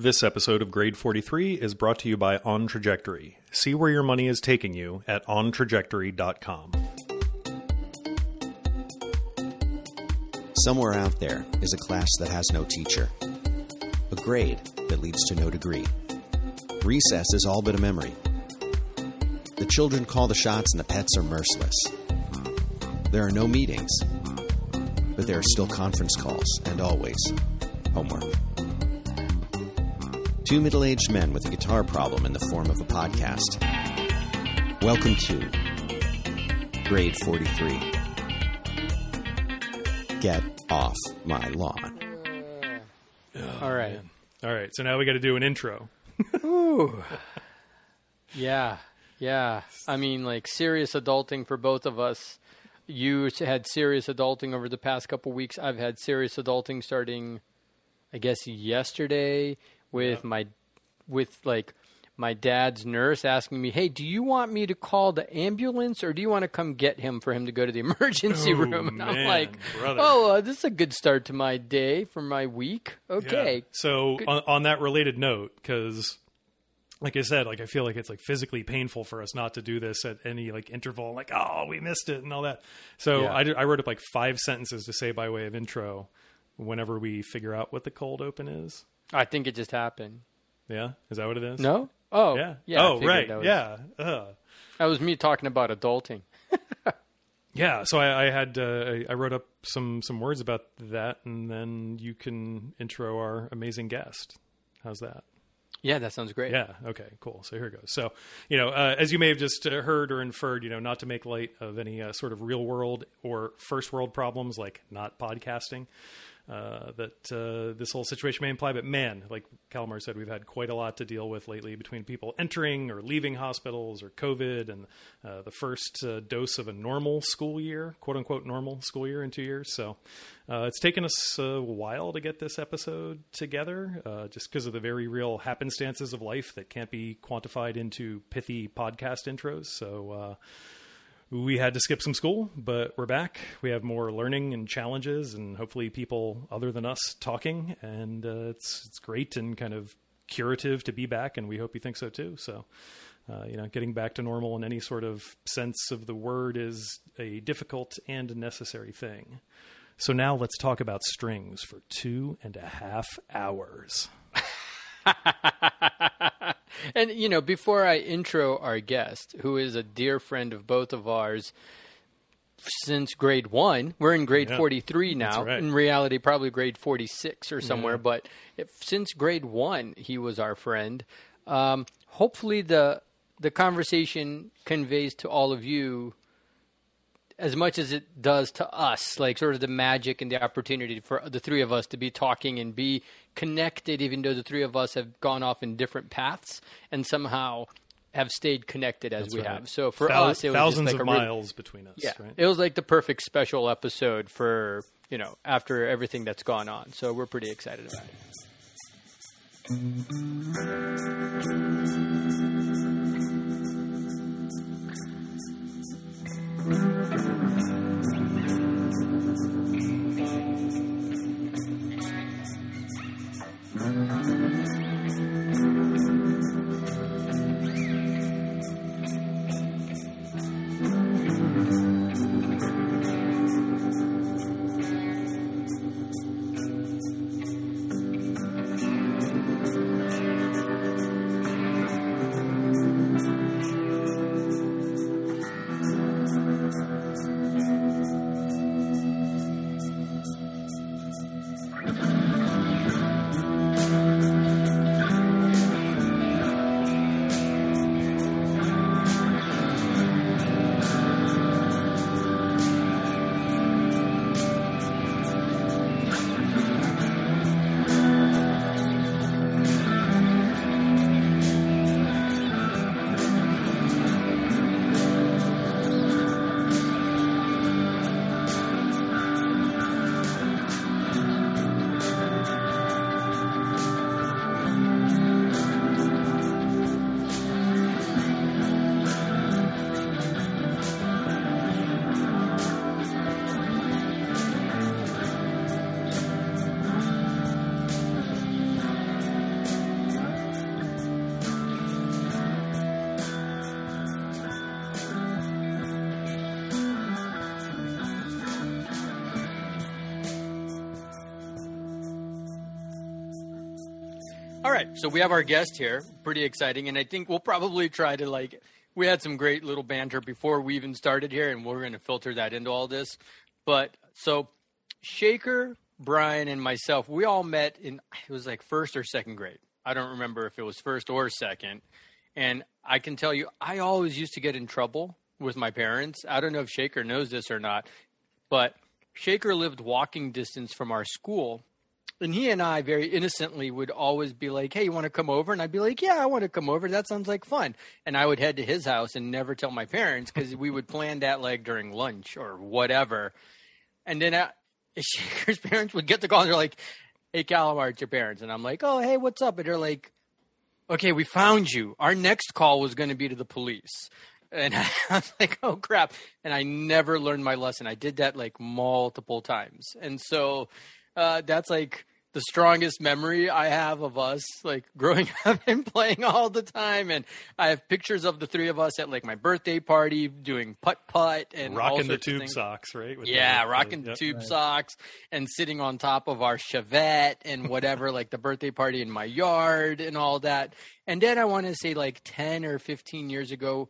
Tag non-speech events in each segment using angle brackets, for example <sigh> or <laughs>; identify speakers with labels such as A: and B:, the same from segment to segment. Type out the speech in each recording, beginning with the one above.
A: This episode of Grade 43 is brought to you by On Trajectory. See where your money is taking you at ontrajectory.com.
B: Somewhere out there is a class that has no teacher, a grade that leads to no degree. Recess is all but a memory. The children call the shots and the pets are merciless. There are no meetings, but there are still conference calls and always homework. Two middle aged men with a guitar problem in the form of a podcast. Welcome to Grade 43. Get off my lawn.
C: All right.
A: All right, so now we got to do an intro.
C: Ooh. <laughs> Yeah. Yeah. I mean, like serious adulting for both of us. You had serious adulting over the past couple weeks. I've had serious adulting starting, I guess, yesterday with my, with like my dad's nurse asking me, "Hey, do you want me to call the ambulance or do you want to come get him for him to go to the <laughs> emergency
A: Oh,
C: room?" And I'm like,
A: brother.
C: "Oh, uh, this is a good start to my day for my week." Okay.
A: Yeah. So on, on that related note, because like I said, like I feel like it's like physically painful for us not to do this at any like interval. Like, oh, we missed it and all that. So
C: Yeah.
A: I, did- I wrote up like five sentences to say by way of intro whenever we figure out what the cold open is.
C: I think it just happened.
A: Yeah, is that what it is?
C: No? Oh,
A: Yeah.
C: yeah.
A: Oh, right.
C: That was,
A: Yeah. Uh.
C: That was me talking about adulting. <laughs>
A: Yeah, so I, I had uh, I- I wrote up some some words about that, and then you can intro our amazing guest. How's that?
C: Yeah, that sounds great.
A: Yeah. Okay. Cool. So here it goes. So you know, uh, as you may have just uh, heard or inferred, you know, not to make light of any uh, sort of real world or first world problems like not podcasting. Uh, that uh, this whole situation may imply, but man, like Calamar said, we've had quite a lot to deal with lately between people entering or leaving hospitals or COVID and uh, the first uh, dose of a normal school year, quote unquote normal school year in two years. So uh, it's taken us a while to get this episode together, just because of the very real happenstances of life that can't be quantified into pithy podcast intros. So we had to skip some school, but we're back. We have more learning and challenges, and hopefully people other than us talking. And uh, it's it's great and kind of curative to be back, and we hope you think so too. So. Uh, you know, getting back to normal in any sort of sense of the word is a difficult and necessary thing. So now let's talk about strings for two and a half hours. <laughs>
C: And you know, before I intro our guest, who is a dear friend of both of ours since grade one, we're in grade
A: Yeah,
C: forty-three now.
A: right.
C: In reality, probably grade forty-six or somewhere.
A: Yeah.
C: But if, since grade one, he was our friend. Um, hopefully, the the conversation conveys to all of you as much as it does to us, like sort of the magic and the opportunity for the three of us to be talking and be connected, even though the three of us have gone off in different paths and somehow have stayed connected as That's we
A: right.
C: have. So for
A: Thou-
C: us, it
A: thousands
C: was like
A: of
C: re-
A: miles between us.
C: Yeah,
A: right?
C: it was like the perfect special episode for you know after everything that's gone on. So we're pretty excited about it. So we have our guest here. Pretty exciting, and I think we'll probably try to like. We had some great little banter before we even started here, and we're going to filter that into all this. But so, Sekhar, Brian, and myself, we all met in it was like first or second grade. I don't remember if it was first or second. And I can tell you, I always used to get in trouble with my parents. I don't know if Sekhar knows this or not, but Sekhar lived walking distance from our school. And he and I very innocently would always be like, Hey, you want to come over? And I'd be like, Yeah, I want to come over. That sounds like fun. And I would head to his house and never tell my parents because we would plan that like during lunch or whatever. And then uh, <laughs> Sekhar's parents would get the call and they're like, Hey, Calamar, it's your parents. And I'm like, Oh, hey, what's up? And they're like, Okay, we found you. Our next call was going to be to the police. And <laughs> I was like, oh crap. And I never learned my lesson. I did that like multiple times. And so uh, that's like the strongest memory I have of us like <laughs> growing up and playing all the time. And I have pictures of the three of us at like my birthday party doing putt putt and
A: rocking the tube socks, right?
C: With yeah, the, rocking the, the tube right. socks and sitting on top of our Chevette and whatever, <laughs> like the birthday party in my yard and all that. And then I want to say like 10 or 15 years ago,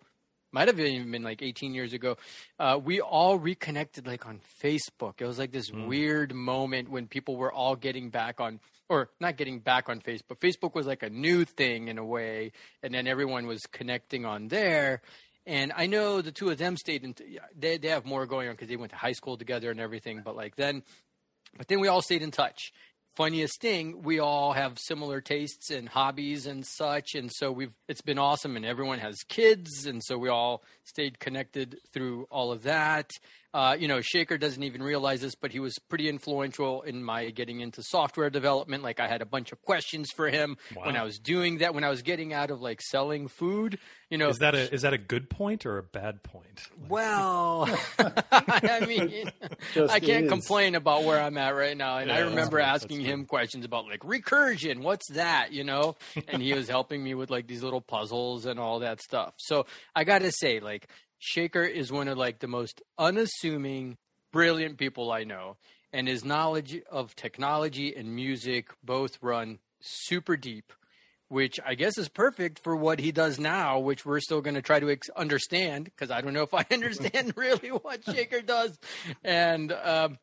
C: might have even been like 18 years ago. Uh, we all reconnected like on Facebook. It was like this mm. weird moment when people were all getting back on, or not getting back on Facebook. Facebook was like a new thing in a way, and then everyone was connecting on there. And I know the two of them stayed in. They they have more going on because they went to high school together and everything. But like then, but then we all stayed in touch funniest thing, we all have similar tastes and hobbies and such, and so we've it's been awesome. And everyone has kids, and so we all stayed connected through all of that. Uh, you know, Sekhar doesn't even realize this, but he was pretty influential in my getting into software development. Like, I had a bunch of questions for him wow. when I was doing that. When I was getting out of like selling food, you know,
A: is that a is that a good point or a bad point?
C: Like, well, <laughs> I mean, Just I can't is. complain about where I'm at right now. And yeah, I remember asking him questions about like recursion, what's that? You know, and he was helping me with like these little puzzles and all that stuff. So I got to say, like Sekhar is one of like the most unassuming, brilliant people I know, and his knowledge of technology and music both run super deep, which I guess is perfect for what he does now, which we're still going to try to ex- understand because I don't know if I <laughs> understand really what Sekhar does. And um,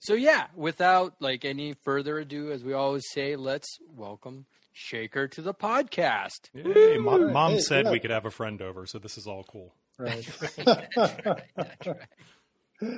C: so, yeah, without like any further ado, as we always say, let's welcome Sekhar to the podcast.
A: Hey, mom, mom hey, said yeah. we could have a friend over, so this is all cool. <laughs>
D: Right.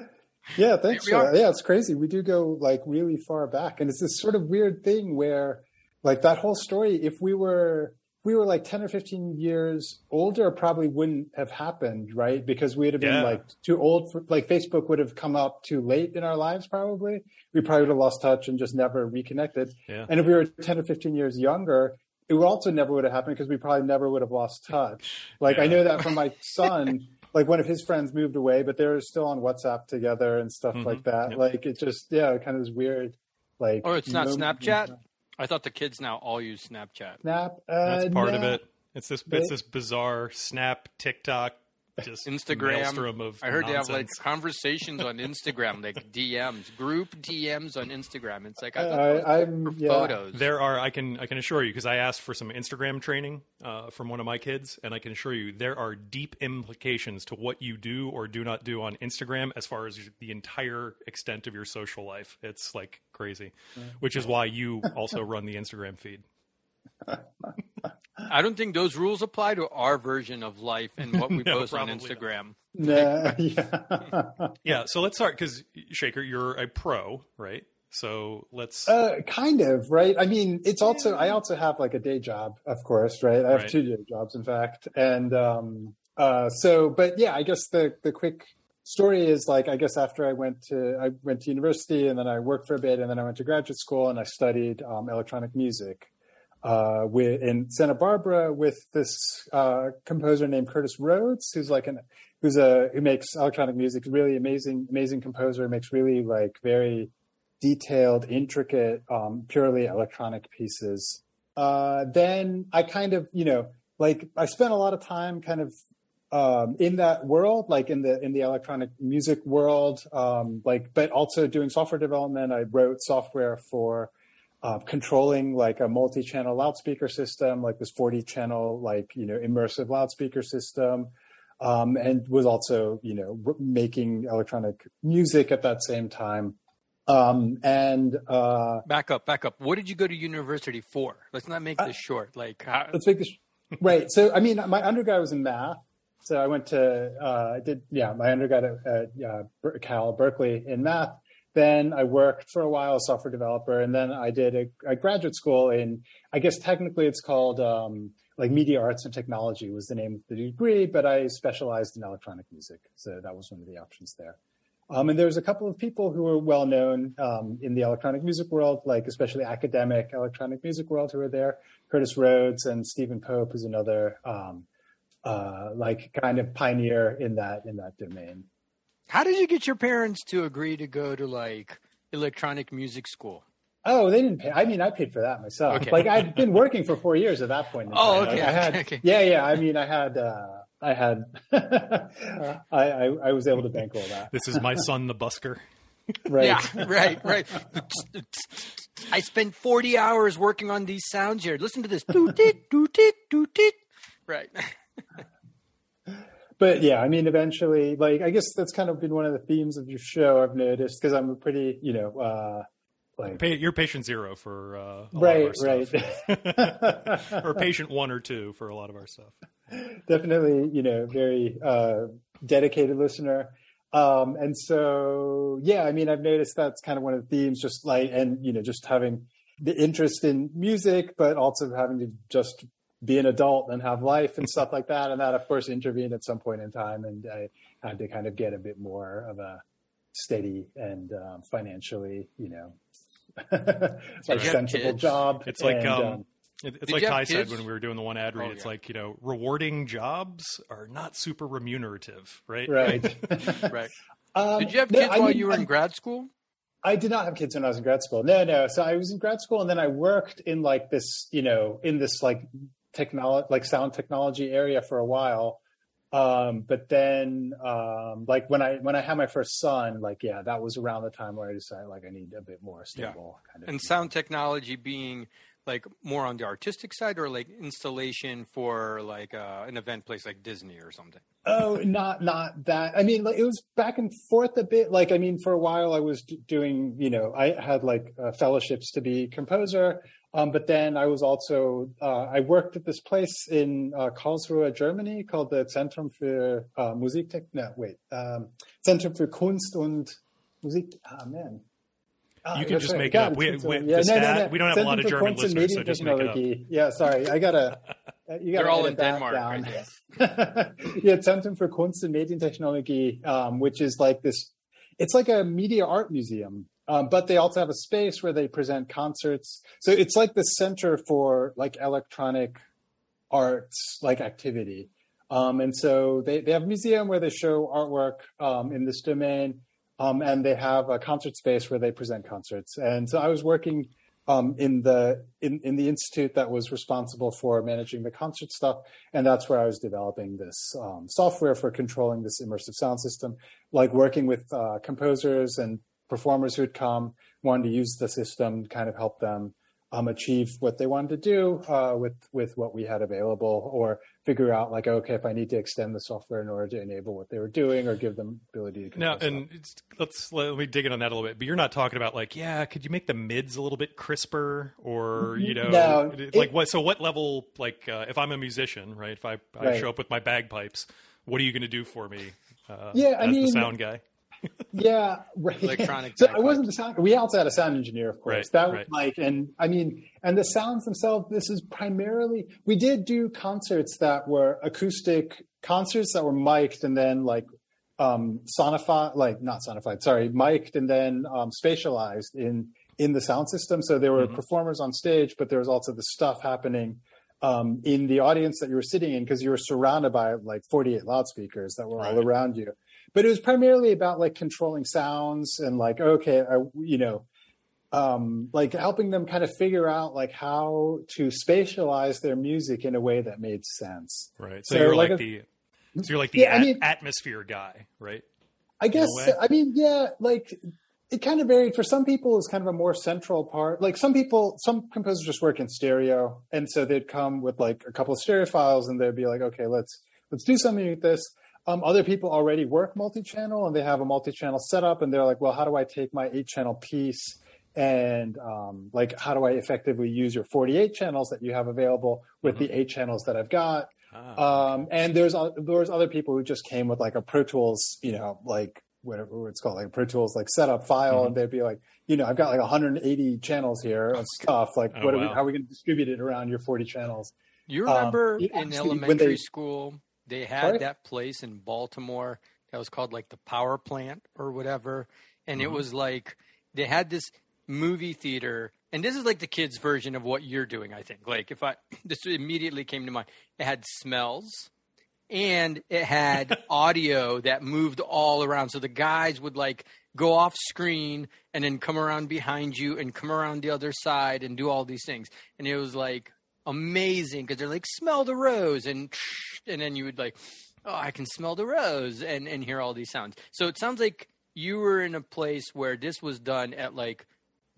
D: yeah, thanks. For uh, Yeah, it's crazy. We do go like really far back, and it's this sort of weird thing where, like, that whole story. If we were we were like 10 or 15 years older probably wouldn't have happened right because we would have been yeah. like too old for like facebook would have come up too late in our lives probably we probably would have lost touch and just never reconnected yeah. and if we were 10 or 15 years younger it also never would have happened because we probably never would have lost touch like yeah. i know that from my <laughs> son like one of his friends moved away but they're still on whatsapp together and stuff mm-hmm. like that like it just yeah kind of this weird like
C: Or it's not snapchat I thought the kids now all use Snapchat.
D: Snap.
A: Uh, That's part no. of it. It's this. It's this bizarre Snap, TikTok, just Instagram. Of
C: I heard
A: nonsense.
C: they have like <laughs> conversations on Instagram, like DMs, group DMs on Instagram. It's like I thought uh, for yeah. photos.
A: There are. I can. I can assure you because I asked for some Instagram training uh, from one of my kids, and I can assure you there are deep implications to what you do or do not do on Instagram as far as the entire extent of your social life. It's like crazy, which is why you also run the Instagram feed.
C: I don't think those rules apply to our version of life and what we <laughs> no, post on Instagram.
D: Nah, <laughs> yeah.
A: yeah. So let's start because Sekhar, you're a pro, right? So let's
D: uh, kind of right. I mean, it's also I also have like a day job, of course, right? I have right. two day jobs, in fact, and um, uh, so but yeah, I guess the the quick story is like I guess after I went to I went to university and then I worked for a bit and then I went to graduate school and I studied um, electronic music uh, with, in Santa Barbara with this uh, composer named Curtis Roads, who's like an who's a who makes electronic music. Really amazing, amazing composer. Makes really like very detailed, intricate, um, purely electronic pieces. Uh, then I kind of, you know, like I spent a lot of time kind of um, in that world, like in the in the electronic music world, um, like but also doing software development. I wrote software for uh, controlling like a multi-channel loudspeaker system, like this 40 channel, like, you know, immersive loudspeaker system. Um, and was also, you know, making electronic music at that same time. Um, and uh,
C: back up, back up. What did you go to university for? Let's not make this short. Like, how...
D: let's make this right. So, I mean, my undergrad was in math. So I went to, uh, I did, yeah, my undergrad at, at uh, Cal Berkeley in math. Then I worked for a while as software developer, and then I did a, a graduate school in, I guess technically it's called um, like media arts and technology was the name of the degree, but I specialized in electronic music, so that was one of the options there. Um, and there's a couple of people who are well known um, in the electronic music world, like especially academic electronic music world, who are there. Curtis Roads and Stephen Pope is another um, uh, like kind of pioneer in that in that domain.
C: How did you get your parents to agree to go to like electronic music school?
D: Oh, they didn't pay. I mean, I paid for that myself. Okay. Like I'd been working for four years at that point.
C: oh, okay.
D: Like, I had,
C: okay.
D: yeah, yeah. I mean, I had, uh, I had, <laughs> I, I, I, was able to bankroll that.
A: This is my son, the busker. <laughs>
C: right. Yeah, right, right. <laughs> I spent 40 hours working on these sounds here. Listen to this. Doot it, doot it, doot it. Right
D: but yeah, I mean, eventually, like, I guess that's kind of been one of the themes of your show. I've noticed because I'm a pretty, you know, uh, like
A: you're patient zero for uh,
D: right, right, <laughs>
A: or patient one or two for a lot of our stuff.
D: Definitely, you know, very uh, dedicated listener. Um, and so, yeah, I mean, I've noticed that's kind of one of the themes, just like, and you know, just having the interest in music, but also having to just be an adult and have life and stuff like that. And that, of course, intervened at some point in time, and I had to kind of get a bit more of a steady and um, financially, you know, <laughs> like sensible job.
A: It's like um, um, it, it's like Ty said when we were doing the one ad read. Oh, it's yeah. like you know, rewarding jobs are not super remunerative, right?
D: Right, <laughs>
C: right. <laughs> Um, did you have kids no, while mean, you were in grad school?
D: I did not have kids when I was in grad school. No, no. So I was in grad school, and then I worked in like this, you know, in this like technology, like sound technology area for a while. Um, but then, um, like when I when I had my first son, like yeah, that was around the time where I decided like I need a bit more stable
C: yeah. kind of. And sound technology being like more on the artistic side, or like installation for like uh, an event place like Disney or something.
D: Oh, not not that. I mean, like, it was back and forth a bit. Like, I mean, for a while I was doing, you know, I had like uh, fellowships to be composer. Um, but then I was also uh, I worked at this place in uh, Karlsruhe, Germany, called the Zentrum für uh, Musiktechnik. No, wait, um, Zentrum für Kunst und Musik. Ah, man.
A: Ah, you can just right. make it up. We, we, yeah, no, no, no. we don't have Center a lot of German listeners, so just make it up.
D: Yeah, sorry, I gotta.
C: You gotta They're all in Denmark.
D: Down. Right <laughs> yeah, Zentrum für Kunst und Medientechnologie, um, which is like this. It's like a media art museum um, but they also have a space where they present concerts. So it's like the center for like electronic arts, like activity. Um, and so they, they have a museum where they show artwork um, in this domain, um, and they have a concert space where they present concerts. And so I was working um, in the in, in the institute that was responsible for managing the concert stuff, and that's where I was developing this um, software for controlling this immersive sound system, like working with uh, composers and performers who'd come, wanted to use the system, kind of help them um, achieve what they wanted to do uh, with with what we had available, or figure out like, okay, if I need to extend the software in order to enable what they were doing, or give them ability to
A: now. And let's let me dig in on that a little bit. But you're not talking about like, yeah, could you make the mids a little bit crisper, or you know,
D: no,
A: like it, what? So what level? Like, uh, if I'm a musician, right? If I, I right. show up with my bagpipes, what are you going to do for me? Uh,
D: yeah, I mean,
A: the sound guy <laughs>
D: yeah, right.
C: Electronic.
D: so I wasn't the sound. We also had a sound engineer, of course.
A: Right,
D: that was
A: right.
D: like, and I mean, and the sounds themselves. This is primarily we did do concerts that were acoustic concerts that were mic'd and then like um sonified, like not sonified, sorry, mic'd and then um spatialized in in the sound system. So there were mm-hmm. performers on stage, but there was also the stuff happening um, in the audience that you were sitting in because you were surrounded by like 48 loudspeakers that were right. all around you but it was primarily about like controlling sounds and like okay I, you know um, like helping them kind of figure out like how to spatialize their music in a way that made sense
A: right so, so you're like, like a, the so you're like the yeah, at- I mean, atmosphere guy right
D: i guess i mean yeah like it kind of varied. For some people, it's kind of a more central part. Like some people, some composers just work in stereo, and so they'd come with like a couple of stereo files, and they'd be like, okay, let's let's do something with this. Um, other people already work multi-channel, and they have a multi-channel setup, and they're like, well, how do I take my eight-channel piece and um, like how do I effectively use your 48 channels that you have available with mm-hmm. the eight channels that I've got? Ah, um, and there's there's other people who just came with like a Pro Tools, you know, like whatever it's called, like Pro Tools, like setup file, mm-hmm. and they'd be like, you know, I've got like 180 channels here of stuff. Like, oh, what wow. are we, how are we going to distribute it around your 40 channels?
C: You remember um, in elementary they, school they had sorry? that place in Baltimore that was called like the power plant or whatever, and mm-hmm. it was like they had this movie theater and this is like the kids version of what you're doing i think like if i <laughs> this immediately came to mind it had smells and it had <laughs> audio that moved all around. So the guys would like go off screen and then come around behind you and come around the other side and do all these things. And it was like amazing because they're like, smell the rose. And, and then you would like, oh, I can smell the rose and, and hear all these sounds. So it sounds like you were in a place where this was done at like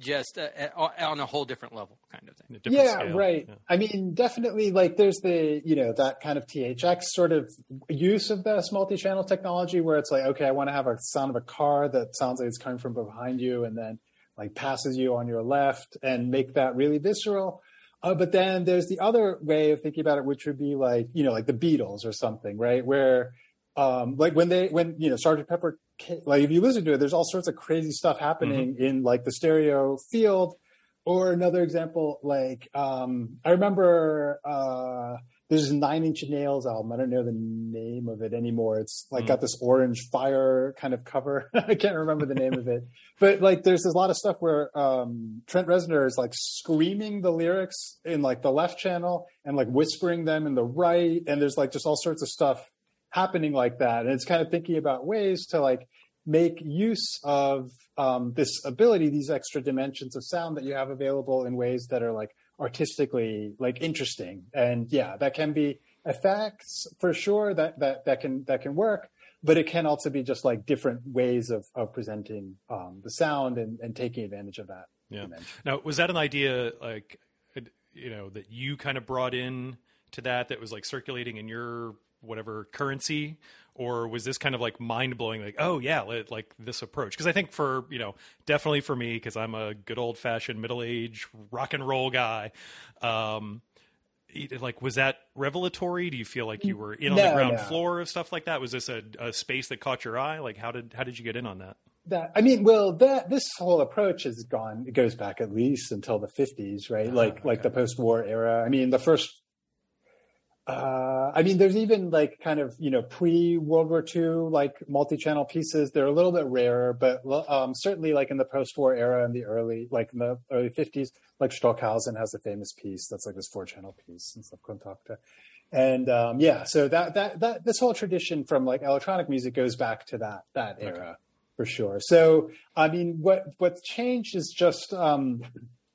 C: just uh, uh, on a whole different level kind of thing
D: yeah scale. right yeah. i mean definitely like there's the you know that kind of thx sort of use of this multi-channel technology where it's like okay i want to have a sound of a car that sounds like it's coming from behind you and then like passes you on your left and make that really visceral uh, but then there's the other way of thinking about it which would be like you know like the beatles or something right where um, like when they when you know Sergeant Pepper like if you listen to it, there's all sorts of crazy stuff happening mm-hmm. in like the stereo field. Or another example, like um, I remember uh, there's a Nine Inch Nails album. I don't know the name of it anymore. It's like mm. got this orange fire kind of cover. <laughs> I can't remember the name of it, but like there's a lot of stuff where um, Trent Reznor is like screaming the lyrics in like the left channel and like whispering them in the right, and there's like just all sorts of stuff happening like that. And it's kind of thinking about ways to like make use of um, this ability, these extra dimensions of sound that you have available in ways that are like artistically like interesting. And yeah, that can be effects for sure that that that can that can work. But it can also be just like different ways of, of presenting um, the sound and, and taking advantage of that.
A: Yeah. Dimension. Now, was that an idea like, you know, that you kind of brought in to that that was like circulating in your whatever currency or was this kind of like mind blowing like oh yeah like this approach because i think for you know definitely for me because i'm a good old fashioned middle age rock and roll guy um like was that revelatory do you feel like you were in on no, the ground no. floor of stuff like that was this a, a space that caught your eye like how did how did you get in on that
D: that I mean, well, that this whole approach has gone. It goes back at least until the fifties, right? Oh, like okay. like the post-war era. I mean, the first uh, I mean, there's even like kind of you know pre World War II like multi-channel pieces. They're a little bit rarer, but um, certainly like in the post-war era and the early like in the early 50s, like Stockhausen has a famous piece that's like this four-channel piece and Subkontakte. And um, yeah, so that that that this whole tradition from like electronic music goes back to that that era okay. for sure. So I mean, what what's changed is just um,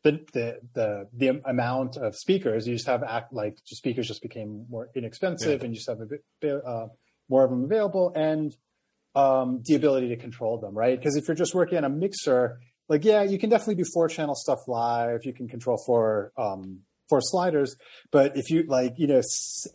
D: the, the the the amount of speakers you just have act like speakers just became more inexpensive yeah. and you just have a bit uh, more of them available and um, the ability to control them right because if you're just working on a mixer like yeah you can definitely do four channel stuff live you can control four um, four sliders but if you like you know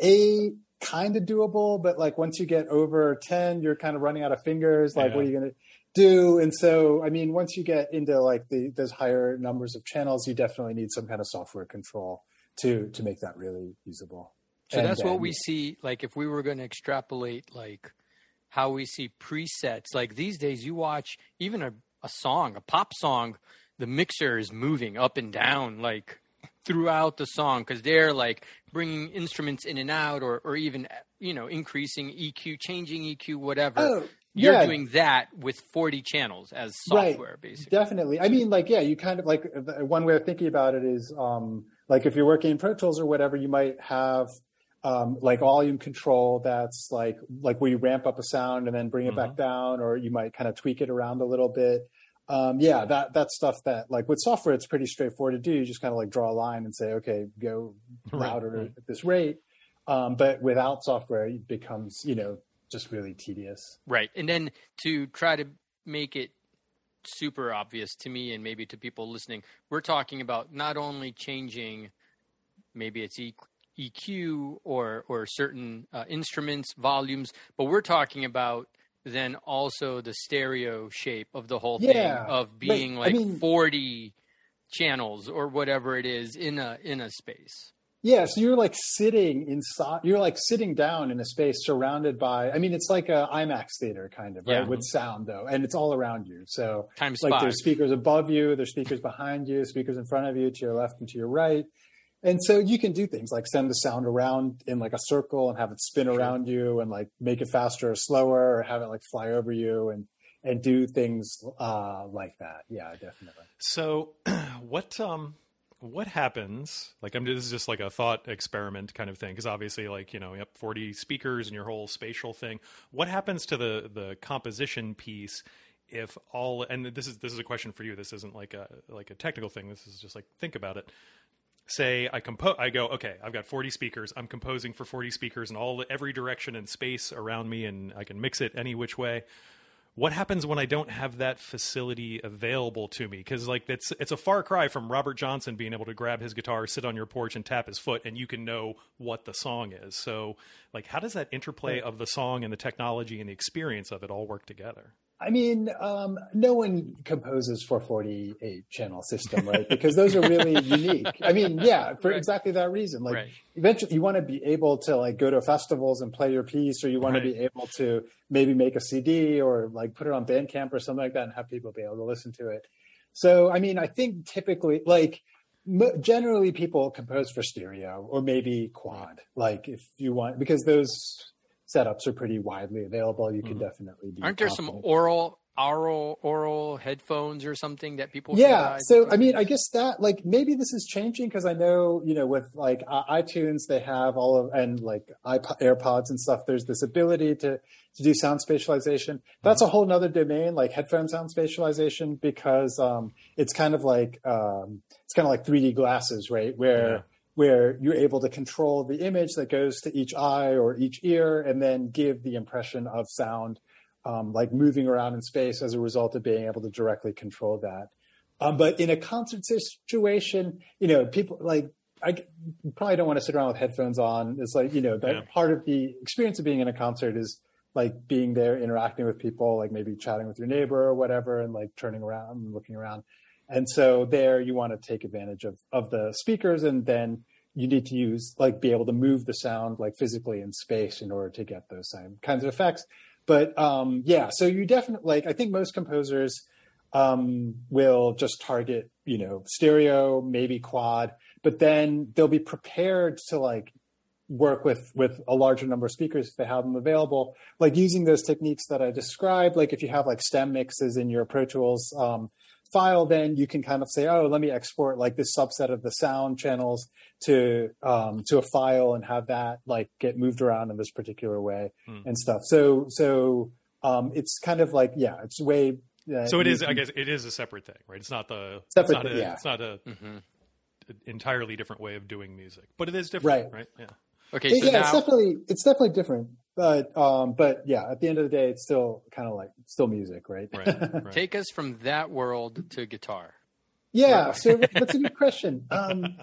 D: a kind of doable but like once you get over 10 you're kind of running out of fingers like yeah. what are you gonna do. And so, I mean, once you get into like the those higher numbers of channels, you definitely need some kind of software control to to make that really usable.
C: So and that's then, what we see. Like if we were going to extrapolate, like how we see presets. Like these days, you watch even a a song, a pop song, the mixer is moving up and down like throughout the song because they're like bringing instruments in and out or, or even you know increasing eq changing eq whatever oh, you're yeah. doing that with 40 channels as software right. basically
D: definitely i mean like yeah you kind of like one way of thinking about it is um like if you're working in pro tools or whatever you might have um, like volume control that's like like where you ramp up a sound and then bring it mm-hmm. back down or you might kind of tweak it around a little bit um, yeah that that stuff that like with software it's pretty straightforward to do you just kind of like draw a line and say okay go louder right. at this rate um, but without software it becomes you know just really tedious.
C: Right. And then to try to make it super obvious to me and maybe to people listening. We're talking about not only changing, maybe it's EQ or or certain uh, instruments volumes, but we're talking about then also the stereo shape of the whole
D: Yeah,
C: thing of being
D: but, I
C: like
D: mean-
C: 40 channels or whatever it is in a in a space.
D: Yeah, so you're like sitting inside. You're like sitting down in a space surrounded by. I mean, it's like a IMAX theater kind of, right?
C: Yeah.
D: With sound though, and it's all around you. So
C: Times
D: like
C: five.
D: there's speakers above you, there's speakers behind you, speakers in front of you, to your left and to your right. And so you can do things like send the sound around in like a circle and have it spin around you and like make it faster or slower or have it like fly over you and and do things uh like that. Yeah, definitely.
A: So, <clears throat> what um, what happens? Like, I'm this is just like a thought experiment kind of thing because obviously, like you know, you have 40 speakers and your whole spatial thing. What happens to the the composition piece if all? And this is this is a question for you. This isn't like a like a technical thing. This is just like think about it. Say I compose. I go okay. I've got 40 speakers. I'm composing for 40 speakers in all every direction and space around me, and I can mix it any which way what happens when I don't have that facility available to me? Because like it's it's a far cry from Robert Johnson being able to grab his guitar, sit on your porch, and tap his foot, and you can know what the song is. So like, how does that interplay of the song and the technology and the experience of it all work together?
D: I mean, um, no one composes for 48 channel system, right? Because those are really <laughs> unique. I mean, yeah, for
C: Right.
D: exactly that reason. Like
C: Right.
D: eventually you want to be able to like go to festivals and play your piece, or you want
A: Right.
D: to be able to maybe make a CD or like put it on Bandcamp or something like that and have people be able to listen to it. So, I mean, I think typically like m- generally people compose for stereo or maybe quad, like if you want, because those setups are pretty widely available. You can definitely be.
C: Aren't there some oral oral oral headphones or something that people
D: yeah so i mean i guess that like maybe this is changing because i know you know with like uh, itunes they have all of and like iPod, airpods and stuff there's this ability to to do sound spatialization that's a whole nother domain like headphone sound spatialization because um it's kind of like um it's kind of like 3d glasses right where
A: Yeah.
D: Where you're able to control the image that goes to each eye or each ear and then give the impression of sound um, like moving around in space as a result of being able to directly control that. Um, but in a concert situation, you know, people like I probably don't want to sit around with headphones on. It's like you know that
A: Yeah.
D: part of the experience of being in a concert is like being there, interacting with people, like maybe chatting with your neighbor or whatever, and like turning around and looking around. And so there, you want to take advantage of of the speakers, and then you need to use like be able to move the sound like physically in space in order to get those same kinds of effects. But um, yeah, so you definitely like I think most composers um, will just target you know stereo, maybe quad, but then they'll be prepared to like work with with a larger number of speakers if they have them available like using those techniques that i described like if you have like stem mixes in your pro tools um, file then you can kind of say oh let me export like this subset of the sound channels to um, to a file and have that like get moved around in this particular way
A: Hmm.
D: and stuff so so um, it's kind of like yeah it's way uh,
A: So it
D: you
A: is. I guess it is a separate thing, right? It's not the
D: Separate
A: It's not,
D: thing,
A: a,
D: yeah.
A: it's not a
C: Mhm.
A: entirely different way of doing music, but it is different,
D: Right.
A: right? Yeah.
C: Okay,
D: yeah,
C: so
D: it's definitely it's definitely different but um but yeah at the end of the day it's still kind of like still music right
A: Right. right. <laughs>
C: take us from that world to guitar.
D: yeah so that's a good question <laughs> um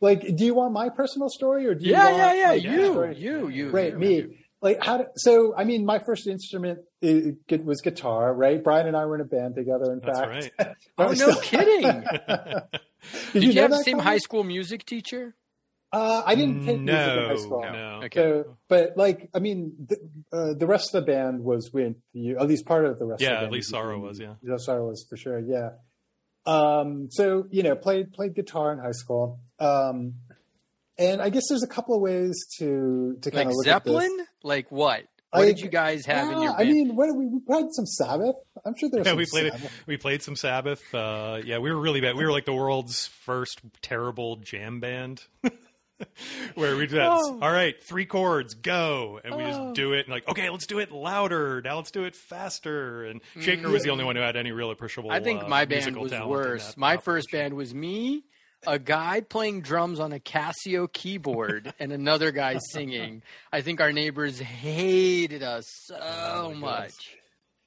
D: like do you want my personal story or do you
C: Yeah,
D: want
C: yeah, yeah.
D: like,
C: You,
D: story?
C: you, you.
D: right
C: you,
D: me
C: you.
D: like how do, so i mean my first instrument i- it was guitar right brian and i were in a band together in
A: That's
D: fact
A: right. <laughs>
C: Oh, no kidding.
D: did,
C: Did you,
D: know
C: have the same
D: Colin?
C: high school music teacher?
D: Uh i didn't take music in high school
A: no.
C: Okay.
D: So, but like, I mean, the, uh, the rest of the band was with you. At least part of the rest.
A: Yeah,
D: of the
A: at
D: band
A: least
D: with
A: Sorrow
D: you.
A: was, yeah.
D: Yeah, Sorrow was for sure. Yeah. Um. So you know, played played guitar in high school. Um. And I guess there's a couple of ways to to kind
C: Like
D: of look
C: Zeppelin? Like what? What
D: Like,
C: did you guys have in
D: Yeah,
C: your
D: I mean, what we, we had some Sabbath. I'm sure there's
A: Yeah, <laughs>
D: some
A: we played.
D: Sabbath.
A: We played some Sabbath. Uh, yeah, we were really bad. We were like the world's first terrible jam band, <laughs> <laughs> where we just
C: Oh.
A: all right, three chords, go, and we
C: Oh.
A: just do it. And like, okay, let's do it louder. Now let's do it faster. And Sekhar was the only one who had any real appreciable.
C: I think
A: uh,
C: my band was worse. My first band was me, a guy playing drums on a Casio keyboard, <laughs> and another guy singing. I think our neighbors hated us so
A: Oh my goodness.
C: much.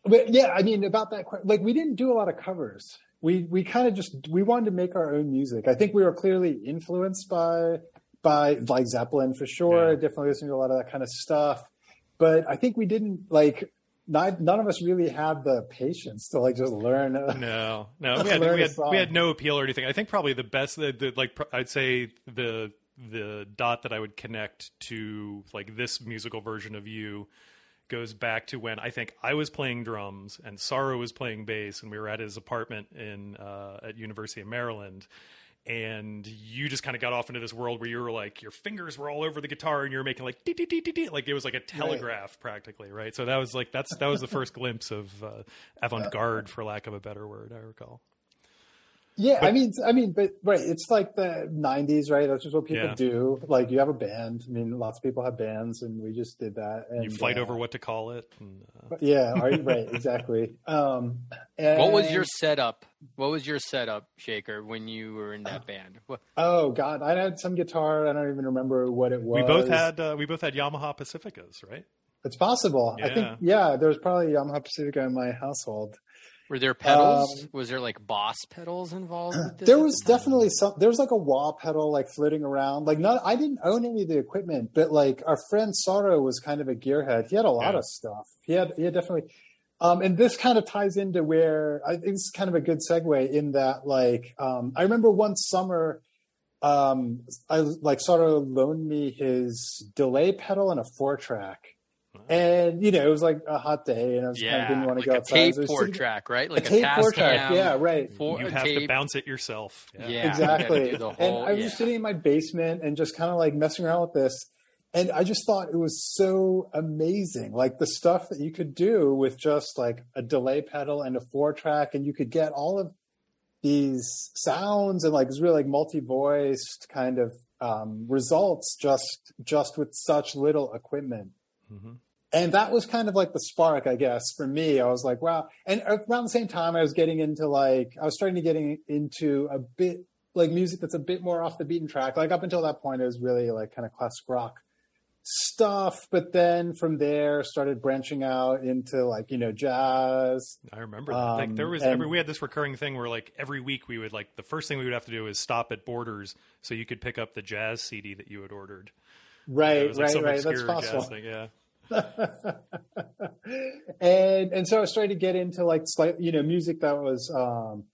D: but yeah, I mean about that. Like we didn't do a lot of covers. We we kind of just we wanted to make our own music. I think we were clearly influenced by by like Zeppelin for sure.
A: Yeah.
D: Definitely listening to a lot of that kind of stuff. But I think we didn't like. Not, none of us really had the patience to like just learn. uh,
A: No, no, <laughs> we had we had, we had no appeal or anything. I think probably the best, the, the, like pr- I'd say the the dot that I would connect to like this musical version of you goes back to when I think I was playing drums and Sorrow was playing bass, and we were at his apartment in uh, at University of Maryland. And you just kind of got off into this world where you were like, your fingers were all over the guitar, and you were making like dee dee dee dee dee, like it was like a telegraph practically, right? So that was like that's that was the first <laughs> glimpse of uh, avant garde, for lack of a better word, I recall.
D: Yeah, I mean, I mean, but right, it's like the '90s, right? That's just what people
A: Yeah.
D: do. Like, you have a band. I mean, lots of people have bands, and we just did that. And
A: You fight
D: uh,
A: over what to call it. And, uh,
D: Yeah, are you- right, exactly. <laughs> Um,
C: What was your setup? What was your setup, Sekhar, when you were in that band? What,
D: Oh God, I had some guitar. I don't even remember what it was.
A: we both had uh, we both had Yamaha Pacificas, right?
D: It's possible. I think. Yeah, there was probably Yamaha Pacifica in my household.
C: Were there pedals?
D: Um,
C: was there like Boss pedals involved? With this
D: There was
C: the
D: definitely some. There was like a wah pedal like floating around. Like not. I didn't own any of the equipment, but like our friend Sorrow was kind of a gearhead. He had a lot
A: Yeah.
D: of stuff. He had. He had definitely. Um, and this kind of ties into where I think it's kind of a good segue in that like um, I remember one summer um, I like Sorrow loaned me his delay pedal and a four track. And you know it was like a hot day, and I was kind of didn't want
C: like
D: to go
C: a
D: outside.
C: tape
D: so
C: four
D: sitting-
C: track, right? Like
D: a tape four
C: Tascam
D: track, yeah, right.
C: four-
A: you
C: a
A: have to bounce it yourself.
C: Yeah,
D: exactly.
C: you gotta do the whole-
D: and I was
C: yeah.
D: just sitting in my basement and just kind of like messing around with this. And I just thought it was so amazing. Like the stuff that you could do with just like a delay pedal and a four track, and you could get all of these sounds and like this really like multi-voiced kind of um, results just just with such little equipment
A: Mhm.
D: And that was kind of like the spark i guess for me. I was like wow. And around the same time i was getting into like i was starting to getting into a bit like music that's a bit more off the beaten track. Like up until that point it was really like kind of classic rock stuff. But then from there started branching out into like you know jazz.
A: I remember that. like
D: Um,
A: there was
D: and-
A: every we had this recurring thing where like every week we would like the first thing we would have to do is stop at Borders so you could pick up the jazz CD that you had ordered.
D: Right
A: was like
D: right right. That's possible.
A: thing, yeah.
D: And and so I started to get into like slight, you know, music that was um,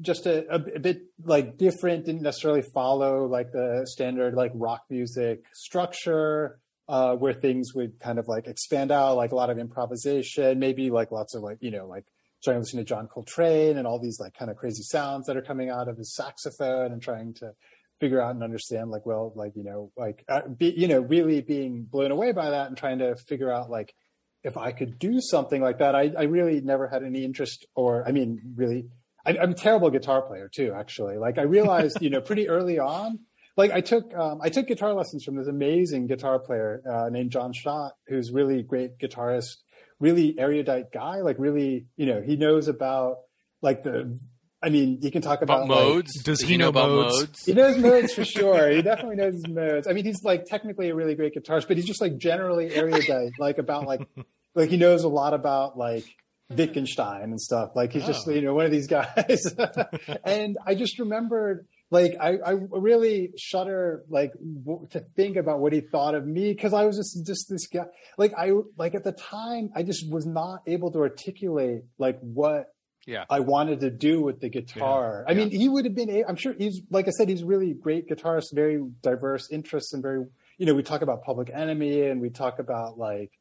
D: just a, a, a bit like different, didn't necessarily follow like the standard like rock music structure, uh, where things would kind of like expand out, like a lot of improvisation, maybe like lots of like you know like starting to listen to John Coltrane and all these like kind of crazy sounds that are coming out of his saxophone and trying to figure out and understand like well like you know like uh, be, you know really being blown away by that and trying to figure out like if I could do something like that, I, I really never had any interest or, I mean, really, I, I'm a terrible guitar player too, actually. Like I realized, you know, pretty early on, like I took, um, I took guitar lessons from this amazing guitar player, uh, named John Schott, who's really great guitarist, really erudite guy, like really, you know, he knows about like the, I mean, you can talk
C: about
D: about, like,
C: modes.
A: Does he
C: you
A: know
C: about
A: modes?
D: he knows modes for sure. He definitely knows his modes. I mean, he's like technically a really great guitarist, but he's just like generally erudite, like about like <laughs> like he knows a lot about like Wittgenstein and stuff. Like he's just
A: Oh.
D: you know one of these guys. <laughs> and I just remembered like I, I really shudder like w- to think about what he thought of me because I was just just this guy. Like I like at the time I just was not able to articulate like what
C: Yeah.
D: I wanted to do with the guitar. I mean, he would have been. I'm sure he's like I said, he's really great guitarist, very diverse interests, and very. You know, we talk about Public Enemy, and we talk about like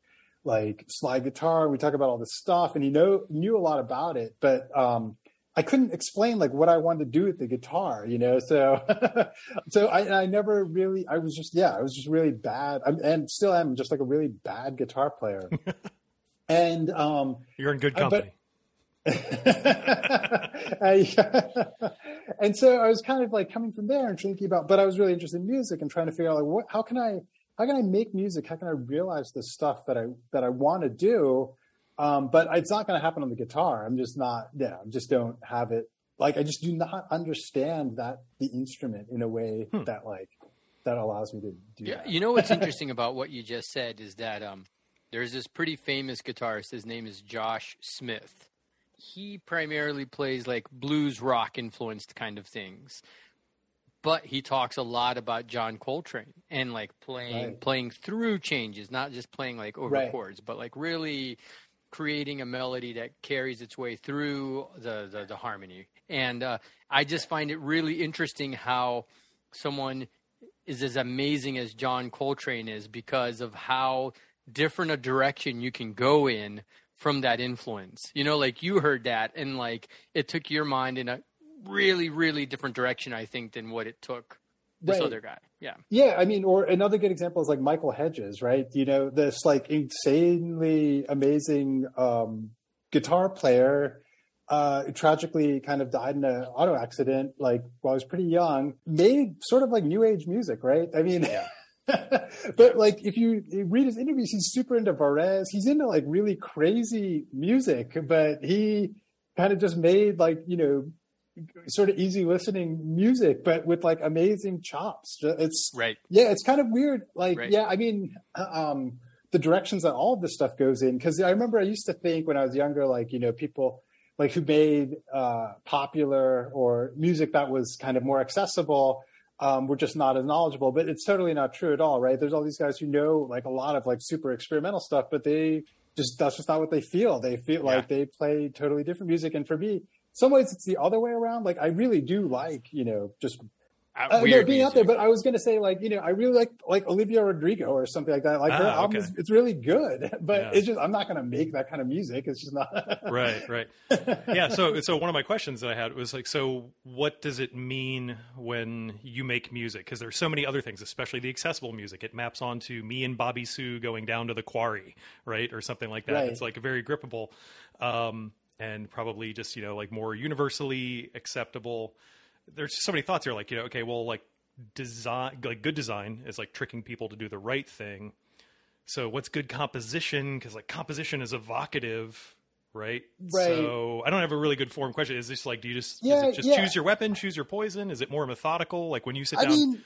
D: like slide guitar. We talk about all this stuff, and he know knew a lot about it, but um, I couldn't explain like what I wanted to do with the guitar. You know, so <laughs> so I, I never really. I was just yeah, I was just really bad, I'm, and still am just like a really bad guitar player. <laughs> and um,
A: You're in good
D: Uh,
A: company.
D: I- <laughs> and so I was kind of like coming from there and thinking about, but I was really interested in music and trying to figure out like what, how can I, how can I make music? How can I realize the stuff that I that I want to do? Um, but it's not going to happen on the guitar. I'm just not. Yeah, I just don't have it. Like I just do not understand that the instrument in a way that like that allows me to do
C: Yeah,
D: that.
C: you know what's <laughs> interesting about what you just said is that um, there's this pretty famous guitarist. His name is Josh Smith. He primarily plays like blues rock influenced kind of things. But he talks a lot about John Coltrane and like playing
D: Right.
C: playing through changes, not just playing like over
D: Right.
C: chords, but like really creating a melody that carries its way through the the, the harmony. And uh, I just find it really interesting how someone is as amazing as John Coltrane is because of how different a direction you can go in from that influence. You know, like you heard that and like it took your mind in a really, really different direction, I think, than what it took this
D: Right.
C: other guy. Yeah.
D: Yeah, I mean, or another good example is like Michael Hedges, right? You know, this like insanely amazing um, guitar player, uh, tragically kind of died in an auto accident, like while I was pretty young. Made sort of like new age music, right? I mean, <laughs> but like if you read his interviews, he's super into Varese. He's into like really crazy music, but he kind of just made like you know sort of easy listening music, but with like amazing chops. It's
C: Right.
D: yeah, it's kind of weird. Like,
C: Right.
D: yeah, I mean, um, the directions that all of this stuff goes in. Because I remember I used to think when I was younger, like you know, people like who made uh, popular or music that was kind of more accessible um, were just not as knowledgeable. But it's totally not true at all, right? There's all these guys who know like a lot of like super experimental stuff, but they just that's just not what they feel. They feel like they play totally different music. And for me, some ways it's the other way around. Like I really do like you know just
C: Uh,
D: uh, no, being out there, but I was going to say, like, you know, I really like like Olivia Rodrigo or something like that. Like her
A: Ah,
D: album,
A: okay.
D: is, it's really good, <laughs> but
A: Yeah.
D: it's just I'm not going to make that kind of music. It's just not. <laughs>
A: right right yeah so so one of my questions that i had was like so what does it mean when you make music because there's so many other things especially the accessible music it maps onto me and bobby sue going down to the quarry right or something like that
D: Right.
A: it's like very grippable um and probably just you know like more universally acceptable there's so many thoughts here like you know okay well like design like good design is like tricking people to do the right thing so what's good composition? Because like composition is evocative, right?
D: Right.
A: So I don't have a really good form question. Is this like, do you just,
D: Yeah,
A: is it just
D: yeah.
A: choose your weapon, choose your poison? Is it more methodical? Like when you sit
D: I
A: down?
D: mean,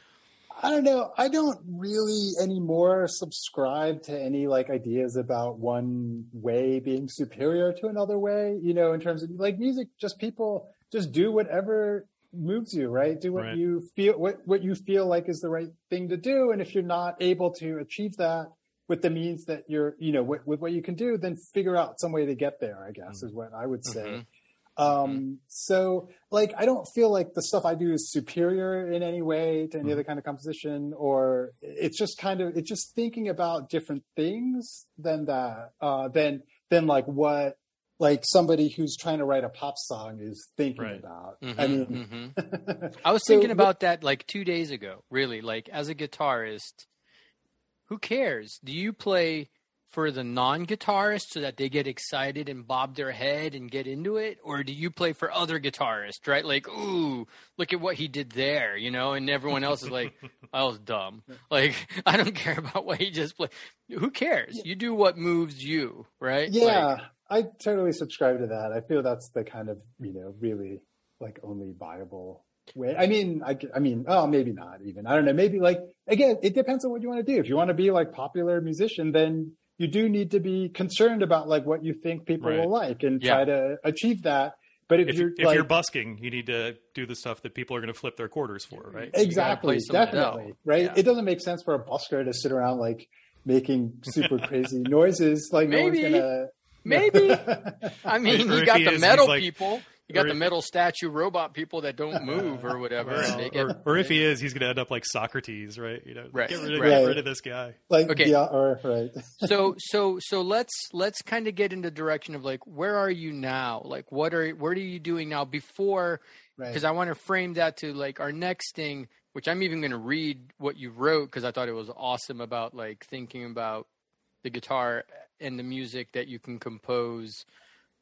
D: I don't know. I don't really anymore subscribe to any like ideas about one way being superior to another way. You know, in terms of like music, just people just do whatever moves you, right? Do what
A: Right.
D: you feel what what you feel like is the right thing to do, and if you're not able to achieve that with the means that you're, you know, with, with what you can do, then figure out some way to get there. I guess is what I would say.
C: Mhm.
D: Um, so like, I don't feel like the stuff I do is superior in any way to any
A: Mhm.
D: other kind of composition, or it's just kind of, it's just thinking about different things than that, uh, than, than like what, like somebody who's trying to write a pop song is thinking
A: Right.
D: about.
C: Mhm,
D: I mean,
C: mhm. <laughs> I was thinking
D: what-
C: about that like two days ago. Really, like as a guitarist, who cares? Do you play for the non-guitarist so that they get excited and bob their head and get into it, or do you play for other guitarists? Right? Like, ooh, look at what he did there, you know, and everyone else is like, <laughs> "I was dumb." Like, <laughs> I don't care about what he just played. Who cares? You do what moves you, right?
D: yeah,
C: Like,
D: I totally subscribe to that. I feel that's the kind of, you know, really like only viable way. I mean, I, I mean, oh, maybe not even. I don't know. Maybe like, again, it depends on what you want to do. If you want to be like popular musician, then you do need to be concerned about like what you think people
A: Right.
D: will like and
C: Yeah.
D: try to achieve that. But if,
A: if,
D: you're
A: if
D: like,
A: you're busking, you need to do the stuff that people are going to flip their quarters for, right?
D: exactly,
C: play some of it
D: definitely,
C: out.
D: right?
C: Yeah.
D: It doesn't make sense for a busker to sit around like making super crazy <laughs> noises. Like
C: Maybe.
D: no one's gonna.
C: Maybe. <laughs> I mean,
A: Or
C: you got the
A: is,
C: metal
A: like-
C: people. You got the metal statue robot people that don't <laughs> move or whatever, and they get
A: or, or if he is, he's going to end up like Socrates, right? You know,
C: Right,
A: get rid of,
C: right.
A: get rid of this guy.
D: like
C: Okay.
D: yeah, or right. <laughs>
C: so so so let's let's kind of get into the direction of like where are you now like what are what are you doing now before
D: Right.
C: because i want to frame that to like our next thing which i'm even going to read what you wrote because i thought it was awesome about like thinking about the guitar and the music that you can compose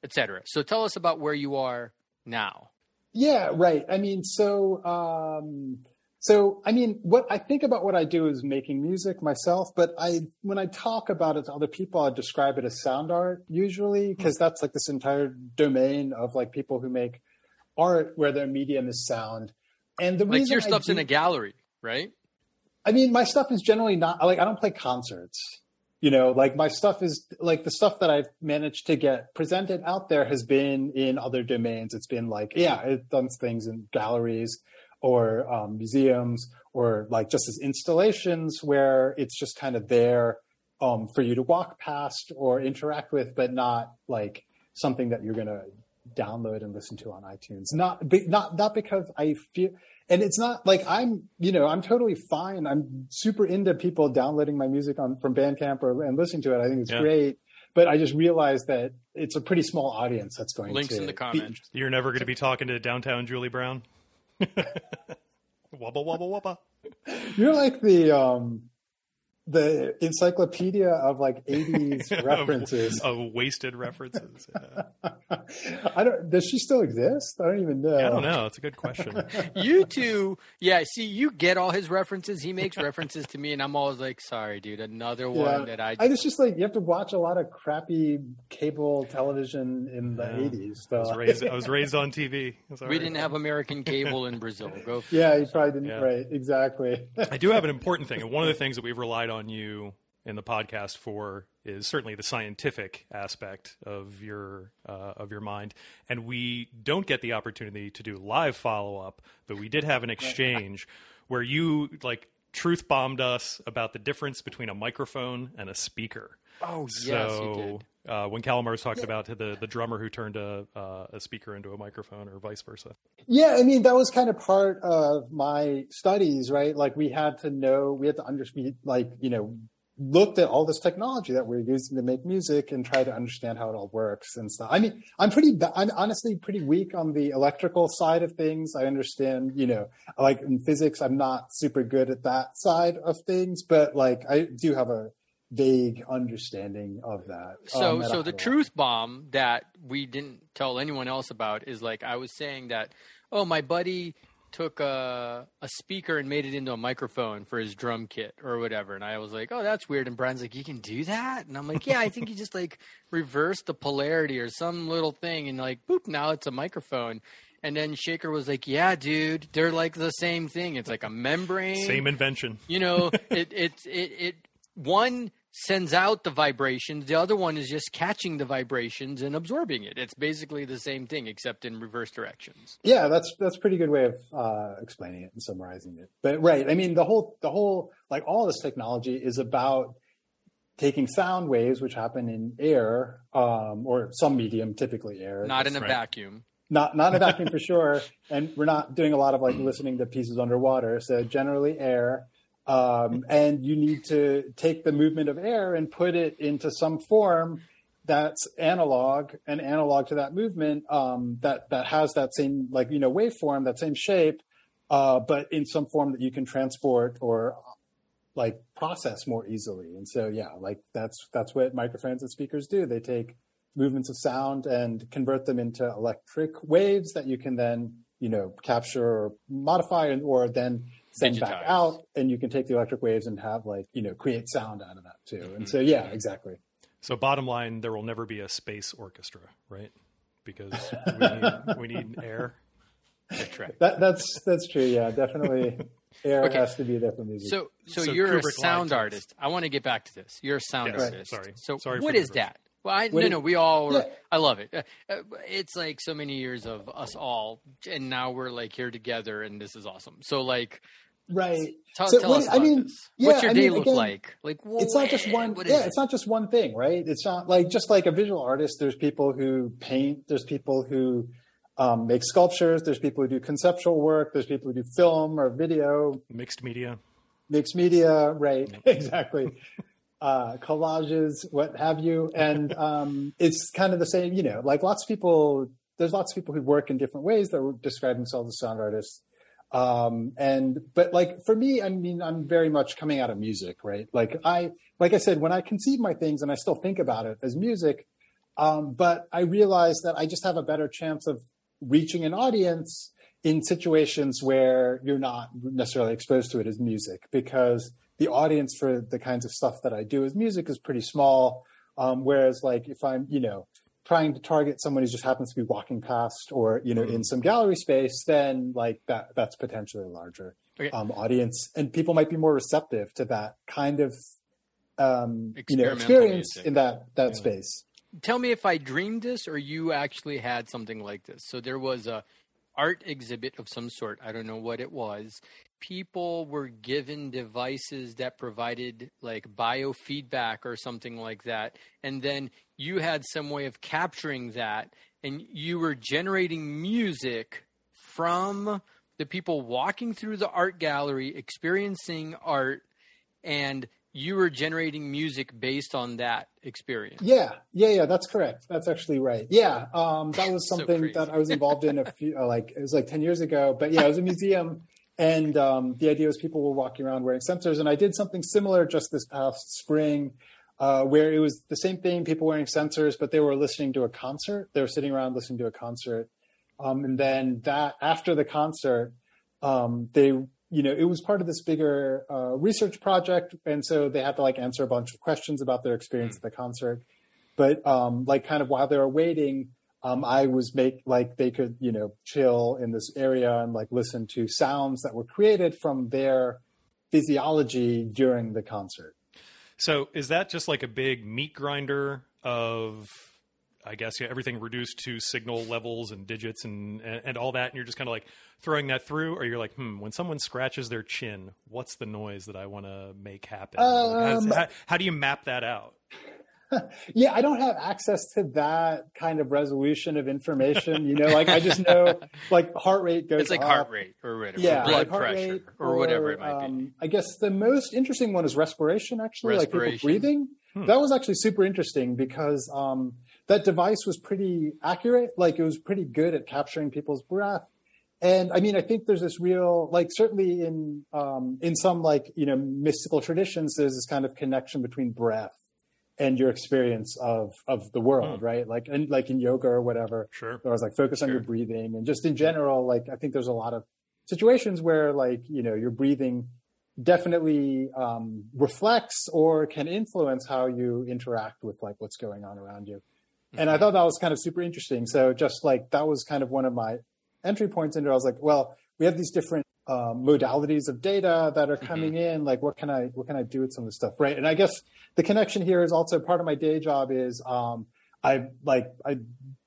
C: etc so tell us about where you are now
D: Yeah, right. I mean, so um so I mean, what I think about what I do is making music myself, but I when I talk about it to other people, I describe it as sound art usually because that's like this entire domain of like people who make art where their medium is sound. And the
C: like
D: reason
C: your stuff's in a gallery right
D: I mean, my stuff is generally not like I don't play concerts. You know like my stuff is like the stuff that i've managed to get presented out there has been in other domains. It's been like yeah it's done things in galleries or um, museums or like just as installations where it's just kind of there um, for you to walk past or interact with but not like something that you're going to download and listen to on itunes not not not because i feel and it's not like I'm, you know, I'm totally fine. I'm super into people downloading my music on from Bandcamp or and listening to it. I think it's yeah. great. But I just realized that it's a pretty small audience that's going
C: links
D: to Links
C: in the comments.
A: Be, You're never going to be talking to downtown Julie Brown. <laughs> wubba wubba wubba.
D: You're like the um the encyclopedia of like <laughs> 80s references.
A: of, of, wasted references
D: yeah. <laughs> i don't does she still exist? I don't even know.
A: I don't know. It's a good question. <laughs>
C: You two yeah see you get all his references. He makes references to me and i'm always like sorry dude another one that i
D: i it's just like you have to watch a lot of crappy cable television in the yeah. 80s
A: so. I, was raised, I was raised on tv
C: we didn't have american cable in brazil. Go
D: yeah you probably didn't. Right exactly.
A: I do have an important thing and one of the things that we've relied on you in the podcast for is certainly the scientific aspect of your uh, of your mind, and we don't get the opportunity to do live follow up, but we did have an exchange where you like truth bombed us about the difference between a microphone and a speaker.
C: Oh
A: so,
C: yes, you did.
A: Uh, when Calamar's talked about the the drummer who turned a uh, a speaker into a microphone, or vice versa.
D: Yeah, I mean that was kind of part of my studies, right? Like we had to know, we had to understand, like you know, looked at all this technology that we're using to make music and try to understand how it all works and stuff. I mean, I'm pretty, I'm honestly pretty weak on the electrical side of things. I understand, you know, like in physics, I'm not super good at that side of things, but like I do have a vague understanding of that.
C: So, um, so the truth bomb that we didn't tell anyone else about is like I was saying that, oh, my buddy took a a speaker and made it into a microphone for his drum kit or whatever. And I was like, oh, that's weird. And Brian's like, you can do that? And I'm like, yeah, I think you just like <laughs> reverse the polarity or some little thing, and like, boop, now it's a microphone. And then Sekhar was like, "Yeah, dude, they're like the same thing. It's like a membrane,
A: same invention.
C: You know, <laughs> it it it, it one sends out the vibrations. The other one is just catching the vibrations and absorbing it. It's basically the same thing except in reverse directions.
D: Yeah, that's that's a pretty good way of uh, explaining it and summarizing it. But right, I mean the whole the whole like all this technology is about taking sound waves which happen in air um, or some medium, typically air.
C: Not in a right. vacuum.
D: Not not in a vacuum <laughs> for sure. And we're not doing a lot of like listening to pieces underwater. So generally air um, <laughs> and you need to take the movement of air and put it into some form that's analog and analog to that movement um, that that has that same like you know waveform, that same shape, uh, but in some form that you can transport or like process more easily. And so yeah, like that's that's what microphones and speakers do. They take movements of sound and convert them into electric waves that you can then you know capture or modify and or then send back out and you can take the electric waves and have like you know create sound out of that too. And mm-hmm. so yeah exactly.
A: So bottom line there will never be a space orchestra right? Because we need, <laughs> we need air
C: that's right
D: that, that's that's true yeah definitely <laughs> air okay. has to be there for music.
C: So so, so you're Kubrick a sound artist. I want to get back to this. You're a sound yes. artist.
A: Sorry.
C: So
A: sorry
C: what is that well, I, no, no, we all. Yeah. I love it. Uh, uh, it's like so many years of us all, and now we're like here together, and this is awesome. So, like,
D: right?
C: Tell, so tell us I mean, yeah, What's your I day mean, look again, like? Like,
D: it's not just one. Yeah, it? it's not just one thing, right? It's not like just like a visual artist. There's people who paint. There's people who um, make sculptures. There's people who do conceptual work. There's people who do film or video,
A: mixed media,
D: mixed media. Right? <laughs> exactly uh, collages, what have you. And <laughs> um, it's kind of the same, you know, like lots of people, there's lots of people who work in different ways that describe themselves as sound artists. Um, and, but like for me, I mean, I'm very much coming out of music, right? Like I, like I said, when I conceive my things and I still think about it as music, um, but I realize that I just have a better chance of reaching an audience in situations where you're not necessarily exposed to it as music because the audience for the kinds of stuff that I do is music is pretty small. Um, whereas like if I'm, you know, trying to target someone who just happens to be walking past or, you know, mm-hmm. in some gallery space, then like that, that's potentially a larger okay. um, audience and people might be more receptive to that kind of um, you know experience music. in that that yeah. space.
C: Tell me if I dreamed this or you actually had something like this. So there was a art exhibit of some sort. I don't know what it was. People were given devices that provided like biofeedback or something like that. And then you had some way of capturing that and you were generating music from the people walking through the art gallery, experiencing art, and you were generating music based on that experience.
D: Yeah, yeah, yeah. That's correct. That's actually right. Yeah, um, that was <laughs> something so that I was involved in a few, uh, like it was like ten years ago. But yeah, it was a museum, and um, the idea was people were walking around wearing sensors, and I did something similar just this past spring. Uh, where it was the same thing, people wearing sensors, but they were listening to a concert. They were sitting around listening to a concert, um, and then that after the concert, um, they you know, it was part of this bigger uh, research project, and so they had to like answer a bunch of questions about their experience at the concert. But um, like, kind of while they were waiting, um, I was make like they could you know chill in this area and like listen to sounds that were created from their physiology during the concert.
A: So is that just like a big meat grinder of I guess yeah, everything reduced to signal levels and digits and, and, and all that, and you're just kind of like throwing that through, or you're like, hmm, when someone scratches their chin, what's the noise that I want to make happen? Um, how, how, do you map that out? <laughs>
D: yeah, I don't have access to that kind of resolution of information. You know, like I just know <laughs> like heart rate goes.
C: It's like
D: up.
C: heart rate or whatever, yeah, blood like pressure or, or, whatever it might um, be.
D: I guess the most interesting one is respiration. Actually, respiration. like people breathing. Hmm. That was actually super interesting because um, that device was pretty accurate. Like it was pretty good at capturing people's breath. And I mean, I think there's this real, like certainly in, um, in some like, you know, mystical traditions, there's this kind of connection between breath and your experience of, of the world, hmm. right? Like, and like in yoga or whatever.
A: Sure.
D: I was like, focus sure. on your breathing and just in general, like, I think there's a lot of situations where like, you know, your breathing definitely um, reflects or can influence how you interact with like what's going on around you. And I thought that was kind of super interesting. So just like that was kind of one of my entry points into. It. I was like, well, we have these different um, modalities of data that are mm-hmm. coming mm-hmm. in. Like, what can I what can I do with some of this stuff, right? And I guess the connection here is also part of my day job is um, I like I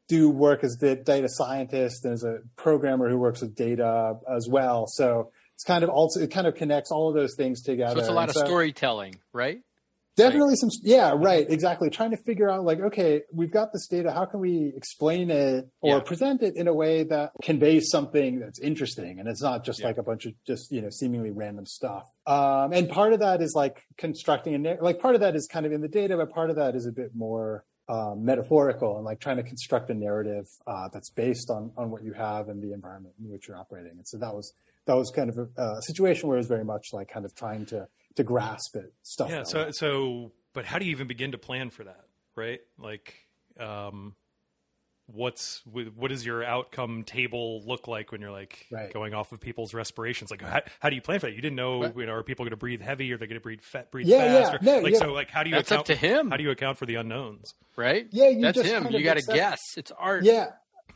D: do work as the data scientist and as a programmer who works with data as well. So it's kind of also it kind of connects all of those things together. So
C: it's a lot and of so, storytelling, right?
D: Definitely like, some, yeah, right, exactly. Trying to figure out, like, okay, we've got this data. How can we explain it or yeah. present it in a way that conveys something that's interesting and it's not just yeah. like a bunch of just you know seemingly random stuff. Um, and part of that is like constructing a like part of that is kind of in the data, but part of that is a bit more um, metaphorical and like trying to construct a narrative uh, that's based on on what you have and the environment in which you're operating. And so that was that was kind of a, a situation where it was very much like kind of trying to to grasp it stuff.
A: Yeah. So so, but how do you even begin to plan for that? Right. Like, um, what's what does your outcome table look like when you're like right. going off of people's respirations like how, how, do you plan for that you didn't know right. you know are people going to breathe heavy or they're going to breathe fat breathe
D: yeah,
A: fast
D: yeah. Or, no,
A: like
D: yeah.
A: so like how do you
C: that's
A: account,
C: up to him
A: how do you account for the unknowns
C: right
D: yeah
C: that's him you got to guess it's art
D: yeah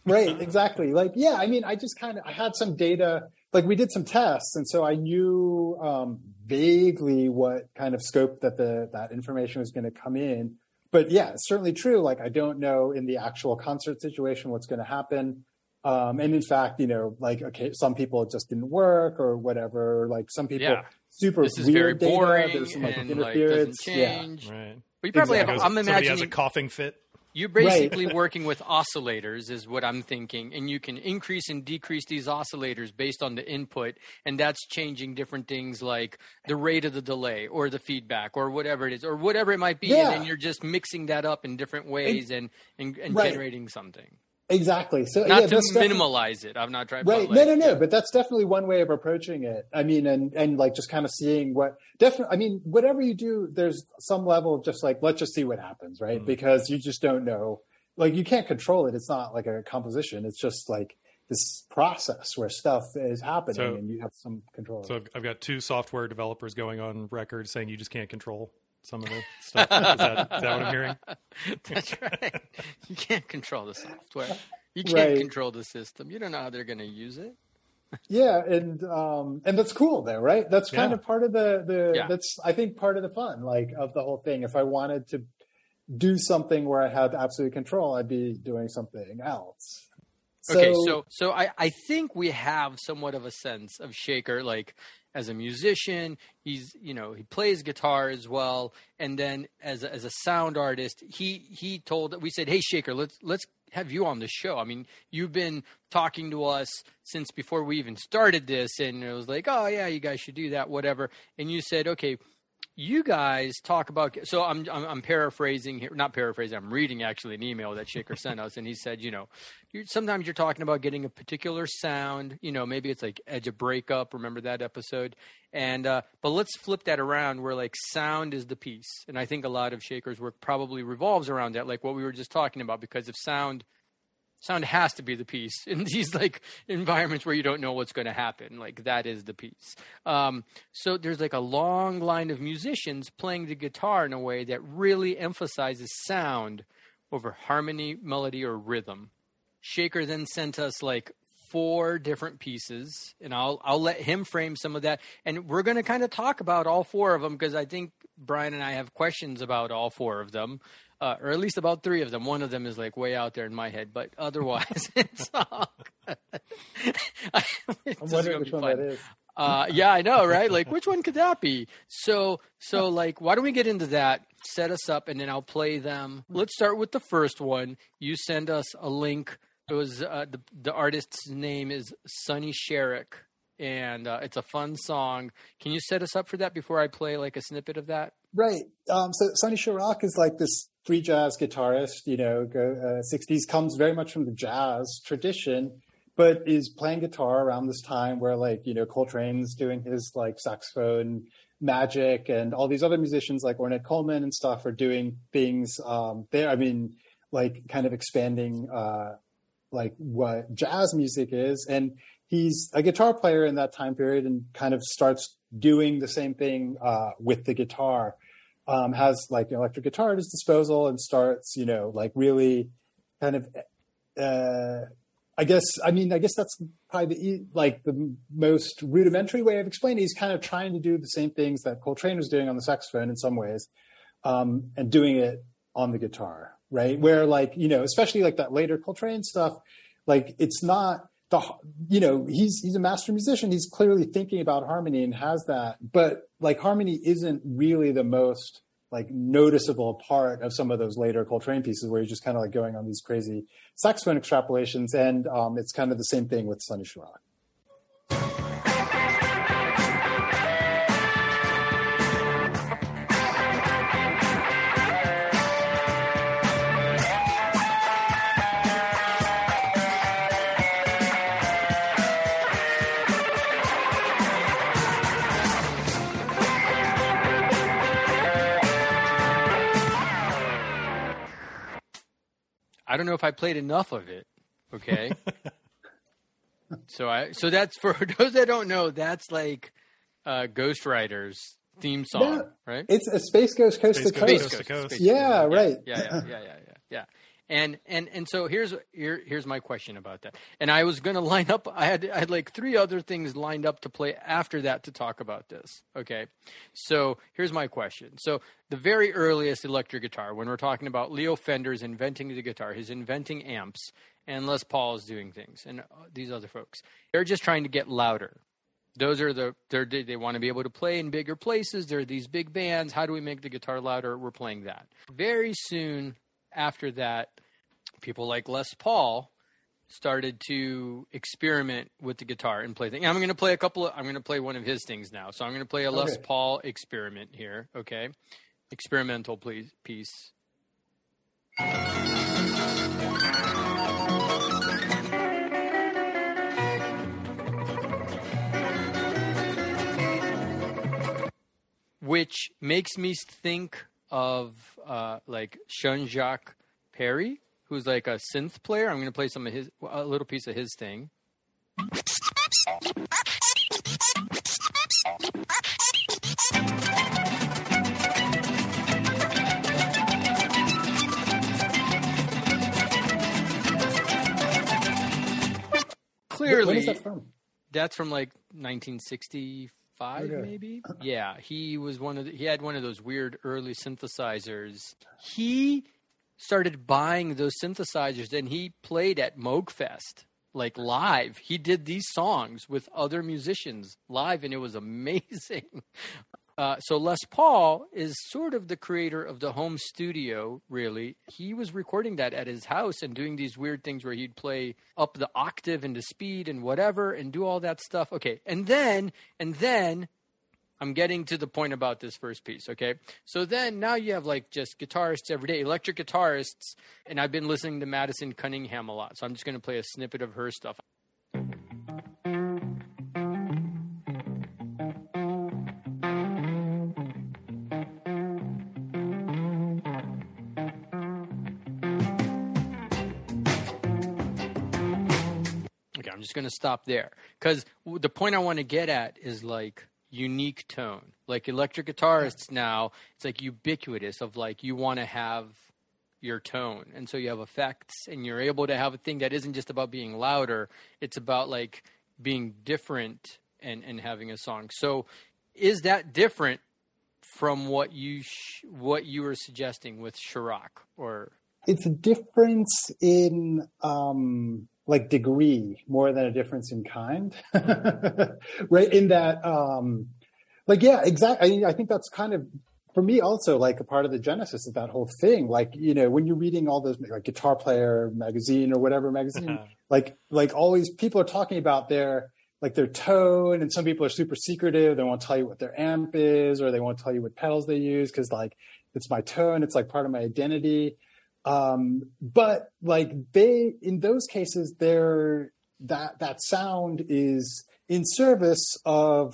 D: right exactly like yeah i mean i just kind of i had some data like we did some tests and so i knew um, vaguely what kind of scope that the that information was going to come in. But yeah it's certainly true like i don't know in the actual concert situation what's going to happen. Um, and in fact you know like okay some people it just didn't work or whatever like some people yeah. super
C: this is
D: weird
C: very boring
D: data there's some like
C: interference.
D: like,
C: yeah. right. But you probably exactly. have i'm imagining
A: has a coughing fit
C: you're basically right. working with oscillators, is what I'm thinking, and you can increase and decrease these oscillators based on the input, and that's changing different things like the rate of the delay or the feedback or whatever it is, or whatever it might be, yeah. and then you're just mixing that up in different ways it, and and, and right. generating something.
D: Exactly. So
C: not
D: yeah,
C: to minimalize it. I'm not trying.
D: Right. no, no, no. But that's definitely one way of approaching it. I mean, and and like just kind of seeing what definitely. I mean, whatever you do, there's some level of just like let's just see what happens, right? Mm-hmm. Because you just don't know. Like you can't control it. It's not like a composition. It's just like this process where stuff is happening so, and you have some control.
A: So I've got two software developers going on record saying you just can't control some of the stuff. Is that, is that what I'm hearing? <laughs>
C: That's right. You can't control the software. You can't right. control the system. You don't know how they're going to use it.
D: yeah, and um, and that's cool though, right? That's kind
A: Yeah.
D: of part of the the
C: Yeah.
D: that's I think part of the fun, like of the whole thing. If I wanted to do something where I had absolute control, I'd be doing something else.
C: okay, so so I I think we have somewhat of a sense of Sekhar like as a musician, he's you know he plays guitar as well, and then as a, as a sound artist, he he told we said, hey Sekhar, let's let's have you on the show. I mean, you've been talking to us since before we even started this, and it was like, oh yeah, you guys should do that, whatever. And you said, okay, you guys talk about. So I'm I'm, I'm paraphrasing here, not paraphrasing. I'm reading actually an email that Sekhar sent us, and he said, you know, you're, sometimes you're talking about getting a particular sound. You know, maybe it's like Edge of Breakup. Remember that episode? And uh, but let's flip that around, where like sound is the piece, and I think a lot of Sekhar's work probably revolves around that, like what we were just talking about, because if sound sound has to be the piece in <laughs> these like environments where you don't know what's going to happen. Like that is the piece um, so there's like a long line of musicians playing the guitar in a way that really emphasizes sound over harmony melody or rhythm. Sekhar then sent us like four different pieces and i'll i'll let him frame some of that. And we're going to kind of talk about all four of them because i think brian and i have questions about all four of them uh, or at least about three of them. One of them is like way out there in my head, but otherwise, <laughs> it's all. <laughs>
D: I'm
C: This is
D: wondering which one
C: fun.
D: that is.
C: Uh, yeah, I know, right? Like, <laughs> which one could that be? So, so like, why don't we get into that? Set us up, and then I'll play them. Let's start with the first one. You send us a link. It was uh, the the artist's name is Sonny Sharrock, and uh, it's a fun song. Can you set us up for that before I play like a snippet of that?
D: Right. Um, so Sonny Sharrock is like this free jazz guitarist, you know, go, uh, 60s, comes very much from the jazz tradition, but is playing guitar around this time where like, you know, Coltrane's doing his like saxophone magic and all these other musicians like Ornette Coleman and stuff are doing things um, there. I mean, like kind of expanding uh, like what jazz music is. And he's a guitar player in that time period and kind of starts doing the same thing uh, with the guitar. Um, has like an electric guitar at his disposal and starts, you know, like really kind of, uh, I guess, I mean, I guess that's probably the, like the most rudimentary way of explaining. it. He's kind of trying to do the same things that Coltrane was doing on the saxophone in some ways, um, and doing it on the guitar, right? Where like, you know, especially like that later Coltrane stuff, like it's not the, you know, he's, he's a master musician. He's clearly thinking about harmony and has that, but like harmony isn't really the most like noticeable part of some of those later Coltrane pieces where you're just kind of like going on these crazy saxophone extrapolations. And um, it's kind of the same thing with Sonny Sharrock.
C: Don't know if I played enough of it. Okay. <laughs> so I so that's for <laughs> those that don't know, that's like uh Ghost Rider's theme song,
D: Yeah.
C: right?
D: It's a Space Ghost Coast
A: Space
D: to
A: Ghost,
D: Coast.
A: Coast to Coast.
C: Space
D: Yeah, right.
C: Yeah, yeah, yeah, yeah, yeah, yeah. And and and so here's here here's my question about that. And I was gonna line up. I had I had like three other things lined up to play after that to talk about this. Okay, so here's my question. So the very earliest electric guitar, when we're talking about Leo Fender's inventing the guitar, he's inventing amps, and Les Paul is doing things, and uh, these other folks, they're just trying to get louder those are the they want to be able to play in bigger places. There are these big bands. How do we make the guitar louder? We're playing that. Very soon after that, people like Les Paul started to experiment with the guitar and play things. I'm going to play a couple of. I'm going to play one of his things now. So I'm going to play a Les
D: Okay.
C: Paul experiment here. Okay, experimental please piece. which makes me think of uh, like Jean-Jacques Perrey, who's like a synth player. I'm going to play some of his, a little piece of his thing. Clearly,
D: that from?
C: That's from like 1965,
D: Okay.
C: maybe. <clears throat> Yeah, he was one of the, he had one of those weird early synthesizers. He started buying those synthesizers, and he played at Moogfest like live. He did these songs with other musicians live, and it was <laughs> amazing. Uh, so Les Paul is sort of the creator of the home studio. Really, he was recording that at his house and doing these weird things where he'd play up the octave and the speed and whatever and do all that stuff. Okay, and then and then I'm getting to the point about this first piece. Okay, so then now you have like just guitarists every day, electric guitarists, and I've been listening to Madison Cunningham a lot, so I'm just going to play a snippet of her stuff. Going to stop there because the point I want to get at is like unique tone. Like electric guitarists now, it's like ubiquitous of like you want to have your tone, and so you have effects, and you're able to have a thing that isn't just about being louder. It's about like being different and and having a song. So, is that different from what you sh- what you were suggesting with Sharrock or?
D: it's a difference in um like degree more than a difference in kind. <laughs> Right in that um like yeah exactly I, I think that's kind of for me also like a part of the genesis of that whole thing. Like you know when you're reading all those like guitar player magazine or whatever magazine like like always people are talking about their like their tone and some people are super secretive. They won't tell you what their amp is or they won't tell you what pedals they use because like it's my tone. It's like part of my identity um but like they in those cases they're that that sound is in service of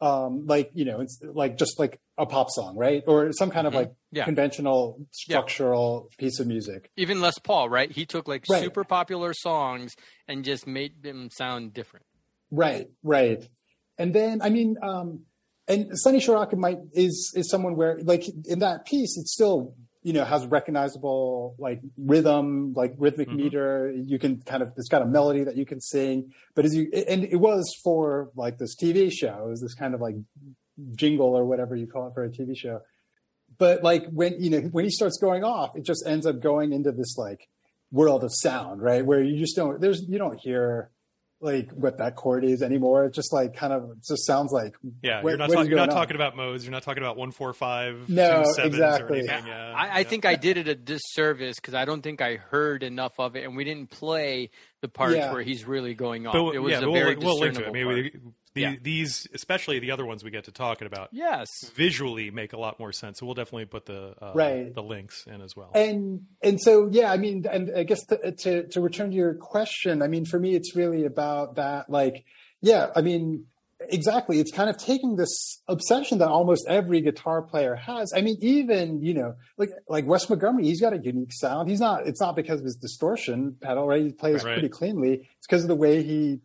D: um like you know it's like just like a pop song right or some kind of
C: Mhm.
D: like
C: Yeah.
D: conventional structural piece of music
C: even Les Paul, right? He took like
D: Right.
C: super popular songs and just made them sound different.
D: Right, right. And then I mean, um, and Sonny Sharrock might is is someone where like in that piece, it's still you know has recognizable like rhythm, like rhythmic
A: Mhm.
D: meter. You can kind of it's got a melody that you can sing. But as you and it was for like this TV show, it was this kind of like jingle or whatever you call it for a TV show. But like when you know when he starts going off, it just ends up going into this like world of sound, right? Where you just don't there's you don't hear like what that chord is anymore. It just like kind of just sounds like
A: Yeah,
D: what-
A: you're not,
D: what
A: talk- you're not talking about modes. You're not talking about one four five
D: No,
A: two sevens
D: exactly.
A: or anything. Yeah,
C: I, I
A: yeah.
C: think I did it a disservice because I don't think I heard enough of it, and we didn't play the parts
D: Yeah.
C: where he's really going off.
A: But,
C: it was
A: yeah,
C: a very
A: we'll, we'll link to it. I mean,
C: part.
A: we, the,
C: Yeah.
A: these, especially the other ones we get to talking about,
C: Yes.
A: visually make a lot more sense. So we'll definitely put the uh,
D: Right.
A: the links in as well.
D: and and so yeah i mean and i guess to, to to return to your question i mean for me it's really about that like yeah i mean exactly it's kind of taking this obsession that almost every guitar player has i mean even you know like like wes montgomery he's got a unique sound he's not it's not because of his distortion pedal right he plays
A: Right.
D: pretty cleanly it's because of the way he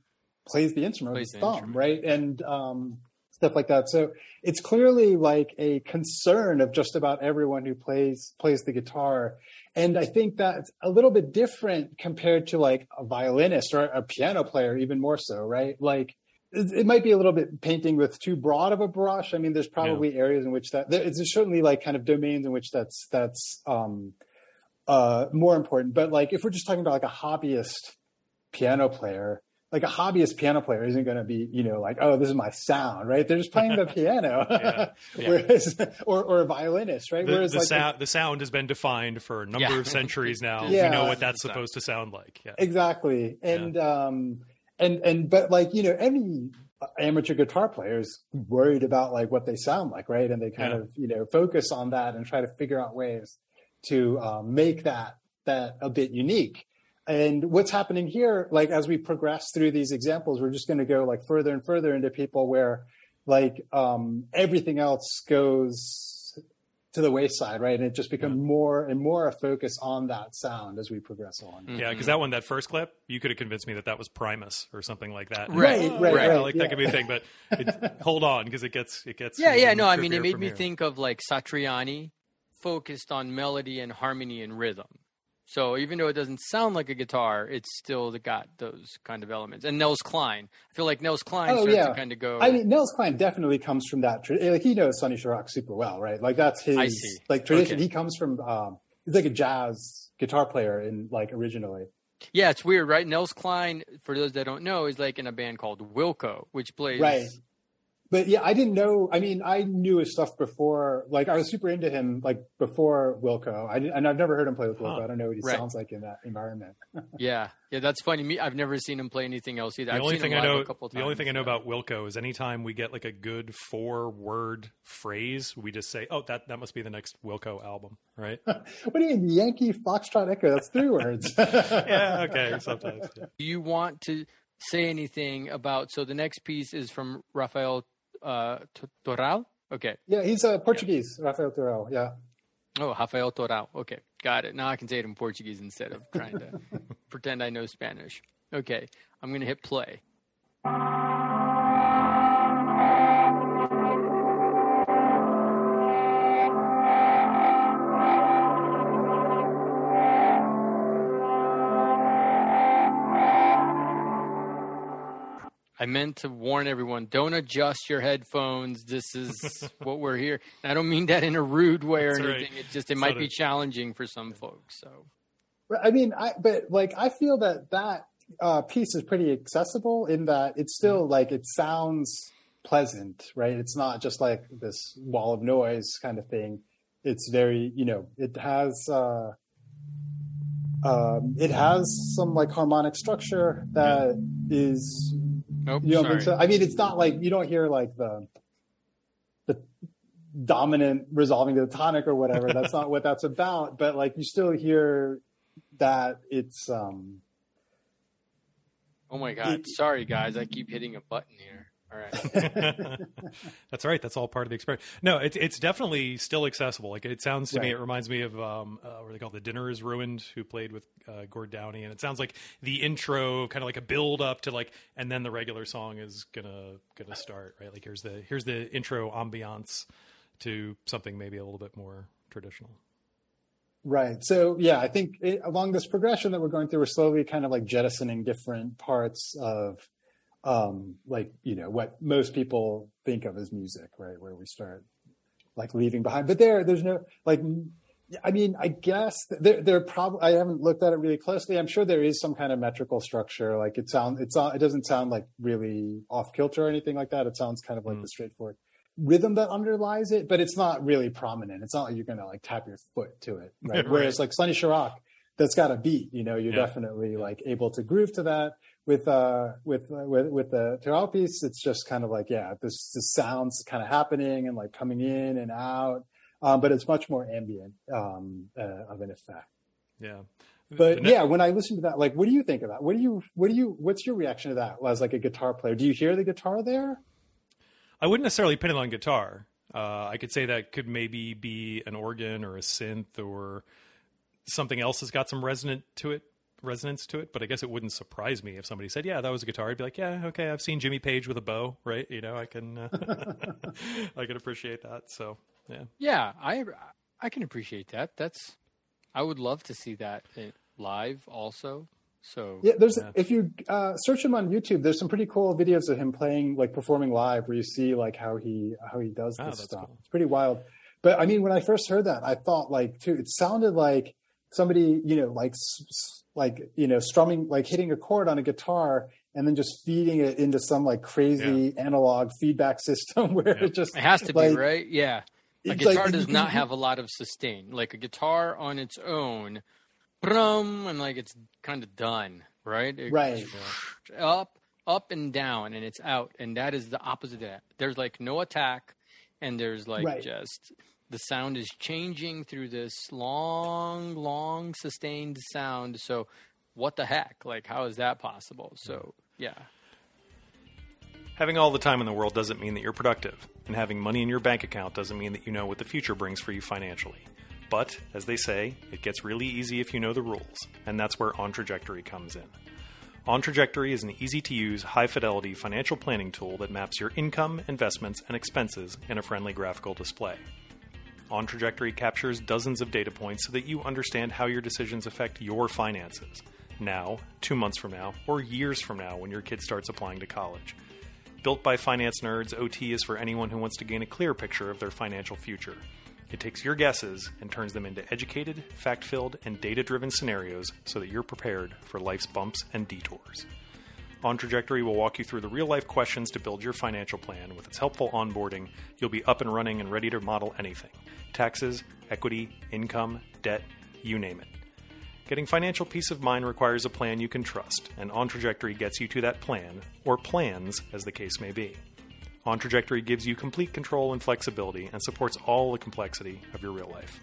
D: plays the instrument
C: Plays
D: with his thumb
C: instrument.
D: right? and um stuff like that. So it's clearly like a concern of just about everyone who plays plays the guitar. And i think that's a little bit different compared to like a violinist or a piano player even more so right? Like it, it might be a little bit painting with too broad of a brush. I mean there's probably areas in which that there, it's certainly like kind of domains in which that's that's um uh more important. But like if we're just talking about like a hobbyist piano player like a hobbyist piano player isn't going to be, you know, like, oh, this is my sound, right? They're just playing the <laughs> piano,
A: Yeah, yeah. <laughs>
D: whereas, or or a violinist, right?
A: the,
D: Whereas
A: the,
D: like
A: sound, the sound has been defined for a number
C: Yeah.
A: of centuries now. <laughs>
D: Yeah.
A: We know what that's
C: Sound.
A: supposed to sound like. Yeah.
D: exactly, and um, and and but like you know, any amateur guitar player is worried about like what they sound like, right? And they kind
A: Yeah.
D: of you know focus on that and try to figure out ways to um, make that that a bit unique. And what's happening here, like as we progress through these examples, we're just going to go like further and further into people where like um, everything else goes to the wayside, right? And it just becomes more and more a focus on that sound as we progress on.
A: Yeah, because that one, that first clip, you could have convinced me that that was Primus or something like that.
C: Right,
A: Oh,
D: right,
A: yeah,
D: right,
A: Like
D: yeah.
A: that could be a thing, but it, <laughs> hold on because it gets it gets.
C: Yeah, yeah,
A: even
C: no, I mean, it made me
A: here.
C: think of like Satriani, focused on melody and harmony and rhythm. So even though it doesn't sound like a guitar, it's still got those kind of elements. And Nels Cline, I feel like Nels Cline oh, starts yeah. to kind of go.
D: I mean, Nels Cline definitely comes from that. Like he knows Sonny Sharrock super well, right? Like that's his like tradition. Okay. He comes from. Um, he's like a jazz guitar player in like originally.
C: Yeah, it's weird, right? Nels Cline, for those that don't know, is like in a band called Wilco, which plays
D: right but yeah, I didn't know. I mean, I knew his stuff before. Like, I was super into him like before Wilco. I and I've never heard him play with Wilco. Huh. I don't know what he right. sounds like in that environment. <laughs>
C: yeah, yeah, that's funny. Me, I've never seen him play anything else either.
A: The
C: I've
A: only thing I
C: know,
A: the only thing I know about Wilco is anytime we get like a good four word phrase, we just say, "Oh, that that must be the next Wilco album," right? <laughs>
D: what do you mean, Yankee Foxtrot Echo? That's three words. <laughs>
A: yeah, okay, sometimes. Yeah.
C: Do you want to? say anything about so the next piece is from Rafael uh, Toral? Okay.
D: Yeah, he's a uh, Portuguese, yeah. Rafael Toral. Yeah.
C: Oh, Rafael Toral. Okay, got it. Now I can say it in Portuguese instead of trying to <laughs> pretend I know Spanish. Okay, I'm going to hit play. Meant to warn everyone: don't adjust your headphones. This is <laughs> what we're here. And I don't mean that in a rude way or That's anything. Right. It just it might be challenging for some folks. So,
D: I mean, I but like I feel that that uh, piece is pretty accessible in that it's still mm-hmm. like it sounds pleasant, right? It's not just like this wall of noise kind of thing. It's very, you know, it has. Uh, um, it has some like harmonic structure that is
C: Nope. You don't sorry. think
D: so? I mean, it's not like you don't hear like the the dominant resolving to the tonic or whatever. That's not what that's about. But like you still hear that it's um
C: Oh my god. It, sorry guys, I keep hitting a button here. All right. <laughs>
A: That's right. That's all part of the experience. No, it's it's definitely still accessible. Like it sounds to
D: right.
A: me, it reminds me of um, uh, what they call the Dinner is Ruined, who played with uh, Gord Downie, and it sounds like the intro, kind of like a build up to like, and then the regular song is gonna gonna start. Right. Like here's the here's the intro ambiance to something maybe a little bit more traditional.
D: Right. So yeah, I think it, along this progression that we're going through, we're slowly kind of like jettisoning different parts of um, like you know what most people think of as music, right? Where we start like leaving behind, but there, there's no like. I mean, I guess there, there probably. I haven't looked at it really closely. I'm sure there is some kind of metrical structure. Like it sounds, it's it doesn't sound like really off kilter or anything like that. It sounds kind of like mm. the straightforward rhythm that underlies it, but it's not really prominent. It's not like you're to like tap your foot to it, right? <laughs> right. Whereas like Sonny Sharrock, that's got a beat. You know, you're yeah. definitely like able to groove to that with uh with uh, with with the Toral piece, it's just kind of like yeah, this this sounds kind of happening and like coming in and out, um, but it's much more ambient um, uh, of an effect.
A: Yeah.
D: But yeah, when I listen to that, like, what do you think of that? What do you, what do you, what's your reaction to that as like a guitar player? Do you hear the guitar there?
A: I wouldn't necessarily pin it on guitar. Uh, I could say that could maybe be an organ or a synth or something else that's got some resonant to it resonance to it, but I guess it wouldn't surprise me if somebody said, "Yeah, that was a guitar." I'd be like, "Yeah, okay, I've seen Jimmy Page with a bow, right? You know, I can, uh, <laughs> I can appreciate that." So, yeah,
C: yeah, I, I can appreciate that. That's, I would love to see that live also. So
D: yeah, there's yeah. if you uh, search him on YouTube, there's some pretty cool videos of him playing like performing live, where you see like how he how he does oh, this stuff. Cool. It's pretty wild. But I mean, when I first heard that, I thought like too, it sounded like somebody you know like like you know strumming like hitting a chord on a guitar and then just feeding it into some like crazy yeah. analog feedback <laughs> system where yeah. it just
C: it has to like, be right yeah a guitar like, does not have a lot of sustain like a guitar on its own brum and like it's kind of done right it,
D: right
C: up up and down and it's out and that is the opposite of that there's like no attack and there's like right. just the sound is changing through this long, long sustained sound. So, what the heck? Like, how is that possible? So, yeah.
A: Having all the time in the world doesn't mean that you're productive, and having money in your bank account doesn't mean that you know what the future brings for you financially. But, as they say, it gets really easy if you know the rules, and that's where On Trajectory comes in. On Trajectory is an easy to use, high fidelity financial planning tool that maps your income, investments, and expenses in a friendly graphical display. On Trajectory captures dozens of data points so that you understand how your decisions affect your finances. Now, two months from now, or years from now when your kid starts applying to college. Built by finance nerds, OT is for anyone who wants to gain a clear picture of their financial future. It takes your guesses and turns them into educated, fact filled, and data driven scenarios so that you're prepared for life's bumps and detours. On Trajectory will walk you through the real life questions to build your financial plan. With its helpful onboarding, you'll be up and running and ready to model anything taxes, equity, income, debt, you name it. Getting financial peace of mind requires a plan you can trust, and On Trajectory gets you to that plan, or plans, as the case may be. On Trajectory gives you complete control and flexibility and supports all the complexity of your real life.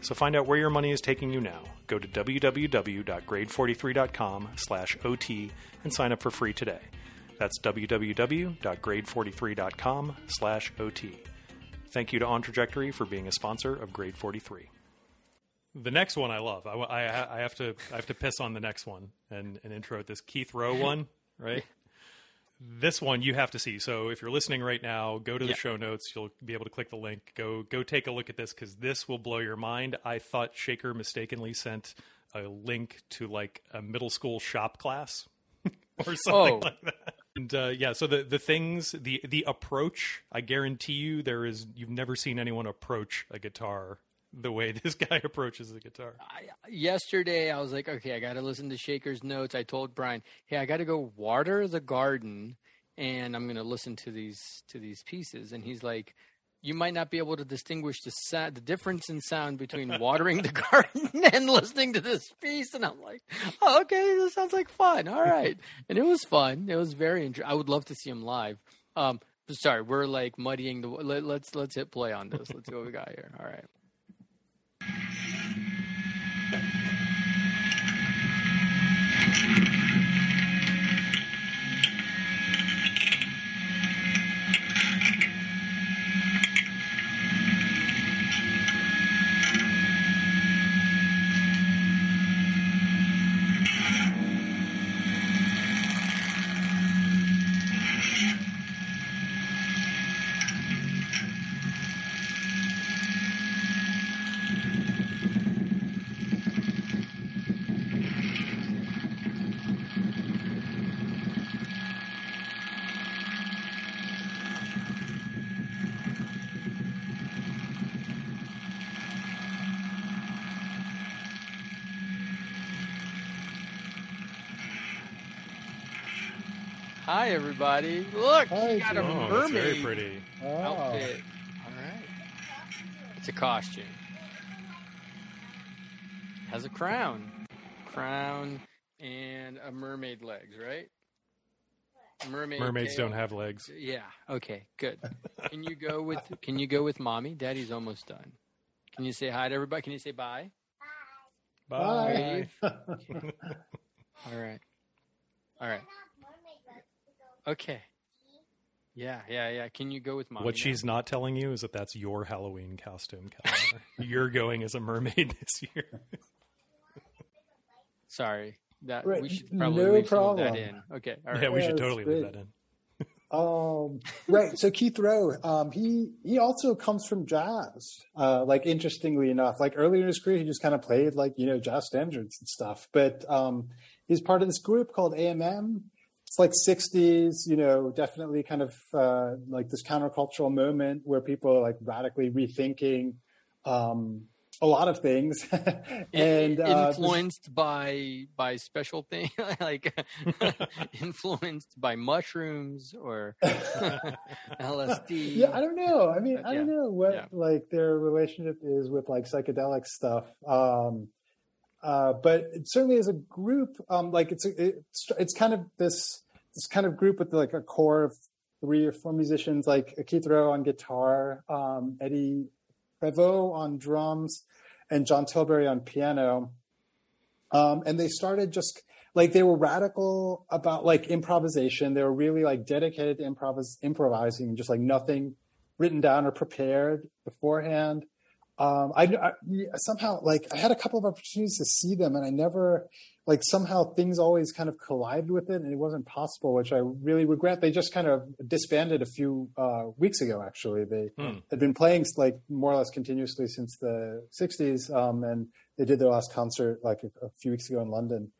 A: So find out where your money is taking you now. Go to www.grade43.com/ot and sign up for free today. That's www.grade43.com/ot. Thank you to On Trajectory for being a sponsor of Grade 43. The next one I love. I, I, I have to I have to piss on the next one and, and intro at this Keith Rowe one, <laughs> right? this one you have to see. So if you're listening right now, go to the
C: Yeah.
A: show notes. You'll be able to click the link. Go go take a look at this because this will blow your mind. I thought Sekhar mistakenly sent a link to like a middle school shop class <laughs> or something
C: Oh.
A: like that. And uh, yeah, so the the things the the approach, I guarantee you, there is you've never seen anyone approach a guitar the way <laughs> this guy approaches the guitar.
C: I, yesterday I was like, okay, I got to listen to Sekhar's notes. I told Brian, hey, I got to go water the garden, and I'm going to listen to these to these pieces. And he's like, you might not be able to distinguish the the difference in sound between <laughs> watering the garden <laughs> and listening to this piece. And I'm like, oh, okay, this sounds like fun. All right, and it was fun. It was very interesting. I would love to see him live. Um, sorry, we're like muddying the. Let, let's let's hit play on this. Let's see what we got here. All right. Hi, everybody. Look,
D: Hi,
C: you got a
A: Oh,
C: mermaid
A: very pretty.
D: Oh.
C: outfit. All right. It's a costume. Has a crown. Crown and a mermaid legs, right? Mermaid
A: Mermaids
C: tail.
A: don't have legs.
C: Yeah. Okay. Good. Can you go with Can you go with mommy? Daddy's almost done. Can you say hi to everybody? Can you say bye?
D: Bye. <laughs>
C: All right. All right. Okay. Yeah, yeah, yeah. Can you go with mommy?
A: What
C: now?
A: she's not telling you is that that's your Halloween costume calendar. <laughs> You're going as a mermaid <laughs> this year.
C: Sorry. That
D: Right,
C: we should probably
D: no
C: leave some of that in. Okay. All right.
A: yeah, we
D: Yeah,
A: should
D: that's
A: totally leave that in.
D: Um, right. So Keith Rowe, um, he he also comes from jazz. Uh, like interestingly enough, like earlier in his career, he just kind of played like you know jazz standards and stuff. But um, he's part of this group called AMM. It's like '60s, you know, definitely kind of uh, like this countercultural moment where people are like radically rethinking um, a lot of things. <laughs> and uh, this-
C: influenced by by special thing <laughs> like <laughs> influenced by mushrooms or LSD.
D: Yeah, I don't know. I mean, I don't know what
C: Yeah.
D: like their relationship is with like psychedelic stuff. Um, uh, but it certainly as a group, um, like it's it's it's kind of this this kind of group with like a core of three or four musicians, like Keith Rowe on guitar, um, Eddie Prévost on drums, and John Tilbury on piano. Um, and they started just like they were radical about like improvisation. They were really like dedicated to improvis- improvising, just like nothing written down or prepared beforehand. Um, I, I, somehow like I had a couple of opportunities to see them, and I never like somehow things always kind of collided with it, and it wasn't possible, which I really regret. They just kind of disbanded a few uh, weeks ago. Actually, they hmm. had been playing like more or less continuously since the '60s, um, and they did their last concert like a, a few weeks ago in London.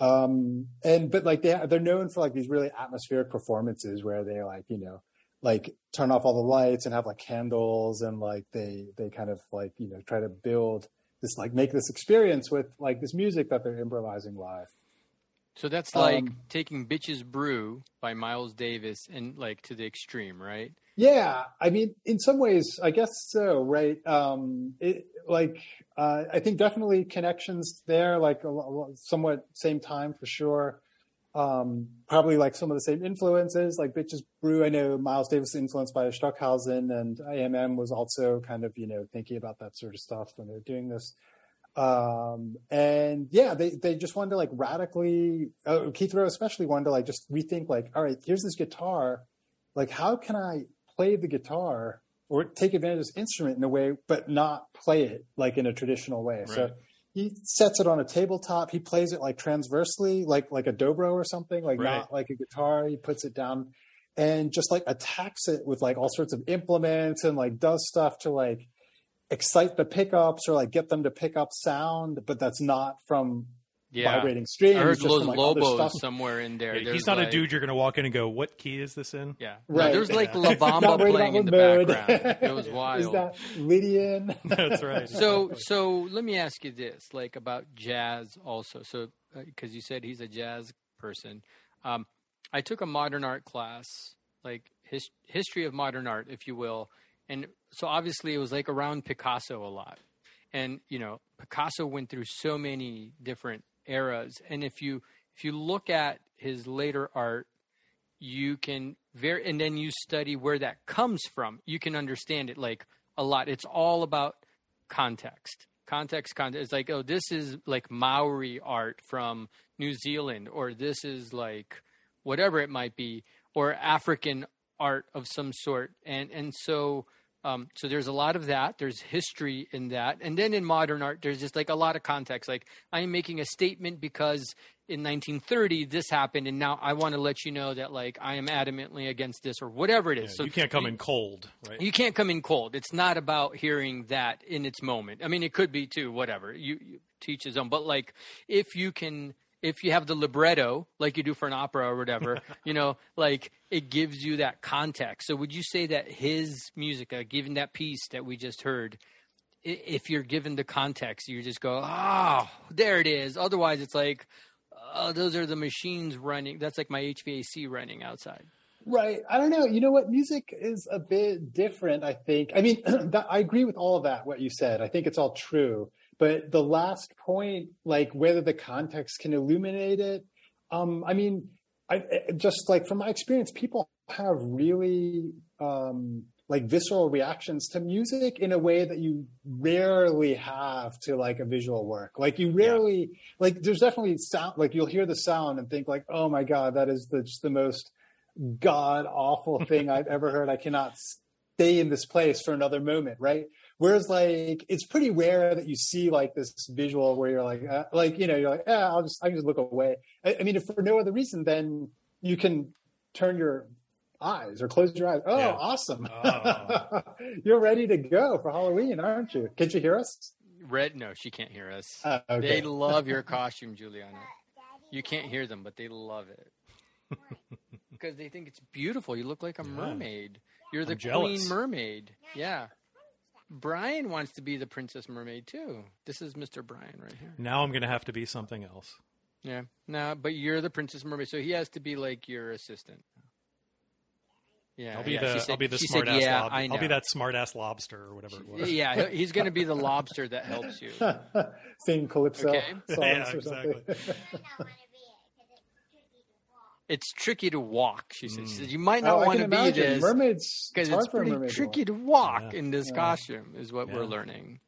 D: Um, and but like they they're known for like these really atmospheric performances where they like you know like turn off all the lights and have like candles and like they they kind of like you know try to build this like make this experience with like this music that they're improvising live.
C: So that's like um, taking bitches brew by miles davis and like to the extreme right?
D: Yeah. I mean in some ways i guess so right? Um it like uh i think definitely connections there like a, a somewhat same time for sure um, probably like some of the same influences, like Bitches Brew. I know Miles Davis influenced by Stockhausen, and AMM was also kind of you know thinking about that sort of stuff when they're doing this. Um, and yeah, they they just wanted to like radically. Uh, Keith Rowe especially wanted to like just rethink like, all right, here's this guitar, like how can I play the guitar or take advantage of this instrument in a way, but not play it like in a traditional way. Right. So he sets it on a tabletop. He plays it like transversely, like like a dobro or something, like right. not like a guitar. He puts it down and just like attacks it with like all sorts of implements and like does stuff to like excite the pickups or like get them to pick up sound, but that's not from yeah. vibrating streams. I
C: heard Los like Lobos somewhere in there.
A: Yeah, he's not like, a dude you're going to walk in and go, "What key is this in?"
C: Yeah, right. No, there's like La <laughs> Bamba playing in the mode. background. <laughs> It was wild.
D: Is that Lydian? <laughs>
A: That's right.
C: So, so let me ask you this, like about jazz, also. So, because uh, you said he's a jazz person, um, I took a modern art class, like his, history of modern art, if you will, and so obviously it was like around Picasso a lot. And you know, Picasso went through so many different eras. And if you if you look at his later art, you can very and then you study where that comes from. You can understand it like a lot. It's all about context. Context, context. It's like, oh, this is like Maori art from New Zealand, or this is like whatever it might be, or African art of some sort. And and so um, so there's a lot of that. There's history in that, and then in modern art, there's just like a lot of context. Like I am making a statement because in 1930 this happened, and now I want to let you know that like I am adamantly against this or whatever it is.
A: Yeah, so you can't come you, in cold, right?
C: You can't come in cold. It's not about hearing that in its moment. I mean, it could be too. Whatever you, you teach his own, but like if you can if you have the libretto like you do for an opera or whatever, <laughs> you know, like it gives you that context. So would you say that his music, uh, given that piece that we just heard, if you're given the context, you just go, oh, there it is. Otherwise, it's like, oh, those are the machines running. That's like my HVAC running outside.
D: Right. I don't know. You know what? Music is a bit different, I think. I mean, <clears throat> that, I agree with all of that, what you said. I think it's all true. But the last point, like whether the context can illuminate it, um, I mean, I just like from my experience, people have really um, like visceral reactions to music in a way that you rarely have to like a visual work. Like you rarely yeah. like there's definitely sound like you'll hear the sound and think like, oh my god, that is the, just the most god awful thing I've ever heard. I cannot stay in this place for another moment, right? Whereas like it's pretty rare that you see like this visual where you're like uh, like you know you're like yeah I'll just I can just look away. I, I, mean if for no other reason then you can turn your eyes or close your eyes. Oh, yeah. awesome! Oh. <laughs> you're ready to go for Halloween, aren't you? Can't you hear us?
C: Red? No, she can't hear us.
D: Uh, okay.
C: They love your <laughs> costume, Juliana. You can't hear them, but they love it <laughs> because they think it's beautiful. You look like a mermaid. You're the queen mermaid. Yeah. Brian wants to be the Princess Mermaid too. This is Mr. Brian right here.
A: Now I'm going to have to be something else.
C: Yeah. No, but you're the Princess Mermaid, so he has to be like your assistant.
A: Yeah, I'll be yeah, the said, I'll be the smart said, ass yeah, lob- I'll be that smart ass lobster or whatever it was.
C: Yeah, he's going to be the lobster that helps you. <laughs>
D: Sing calypso okay. songs <laughs> yeah, or something. <laughs>
C: it's tricky to walk. She says, mm. she says you might not oh, want to be this
D: mermaids
C: because it's, pretty tricky to walk yeah. in this yeah. costume. Is what yeah. we're learning.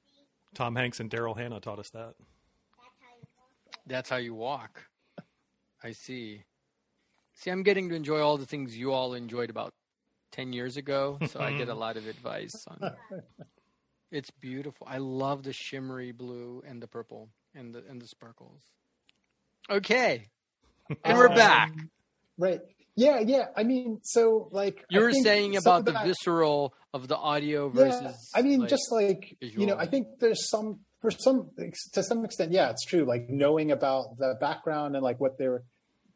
A: Tom Hanks and Daryl Hannah taught us that.
C: That's how you walk. I see. See, I'm getting to enjoy all the things you all enjoyed about ten years ago, so I get a <laughs> lot of advice on <laughs> It's beautiful. I love the shimmery blue and the purple and the and the sparkles. Okay, and we're
D: Um,
C: back.
D: Right. Yeah, yeah. I mean, so like
C: You were saying about the
D: that-
C: visceral of the audio versus.
D: Yeah, I mean,
C: like-
D: just like you know. I think there's some for some to some extent, yeah, it's true. Like knowing about the background and like what they were,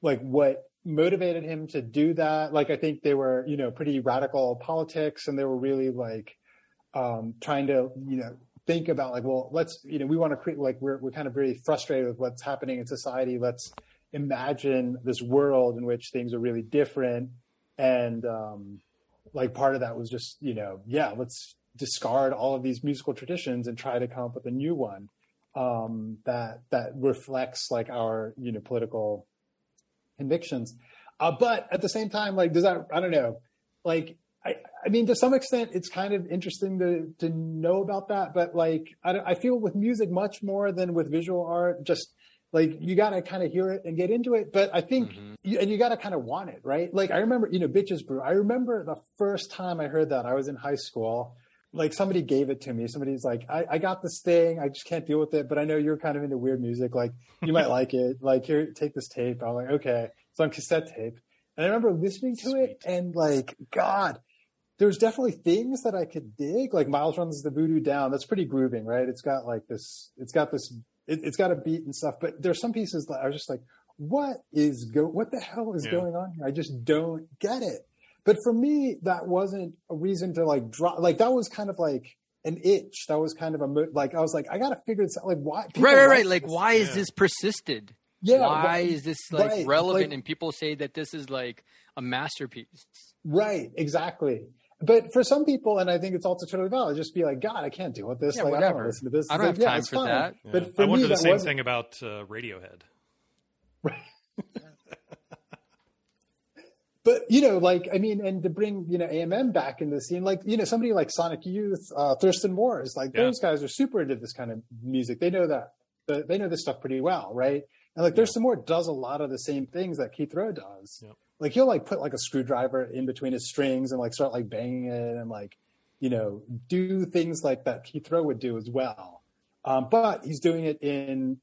D: like what motivated him to do that. Like I think they were, you know, pretty radical politics, and they were really like um, trying to, you know, think about like, well, let's, you know, we want to create like we're we're kind of very frustrated with what's happening in society. Let's imagine this world in which things are really different and um like part of that was just you know yeah let's discard all of these musical traditions and try to come up with a new one um that that reflects like our you know political convictions uh but at the same time like does that i don't know like I, I mean, to some extent, it's kind of interesting to to know about that. But like, I, I feel with music much more than with visual art. Just like you got to kind of hear it and get into it. But I think,
C: Mhm.
D: you, and you got to kind of want it, right? Like I remember, you know, Bitches Brew. I remember the first time I heard that. I was in high school. Like somebody gave it to me. Somebody's like, I, I got this thing. I just can't deal with it. But I know you're kind of into weird music. Like you might like it. Like here, take this tape. I'm like, okay. It's on cassette tape. And I remember listening to it and like, God, there's definitely things that I could dig. Like Miles runs the voodoo down. That's pretty grooving, right? It's got like this, it's got this, it, it's got a beat and stuff, but there's some pieces that I was just like, what is go, what the hell is
A: Yeah.
D: going on here? I just don't get it. But for me, that wasn't a reason to like drop, like that was kind of like an itch. That was kind of a, mo- like, I was like, I got to figure this out. Like why?
C: right, right, right.
D: like
C: Like,
D: this.
C: why is
A: Yeah.
C: this persisted?
D: Yeah.
C: why
D: right.
C: is this like
D: right,
C: relevant?
D: like-
C: and people say that this is like a masterpiece.
D: Right, exactly. But for some people, and I think it's also totally valid, just be like, God, I can't deal with this.
C: Yeah,
D: like, I don't to listen to this.
C: I don't
D: like,
C: have
D: yeah,
C: time
D: it's
C: for
D: fine.
C: that.
A: Yeah.
D: But for
A: I wonder
D: me,
A: the same
D: wasn't-
A: thing about uh, Radiohead. <laughs>
D: But you know, like I mean, and to bring you know AMM back into the scene, like you know, somebody like Sonic Youth, uh, Thurston Moore is like
A: Yeah.
D: those guys are super into this kind of music. They know that they know this stuff pretty well, right? And like Thurston Moore does a lot of the same things that Keith Rowe does.
A: Yep.
D: Like he'll like put like a screwdriver in between his strings and like start like banging it and like you know do things like that Keith Rowe would do as well. Um, but he's doing it in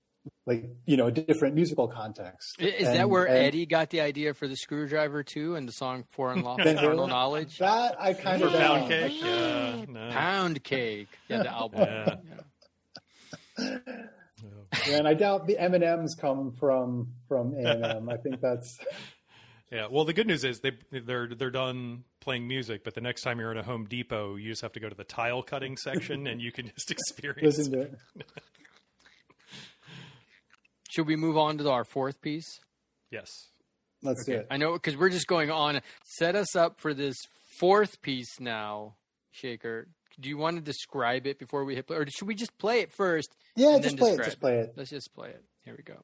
D: like you know a different musical context.
C: I- Is that where
D: and-
C: Eddie got the idea for the screwdriver too, and the song "Foreign Unlawful
D: Then
C: Carnal
D: who- <laughs>
C: Knowledge"?
D: That I kind
A: For
D: of
A: pound cake? Yeah. No.
C: Pound Cake, yeah, the album.
A: Yeah.
C: Yeah.
D: Yeah, and I doubt the M and M's come from from A and M. I think that's
A: Yeah. Well, the good news is they they're they're done playing music, but the next time you're in a Home Depot, you just have to go to the tile cutting section, and you can just <laughs> experience.
D: listen to it. <laughs>
C: Should we move on to our fourth piece?
A: Yes.
D: Let's do it.
C: I know because we're just going on. Set us up for this fourth piece now, Sekhar. Do you want to describe it before we hit play, or should we just play it first?
D: Yeah, just play it. Just play it.
C: Let's just play it. Here we go.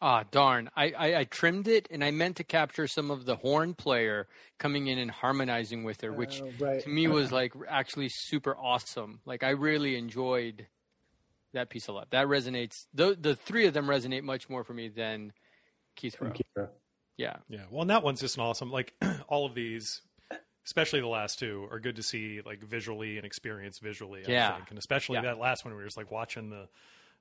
C: Ah, darn. I, I, I trimmed it and I meant to capture some of the horn player coming in and harmonizing with her, which
D: Oh, right.
C: to me was <laughs> like actually super awesome. Like I really enjoyed that piece a lot. That resonates. The the three of them resonate much more for me than Keith Rowe. Yeah,
A: Yeah. Well, and that one's just an awesome. Like <clears throat> all of these, especially the last two, are good to see like visually and experience visually. I
C: Yeah.
A: think. and especially
C: Yeah.
A: that last one, we were just like watching the.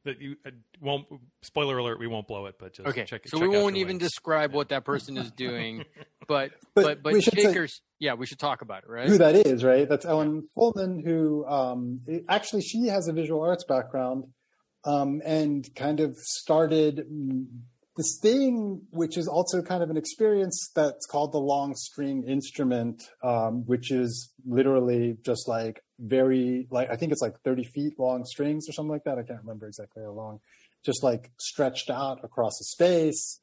A: That you uh, won't. Spoiler alert: we won't blow it, but just
C: Okay,
A: check.
C: so
A: check
C: we won't even
A: links.
C: describe what that person is <laughs> doing, but <laughs>
D: But
C: but but,
D: we should say-
C: Shakers, yeah, we should talk about it, right?
D: Who that is, right? That's Ellen Fullman, who um, actually she has a visual arts background um, and kind of started this thing, which is also kind of an experience that's called the long string instrument, um, which is literally just like very like I think it's like thirty feet long strings or something like that. I can't remember exactly how long, just like stretched out across a space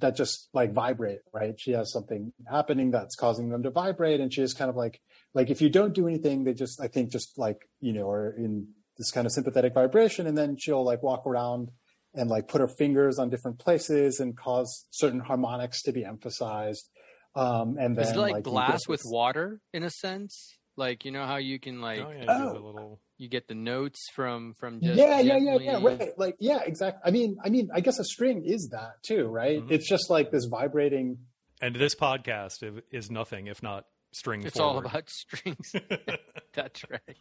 D: that just like vibrate, right? She has something happening that's causing them to vibrate, and she is kind of like like if you don't do anything, they just I think just like you know are in this kind of sympathetic vibration, and then she'll like walk around and like put her fingers on different places and cause certain harmonics to be emphasized. Um, and then
C: Is it like glass with water in a sense? Like you know how you can like
A: oh, yeah,
D: Oh.
A: do little.
C: you get the notes from from just
D: yeah, yeah, yeah, yeah. Right. Like, yeah, exactly. I mean, I mean, I guess a string is that too, right?
A: Mhm.
D: It's just like this vibrating.
A: And this podcast is nothing if not string
C: It's all about <laughs> strings. <laughs> That's right.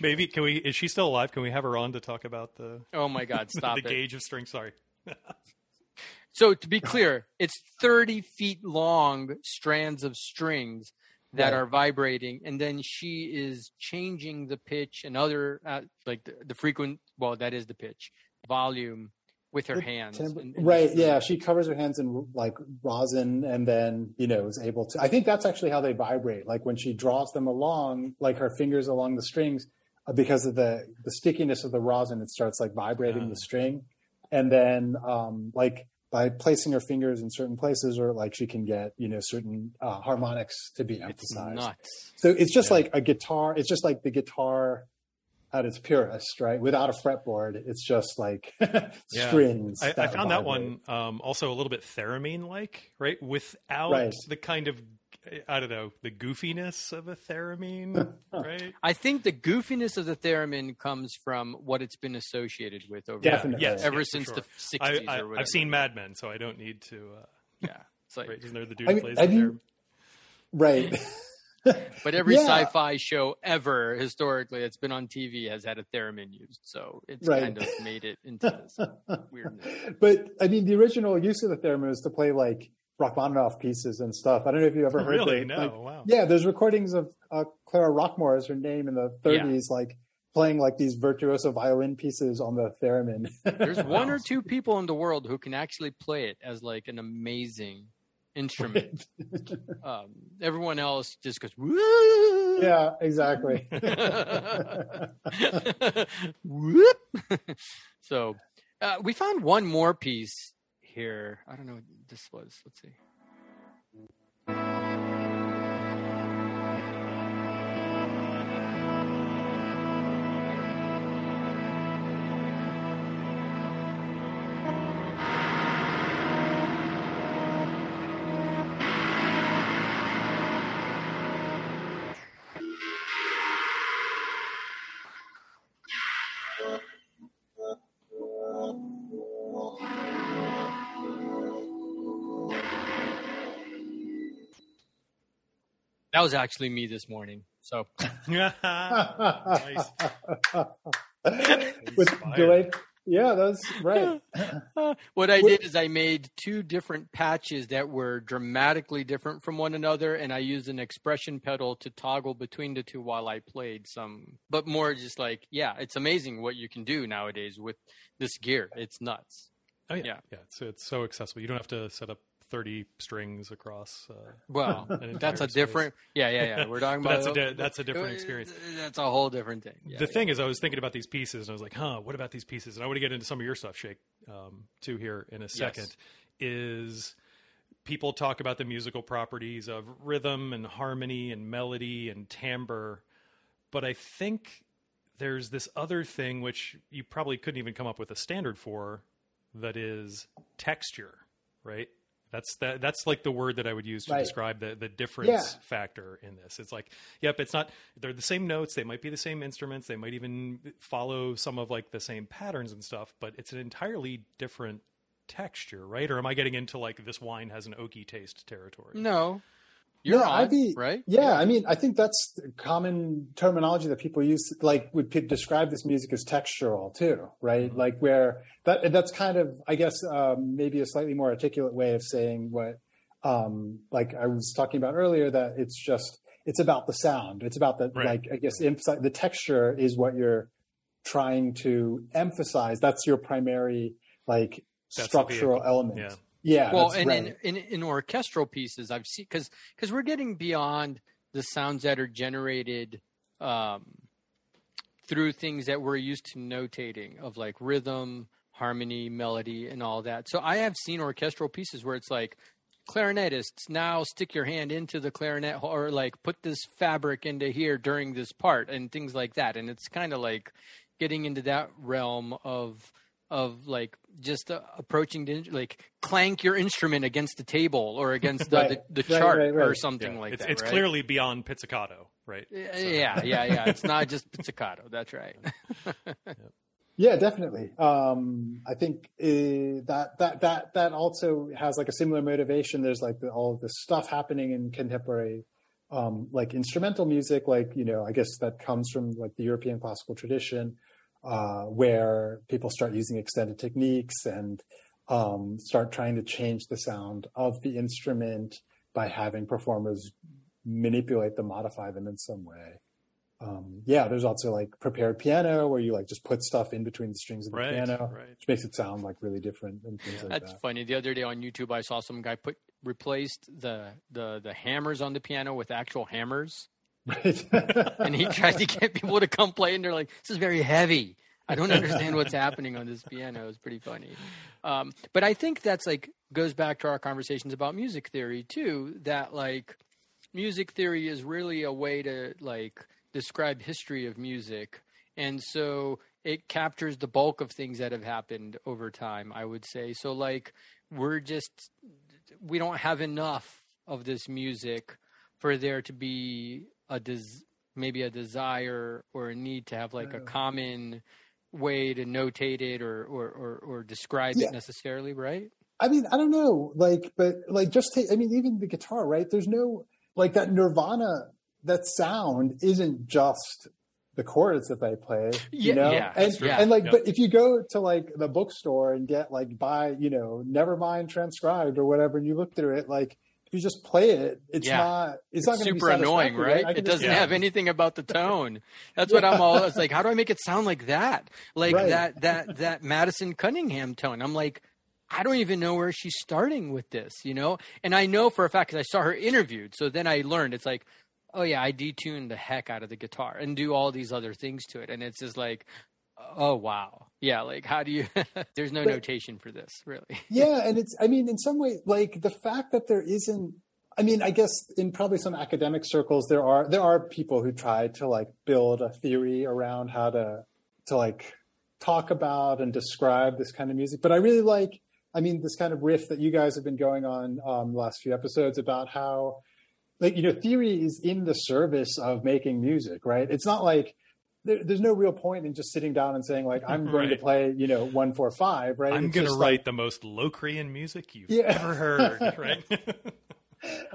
A: Maybe can we? Is she still alive? Can we have her on to talk about the
C: Oh my God! <laughs> Stop
A: the
C: it.
A: gauge of string? Sorry.
C: So to be clear, it's 30 feet long strands of strings that
D: Right.
C: are vibrating, and then she is changing the pitch and other uh, like the, the frequent. Well, that is the pitch volume with her
D: The
C: hands.
D: timbre-
C: and- and
D: right. Yeah. She covers her hands in like rosin and then, you know, is able to. I think that's actually how they vibrate. Like when she draws them along, like her fingers along the strings, uh, because of the, the stickiness of the rosin, it starts like vibrating the string. And then, um, like, by placing her fingers in certain places, or like she can get, you know, certain uh, harmonics to be
C: It's
D: emphasized.
C: nuts.
D: So it's just
A: Yeah.
D: like a guitar. It's just like the guitar at its purest, right? Without a fretboard, it's just like <laughs>
A: Yeah.
D: strings.
A: I, I found that one um, also a little bit theremin like, right? Without
D: Right.
A: the kind of I don't know the goofiness of a theremin, <laughs> right?
C: I think the goofiness of the theremin comes from what it's been associated with over
D: Definitely.
A: yes,
C: ever
A: yes,
C: since
A: sure.
C: the 60s
A: I,
C: or
A: I,
C: whatever.
A: I've seen Mad Men, so I don't need to. Uh, <laughs>
C: Yeah. It's like,
A: right? Isn't there the dude
D: I
A: who
D: mean,
A: plays
D: have
A: the
D: you-
A: theremin?
D: right. <laughs>
C: but every
D: Yeah.
C: sci-fi show ever historically that's been on TV has had a theremin used, so it's
D: Right.
C: kind of made it into this weirdness.
D: but I mean, the original use of the theremin was to play like Rachmaninoff pieces and stuff. I don't know if you ever <laughs> heard
A: Really?
D: the-
A: No.
D: like-
A: wow.
D: yeah, there's recordings of uh, Clara Rockmore is her name in the 30s, like playing like these virtuoso violin pieces on the theremin. <laughs>
C: There's one or two people in the world who can actually play it as like an amazing instrument. <laughs> Um, everyone else just goes, Woo!
D: yeah, exactly.
C: Whoop. so uh, we found one more piece here. I don't know what this was. Let's see. That was actually me this morning. So <laughs>
A: nice.
D: With delay. Yeah, that's right. <laughs>
C: what I did is I made two different patches that were dramatically different from one another, and I used an expression pedal to toggle between the two while I played some. But more just like, yeah, it's amazing what you can do nowadays with this gear. It's nuts.
A: Oh yeah,
C: Yeah.
A: yeah. It's it's so accessible. You don't have to set up thirty strings across. Uh,
C: Well, that's a
A: space.
C: different. Yeah, yeah, yeah. We're talking <laughs> about
A: that's a di- that's a different experience.
C: That's a whole different thing. Yeah,
A: the
C: yeah.
A: thing is, I was thinking about these pieces, and I was like, "Huh, what about these pieces?" And I want to get into some of your stuff, Shake, um, too, here in a second. Is people talk about the musical properties of rhythm and harmony and melody and timbre, but I think there's this other thing which you probably couldn't even come up with a standard for, that is texture, right? That's that. That's like the word that I would use to
D: Right.
A: describe the the difference
D: Yeah.
A: factor in this. It's like, yep, it's not. They're the same notes. They might be the same instruments. They might even follow some of like the same patterns and stuff. But it's an entirely different texture, right? Or am I getting into like this wine has an oaky taste territory?
C: No, you're
D: Yeah,
C: on,
D: I'd be-
C: right?
D: Yeah, I mean, I think that's common terminology that people use, like would describe this music as textural too, right?
A: Mm-hmm.
D: Like where that that's kind of, I guess, um, maybe a slightly more articulate way of saying what, um, like I was talking about earlier, that it's just it's about the sound. It's about the
A: Right.
D: like I guess emphasize the texture is what you're trying to emphasize. That's your primary like
A: That's
D: structural element.
A: Yeah.
D: Yeah.
C: well, and
D: right.
C: in, in in orchestral pieces, I've seen because because we're getting beyond the sounds that are generated um, through things that we're used to notating of like rhythm, harmony, melody, and all that. So I have seen orchestral pieces where it's like clarinetists now stick your hand into the clarinet or like put this fabric into here during this part and things like that and it's kind of like getting into that realm of of like just uh, approaching the, like clank your instrument against the table or against the,
D: Right.
C: the, the
D: Right,
C: chart
D: right,
C: or something
A: Yeah.
C: like
A: it's
C: that
A: it's
C: right?
A: clearly beyond pizzicato, right?
C: So. Yeah, yeah, yeah. <laughs> It's not just pizzicato. That's right.
D: Yeah, <laughs> definitely. Um, I think uh, that that that that also has like a similar motivation. There's like the, all of this stuff happening in contemporary, um, like instrumental music. Like you know, I guess that comes from like the European classical tradition, uh, where people start using extended techniques and um, start trying to change the sound of the instrument by having performers manipulate them, modify them in some way um, yeah, there's also like prepared piano where you like just put stuff in between the strings of the
A: right,
D: piano,
A: right.
D: which makes it sound like really different and things like
C: That's
D: that.
C: funny. The other day on YouTube, I saw some guy put replaced the the the hammers on the piano with actual hammers,
D: Right.
C: and he tried to get people to come play, and they're like, "This is very heavy." I don't understand what's happening on this piano. It's pretty funny. Um, but I think that's like goes back to our conversations about music theory too. That like music theory is really a way to like describe history of music and so it captures the bulk of things that have happened over time i would say so like we're just we don't have enough of this music for there to be a des- maybe a desire or a need to have like a common way to notate it or or or, or describe
D: Yeah.
C: it necessarily right
D: I mean, I don't know, like, but like, just take. I mean, even the guitar, right? There's no like that Nirvana. That sound isn't just the chords that they play,
C: Yeah,
D: you know.
C: yeah,
D: and
C: true.
D: and like,
A: Yeah.
D: but if you go to like the bookstore and get like buy, you know, Nevermind transcribed or whatever, and you look through it, like you just play it, it's
C: Yeah.
D: not. It's, not going to be
C: super annoying,
D: satisfactory,
C: right? It doesn't
A: Yeah.
C: have anything about the <laughs> tone. That's what I'm all. It's like, how do I make it sound like that? Like
D: Right.
C: that that that Madison Cunningham tone. I'm like, I don't even know where she's starting with this, you know. And I know for a fact because I saw her interviewed. So then I learned it's like, oh yeah, I detune the heck out of the guitar and do all these other things to it, and it's just like. Oh wow. Yeah, like how do you <laughs> there's no
D: But-
C: notation for this, really. <laughs>
D: yeah and it's i mean in some way like the fact that there isn't i mean i guess in probably some academic circles there are there are people who try to like build a theory around how to to like talk about and describe this kind of music but i really like i mean this kind of riff that you guys have been going on um last few episodes about how like you know theory is in the service of making music right it's not like there, there's no real point in just sitting down and saying like i'm going to play you know one four five right
A: I'm going to write
D: like-
A: the most Locrian music you've
D: Yeah.
A: ever heard, <laughs> right?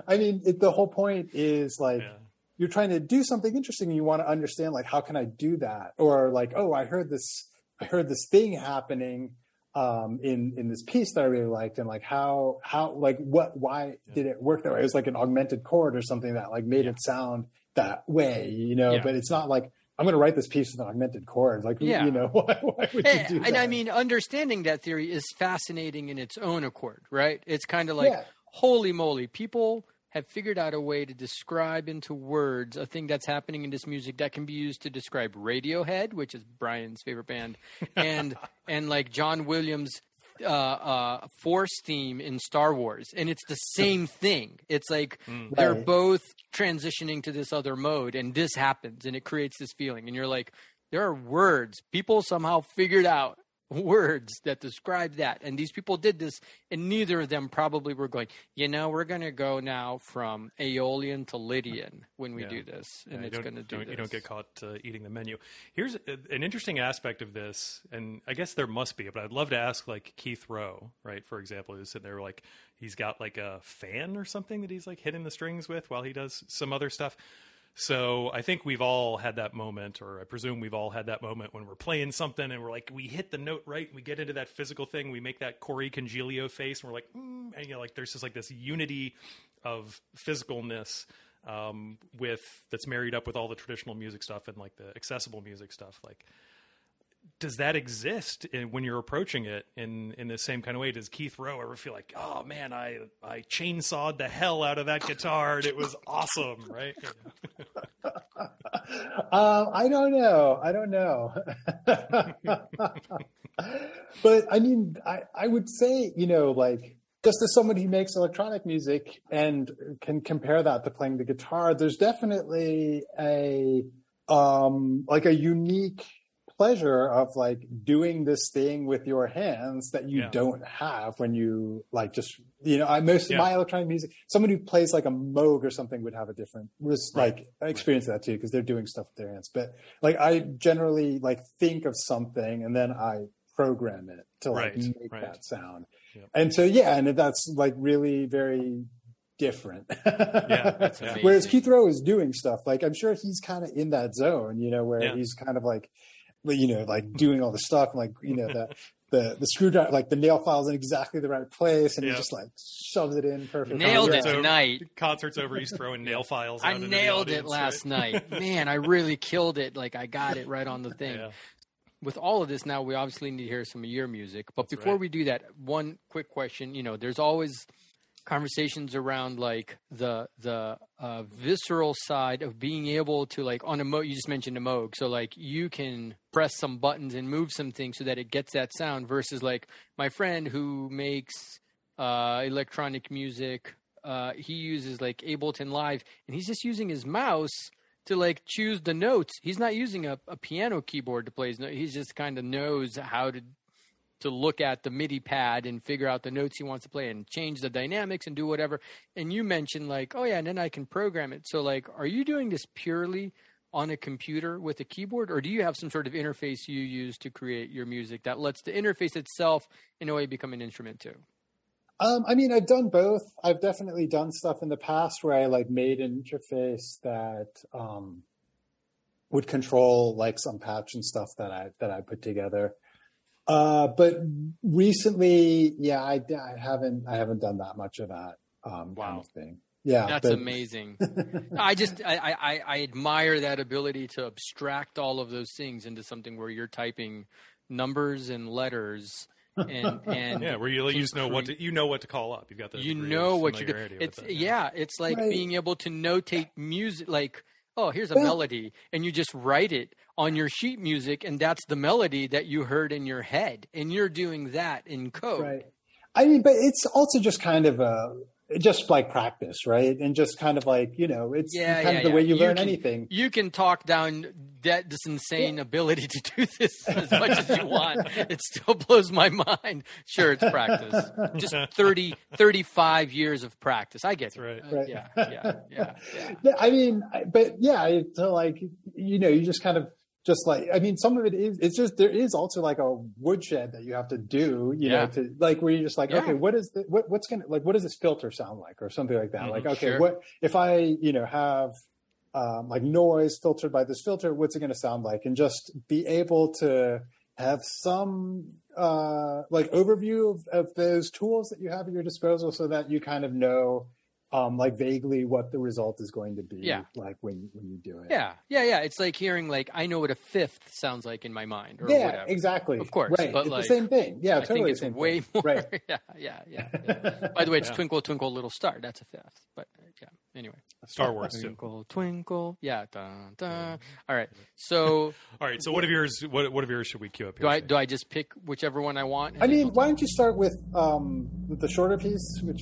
D: I mean, it, the whole point is like
A: Yeah.
D: you're trying to do something interesting and you want to understand like how can I do that? Or like, oh, I heard this I heard this thing happening um in in this piece that I really liked and like how how like what why did it work that way? It was like an augmented chord or something that like made it sound that way, you know,
C: Yeah.
D: but it's not like I'm going to write this piece with an augmented chord. Like,
C: Yeah.
D: you know, <laughs> why, why would
C: Eh,
D: you do
C: and
D: that?
C: I mean, understanding that theory is fascinating in its own accord, right? It's kind of like,
D: Yeah.
C: holy moly, people have figured out a way to describe into words a thing that's happening in this music that can be used to describe Radiohead, which is Brian's favorite band, and <laughs> and like John Williams' uh, uh, Force theme in Star Wars, and it's the same <laughs> thing. It's like they're
D: Right.
C: both transitioning to this other mode, and this happens, and it creates this feeling, and you're like, there are words people somehow figured out words that describe that and these people did this and neither of them probably were going you know we're going to go now from aeolian to lydian when we
A: Yeah.
C: do this and
A: you
C: it's going to do
A: You don't get caught uh, eating the menu. Here's a, an interesting aspect of this, and I guess there must be, but I'd love to ask like Keith Rowe, right? For example, who's sitting there like he's got like a fan or something that he's like hitting the strings with while he does some other stuff. So I think we've all had that moment, or I presume we've all had that moment when we're playing something and we're like, we hit the note right, we get into that physical thing, we make that Corey Congilio face, and we're like, mm, and you know, like there's just like this unity of physicalness um, with that's married up with all the traditional music stuff and like the accessible music stuff. Like, does that exist in, when you're approaching it in in the same kind of way? Does Keith Rowe ever feel like, oh man, I I chainsawed the hell out of that guitar and it was awesome, right? <laughs>
D: Um, I don't know. I don't know. <laughs> but I mean, I, I would say, you know, like just as someone who makes electronic music and can compare that to playing the guitar, there's definitely a um like a unique pleasure of like doing this thing with your hands that you
A: Yeah.
D: don't have when you like just you know I most
A: Yeah.
D: my electronic music someone who plays like a Moog or something would have a different res-
A: Right.
D: like experience of that too because they're doing stuff with their hands but like I generally like think of something and then I program it to like
A: Right,
D: make
A: right.
D: that sound
A: Yep.
D: and so yeah and that's like really very different
A: Yeah,
C: That's <laughs>
A: Yeah.
C: amazing.
D: Whereas Keith Rowe is doing stuff like I'm sure he's kind of in that zone, you know, where
A: Yeah.
D: he's kind of like, you know, like doing all the stuff, and like you know the the the screwdriver, like the nail file's in exactly the right place, and
A: Yeah.
D: he just like shoves it in perfectly.
C: Nailed
D: Yeah.
C: it
A: So-
C: tonight.
A: Concerts over, he's throwing nail files.
C: I
A: out into the
C: nailed it last
A: right?
C: night. <laughs> Man, I really killed it. Like I got it right on the thing.
A: Yeah.
C: With all of this now, we obviously need to hear some of your music. But
A: That's
C: before
A: right.
C: we do that, one quick question. You know, there's always conversations around like the the uh, visceral side of being able to like on a mo. You just mentioned a Moog, so like you can press some buttons and move some things so that it gets that sound. Versus like my friend who makes uh, electronic music. Uh, he uses like Ableton Live, and he's just using his mouse to like choose the notes. He's not using a, a piano keyboard to play his notes. He just kind of knows how to to look at the MIDI pad and figure out the notes he wants to play and change the dynamics and do whatever. And you mentioned like, oh yeah, and then I can program it. So like, are you doing this purely on a computer with a keyboard, or do you have some sort of interface you use to create your music that lets the interface itself in a way become an instrument too?
D: Um, I mean, I've done both. I've definitely done stuff in the past where I like made an interface that um, would control like some patch and stuff that I that I put together. Uh, but recently, yeah, I, I haven't I haven't done that much of that um, kind
A: Wow.
D: of thing. Yeah,
C: That's
D: but-
C: amazing. <laughs> I just I, I, I- I admire that ability to abstract all of those things into something where you're typing numbers and letters and <laughs> and
A: Yeah, where you, you just know what to, you know what to call up. You've got the
C: you know what you're doing.
A: familiarity with
C: It's
A: it,
C: yeah, it's like
D: Right.
C: being able to notate music like oh here's a
D: Well-
C: melody and you just write it on your sheet music and that's the melody that you heard in your head and you're doing that in code.
D: Right. I mean, but it's also just kind of a just like practice, right? And just kind of like you know, it's
C: Yeah,
D: kind
C: yeah,
D: of the
C: yeah.
D: way you,
C: You
D: learn
C: can-
D: anything.
C: You can talk down that this insane ability to do this as much as you want. It still blows my mind. Sure, it's practice. Just 30, 35 years of practice. I get it.
A: right.
C: Uh,
D: Right.
C: Yeah, yeah, yeah, <laughs> yeah.
D: Yeah, I mean, but yeah, it's uh, like you know, you just kind of just like I mean, some of it is it's just there is also like a woodshed that you have to do, you
C: Yeah.
D: know, to like where you're just like,
C: Yeah.
D: okay, what is the what what's gonna like what does this filter sound like or something like that?
A: Mhm,
D: like, okay,
C: sure.
D: what if I you know have um, like noise filtered by this filter? What's it going to sound like? And just be able to have some uh, like overview of, of those tools that you have at your disposal, so that you kind of know um, like vaguely what the result is going to be.
C: Yeah.
D: like when when you do it.
C: Yeah, yeah, yeah. It's like hearing like I know what a fifth sounds like in my mind, or
D: yeah,
C: whatever.
D: exactly.
C: Of course,
D: right.
C: but
D: it's
C: like,
D: the same thing. Yeah,
C: I
D: totally
C: think
D: the
C: it's
D: same
C: way
D: thing.
C: more.
D: Right. <laughs>
C: yeah, yeah, yeah, yeah. By the way, it's <laughs>
A: Yeah.
C: Twinkle Twinkle Little Star. That's a fifth. But yeah. Anyway,
A: Star Wars too.
C: Twinkle Twinkle. Yeah. Dun, dun. All right. <laughs> So
A: All right. So what of yours? What what of yours should we queue up here?
C: do I
A: Shane?
C: do I just pick whichever one I want?
D: I mean, why don't you start with um, with the shorter piece, which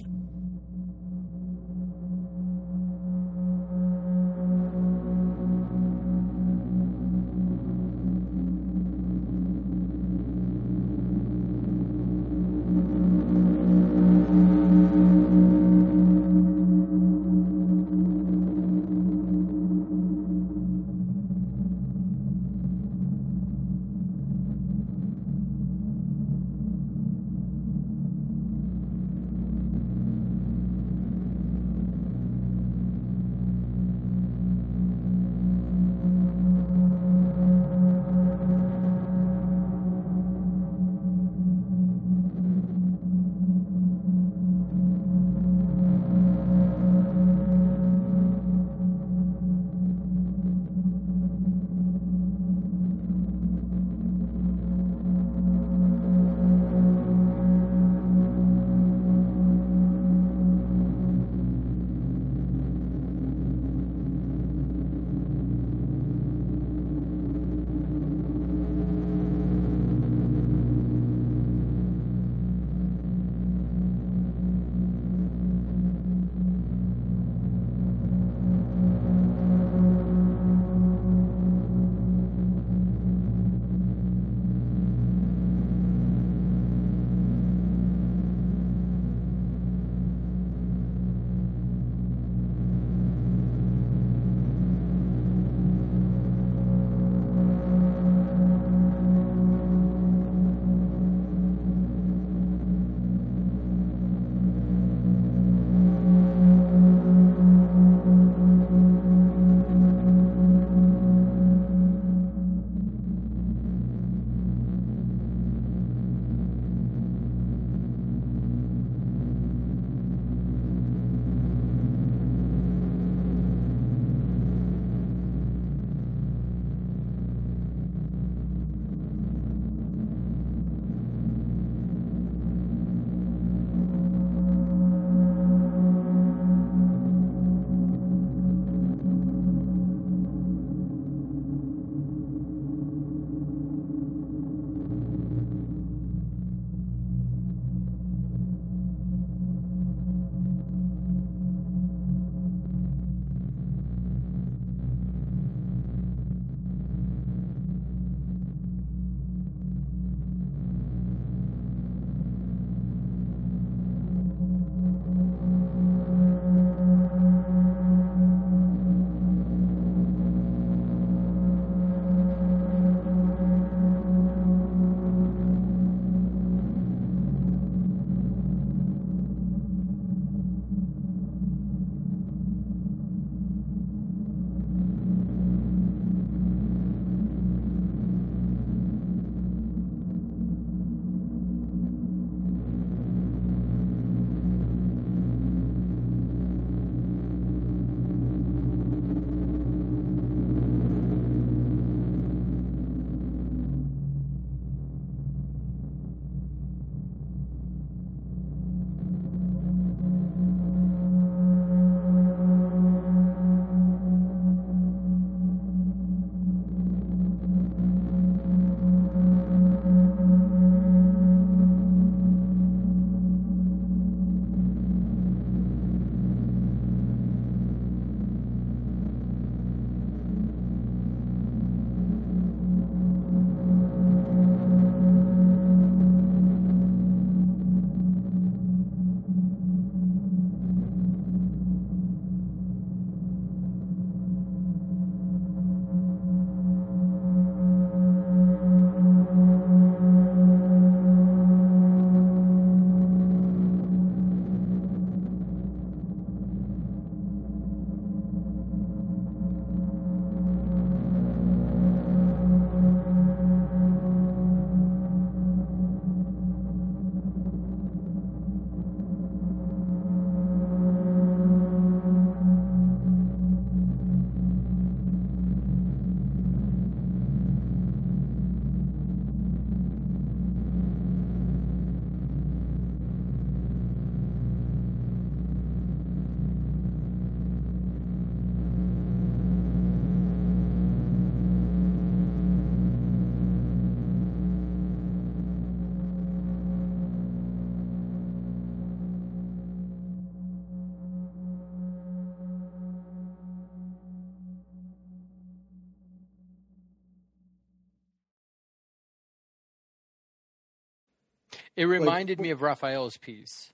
C: It reminded like, me of Rafael's piece.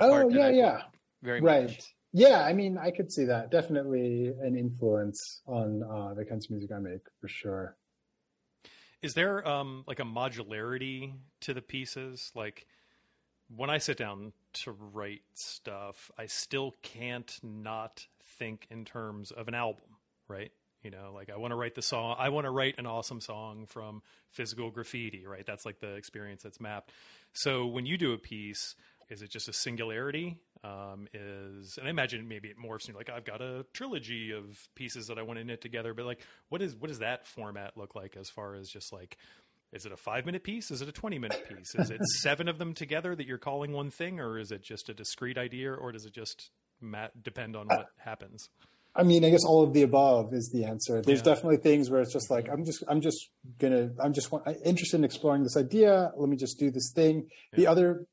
D: oh yeah, yeah,
C: very
D: right.
C: Much.
D: Yeah, I mean, I could see that. Definitely an influence on uh, the kinds of music I make for sure.
A: Is there um, like a modularity to the pieces? Like when I sit down to write stuff, I still can't not think in terms of an album, right? You know, like I want to write the song, I want to write an awesome song from physical graffiti, right? That's like the experience that's mapped. So when you do a piece, is it just a singularity? Um, is and I imagine maybe it morphs into like I've got a trilogy of pieces that I want to knit together, but like what is what does that format look like as far as just like is it a five minute piece? Is it a 20 minute piece? Is it <laughs> seven of them together that you're calling one thing, or is it just a discrete idea, or does it just depend on what happens?
D: I mean, I guess all of the above is the answer. There's yeah. definitely things where it's just like I'm just I'm just gonna I'm just interested in exploring this idea. Let me just do this thing. Yeah. The other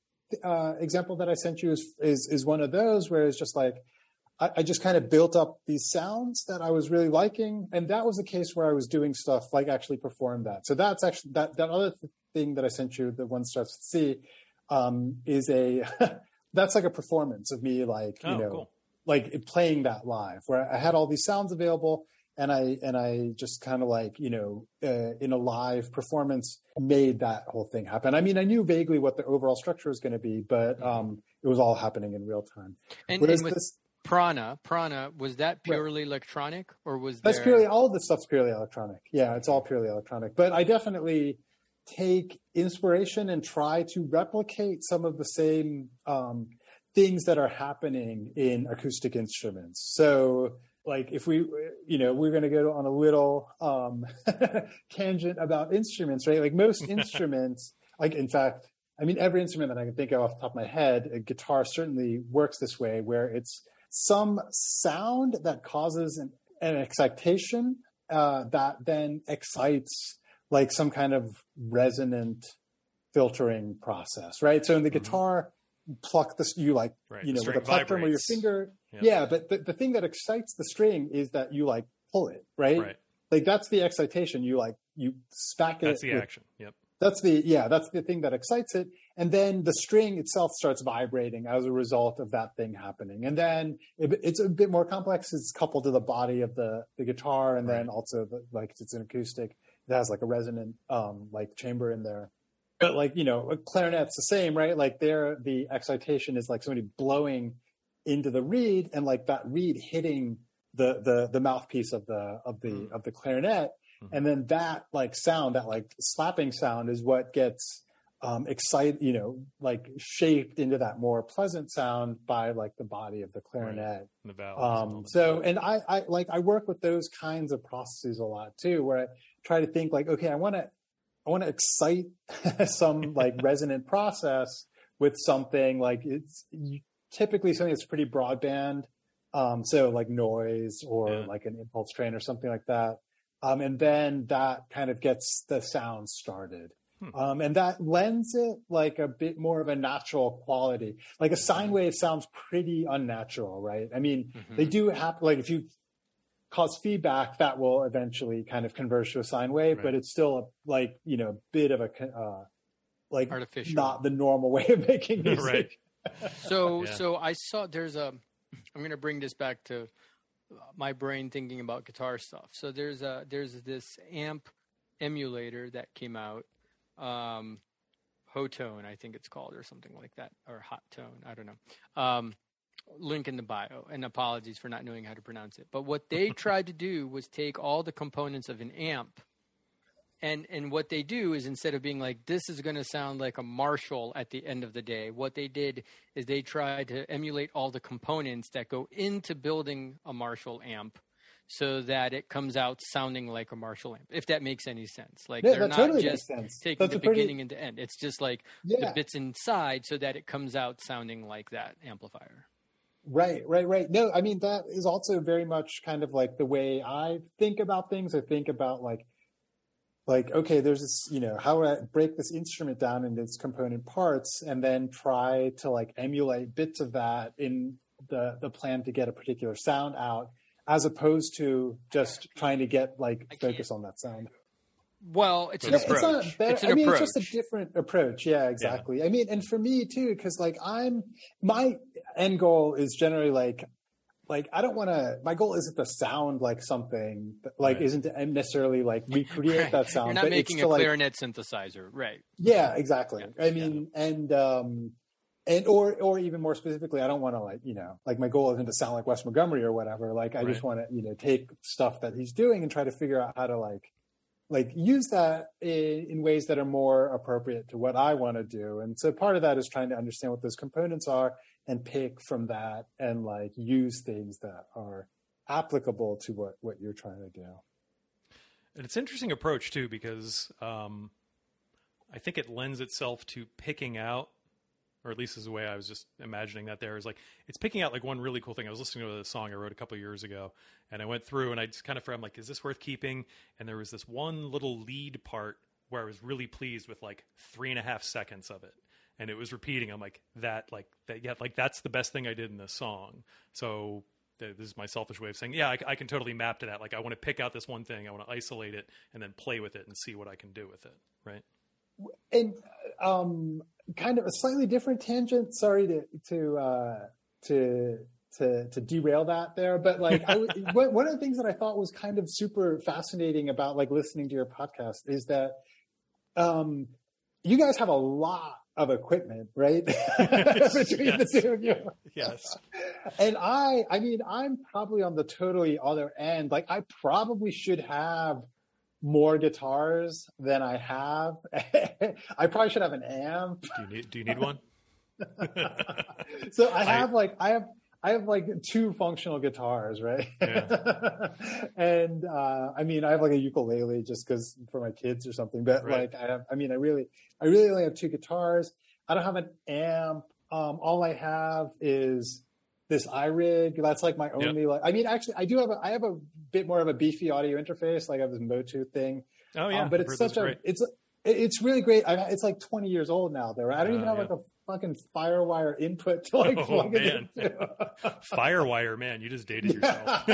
D: uh, example that I sent you is, is is one of those where it's just like I, I, just kind of built up these sounds that I was really liking, and that was the case where I was doing stuff like actually perform that. So that's actually that that other thing that I sent you, the one starts with C, um, is a <laughs> that's like a performance of me, like you oh, know, cool. Like playing that live, where I had all these sounds available, and I and I just kind of like you know uh, in a live performance made that whole thing happen. I mean, I knew vaguely what the overall structure was going to be, but mm-hmm. um, it was all happening in real time.
C: And, and with, this, Prana, Prana, was that purely right. electronic or was
D: That's
C: there...
D: purely all of this stuff's purely electronic. Yeah, it's all purely electronic. But I definitely take inspiration and try to replicate some of the same um, things that are happening in acoustic instruments. So like if we you know we're going to go on a little um, <laughs> tangent about instruments right like most <laughs> instruments like in fact i mean every instrument that i can think of off the top of my head a guitar certainly works this way where it's some sound that causes an, an excitation uh, that then excites like some kind of resonant filtering process, right? So in the mm-hmm. guitar, pluck this, you like, right. you know, with a plectrum or your finger. Yep. Yeah, but the, the thing that excites the string is that you like pull it, right? right? Like that's the excitation. You like, you spack
A: it.
D: That's
A: the
D: with,
A: action. Yep.
D: That's the, yeah, that's the thing that excites it and then the string itself starts vibrating as a result of that thing happening and then it, it's a bit more complex it's coupled to the body of the, the guitar and right. then also the, like it's an acoustic it has like a resonant um, like chamber in there but like you know a clarinet's the same right like there the excitation is like somebody blowing into the reed and like that reed hitting the the the mouthpiece of the of the mm. of the clarinet mm. and then that like sound that like slapping sound is what gets um, excite, you know, like shaped into that more pleasant sound by like the body of the clarinet.
A: Right. The
D: um, so, and I, I like, I work with those kinds of processes a lot too, where I try to think like, okay, I want to, I want to excite <laughs> some like <laughs> resonant process with something like it's typically something that's pretty broadband. Um, so like noise or yeah. like an impulse train or something like that. Um, and then that kind of gets the sound started. Hmm. Um, and that lends it like a bit more of a natural quality. Like a sine wave sounds pretty unnatural, right? I mean, mm-hmm. they do have like if you cause feedback, that will eventually kind of converge to a sine wave, right. but it's still a, like you know a bit of a uh, like
C: artificial,
D: not the normal way of making <laughs> music.
C: right. <laughs> so yeah. so I saw there's a. I'm going to bring this back to my brain thinking about guitar stuff. So there's a there's this amp emulator that came out um, Hotone, I think it's called, or something like that, or Hot Tone. I don't know. Um, link in the bio, and apologies for not knowing how to pronounce it. But what they <laughs> tried to do was take all the components of an amp, and and what they do is instead of being like this is going to sound like a Marshall at the end of the day, what they did is they tried to emulate all the components that go into building a Marshall amp so that it comes out sounding like a Marshall amp, if that makes any sense. Like
D: yeah,
C: they're not
D: totally
C: just taking
D: That's
C: the
D: pretty...
C: beginning and the end. It's just like yeah. the bits inside so that it comes out sounding like that amplifier.
D: Right, right, right. No, I mean that is also very much kind of like the way I think about things. I think about like like okay, there's this, you know, how I break this instrument down into its component parts and then try to like emulate bits of that in the the plan to get a particular sound out as opposed to just trying to get like focus on that sound.
C: Well, it's an
D: it's
C: approach.
D: not better.
C: It's an
D: I mean,
C: approach.
D: it's just a different approach. Yeah, exactly. I mean, and for me too, because like I'm my end goal is generally like like I don't want to. My goal isn't to sound like something like
A: Right.
D: isn't to necessarily like recreate
C: Right.
D: that sound.
C: You're not
D: but
C: making
D: it's
C: a
D: to, like,
C: clarinet synthesizer, right?
D: Yeah, exactly.
C: Yeah.
D: I mean, and um, and or or even more specifically, I don't want to like you know like my goal isn't to sound like Wes Montgomery or whatever. Like I just want to you know take stuff that he's doing and try to figure out how to like like use that in, in ways that are more appropriate to what I want to do. And so part of that is trying to understand what those components are and pick from that and like use things that are applicable to what what you're trying to do.
A: And it's an interesting approach too because um, I think it lends itself to picking out, or at least is the way I was just imagining that. There is like it's picking out like one really cool thing. I was listening to a song I wrote a couple years ago, and I went through and I just kind of I'm like, is this worth keeping? And there was this one little lead part where I was really pleased with like three and a half seconds of it. And it was repeating. I'm like that, like that. Yeah, like that's the best thing I did in this song. So this is my selfish way of saying, yeah, I, I can totally map to that. Like I want to pick out this one thing, I want to isolate it, and then play with it and see what I can do with it. Right?
D: and um, kind of a slightly different tangent. Sorry to to uh, to to to derail that there, but like I <laughs> one of the things that I thought was kind of super fascinating about like listening to your podcast is that um, you guys have a lot of equipment, right? <laughs> <laughs> Between
A: Yes.
D: the two of you.
A: Yes.
D: And I, I mean, I'm probably on the totally other end. Like, I probably should have more guitars than I have. <laughs> I probably should have an amp.
A: Do you need Do you need one? <laughs>
D: So I have like, I have, I have like two functional guitars, right? <laughs> and uh, I mean, I have like a ukulele just because for my kids or something. But
A: Right.
D: like, I have, I mean, I really, I really only have two guitars. I don't have an amp. Um, all I have is this iRig. That's like my
A: Yeah.
D: only. Like, I mean, actually, I do have a, I have a bit more of a beefy audio interface. Like I have this Motu thing.
A: Oh yeah,
D: Um, but it's such a
A: great.
D: it's it's really great. I, it's like 20 years old now. There, I don't even
A: Uh,
D: have like a fucking FireWire input to like <laughs>
A: Oh,
D: plug it into. <laughs>
A: Firewire, man, you just dated yourself. <laughs>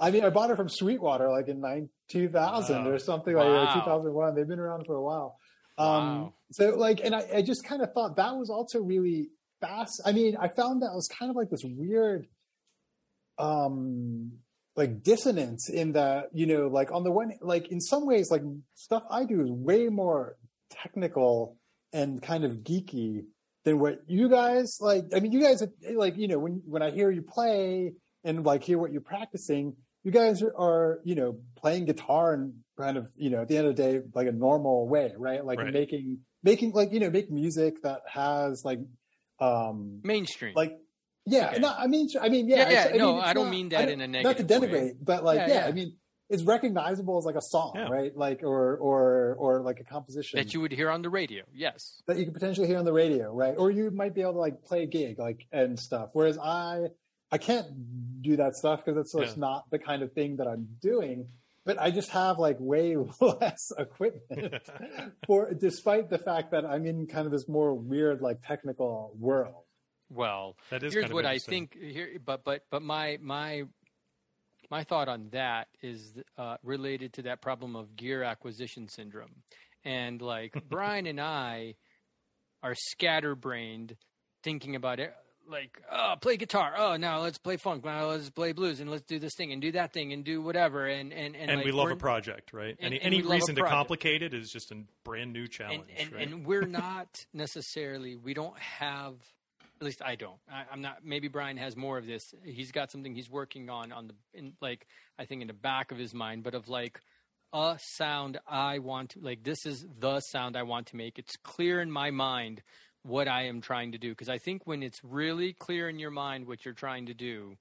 D: I mean, I bought it from Sweetwater like in nine, 2000
A: Wow.
D: or something like
C: Wow.
D: that, 2001. They've been around for a while. Um,
C: Wow.
D: So like, and I, I just kind of thought that was also really fast. I mean, I found that it was kind of like this weird, um, like dissonance in that, you know, like on the one, like in some ways, like stuff I do is way more technical and kind of geeky than what you guys like. I mean, you guys like, you know, when, when I hear you play and like hear what you're practicing, you guys are, are, you know, playing guitar and kind of, you know, at the end of the day, like a normal way, right? Like
A: Right.
D: making, making like, you know, make music that has like, um,
C: Mainstream.
D: like, yeah,
C: Okay.
D: no, I mean, I mean, yeah,
C: Yeah, yeah,
D: I
C: no,
D: mean,
C: I don't
D: not-
C: mean that
D: I
C: in a negative.
D: Not to
C: negative way.
D: denigrate, but like,
C: Yeah,
D: yeah,
C: yeah.
D: I mean, it's recognizable as like a song, right? Like, or, or, or like a composition
C: that you would hear on the radio. Yes.
D: that you could potentially hear on the radio, right? Or you might be able to like play a gig, like and stuff. Whereas I, I can't do that stuff because it's just not the kind of thing that I'm doing. But I just have like way <laughs> less equipment <laughs> for, despite the fact that I'm in kind of this more weird, like technical world.
C: Well,
A: That is
C: here's
A: kind of
C: what I think here, but but but my my my thought on that is uh, related to that problem of gear acquisition syndrome, and like <laughs> Brian and I are scatterbrained, thinking about it. Like, oh, play guitar. Oh, now let's play funk. Now let's play blues, and let's do this thing and do that thing and do whatever. And and and,
A: and
C: like,
A: we love a project, right?
C: and-
A: any any
C: we love a
A: reason to complicate it is just a brand new challenge,
C: and,
A: right?
C: and we're not necessarily we don't have at least i don't I, i'm not maybe brian has more of this he's got something he's working on on the in like i think in the back of his mind but of like a sound i want to like this is the sound i want to make it's clear in my mind what i am trying to do because i think when it's really clear in your mind what you're trying to do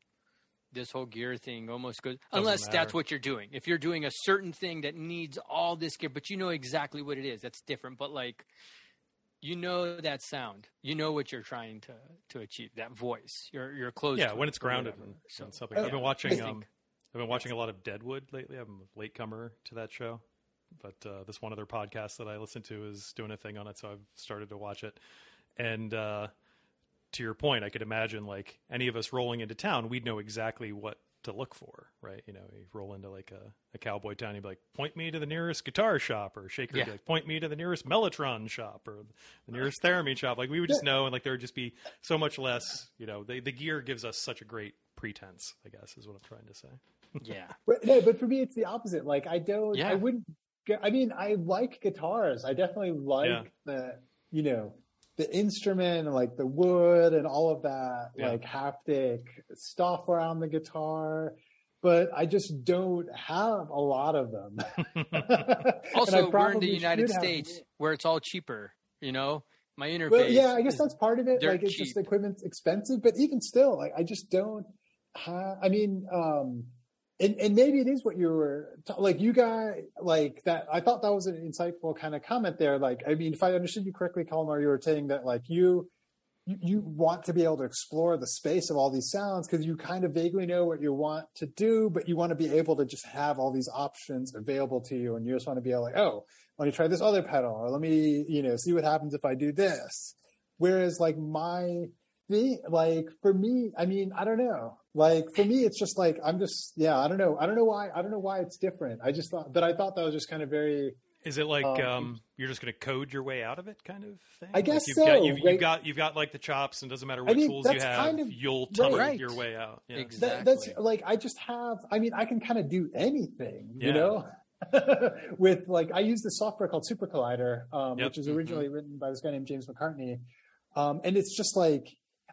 C: this whole gear thing almost goes unless that's what you're doing if you're doing a certain thing that needs all this gear but you know exactly what it is that's different but like you know that sound you know what you're trying to to achieve that voice you're you're close
A: yeah,
C: to
A: when it's grounded
C: whatever.
A: and,
C: so
A: and something.
D: Oh,
A: I've been watching.
D: I think-
A: Um, I've been watching a lot of Deadwood lately. I'm a latecomer to that show, but uh, this one other podcast that I listen to is doing a thing on it, so I've started to watch it. And uh, to your point, I could imagine like any of us rolling into town, we'd know exactly what to look for, right? You know, you roll into like a, a cowboy town, you'd be like, point me to the nearest guitar shop, or Sekhar would be
C: Yeah.
A: like, point me to the nearest Mellotron shop, or the nearest <laughs> Theremin shop. Like we would just know, and like there would just be so much less. You know, the the gear gives us such a great pretense. I guess is what I'm trying to say. <laughs>
C: Yeah.
D: But, no, but for me, it's the opposite. Like, I don't,
C: Yeah.
D: I wouldn't, get- I mean, I like guitars. I definitely like
A: Yeah.
D: the, you know, the instrument and like the wood and all of that,
A: Yeah.
D: like haptic stuff around the guitar. But I just don't have a lot of them. <laughs>
C: Also, we're in the United
D: should have
C: States where it's all cheaper. You know, my interface.
D: Well, yeah, I guess that's part of it. Like, it's just
C: cheap.
D: the equipment's expensive, but even still, like, I just don't. have I mean, um, and and maybe it is what you were like. You guys like that. I thought that was an insightful kind of comment there. Like, I mean, if I understood you correctly, Kalmar, you were saying that like you. You, you want to be able to explore the space of all these sounds because you kind of vaguely know what you want to do, but you want to be able to just have all these options available to you, and you just want to be like, oh, let me try this other pedal, or let me, you know, see what happens if I do this. Whereas like my thing, like for me, I mean, I don't know. Like for me, it's just like I'm just, yeah, I don't know. I don't know why. I don't know why it's different. I just thought, but I thought that was just kind of very.
A: Is it like
D: Um,
A: um, you're just going to code your way out of it, kind of thing?
D: I guess
A: like you've
D: so,
A: Got, you've,
D: right?
A: you've got you've got like the chops, and doesn't matter what
D: mean,
A: tools you have,
D: kind of-
A: you'll tunnel
C: Right.
A: your way out. Yeah.
C: Exactly.
D: That, that's like I just have. I mean, I can kind of do anything, you know. <laughs> With like, I use this software called SuperCollider, um,
A: Yep.
D: which is originally written by this guy named James McCartney, um, and it's just like,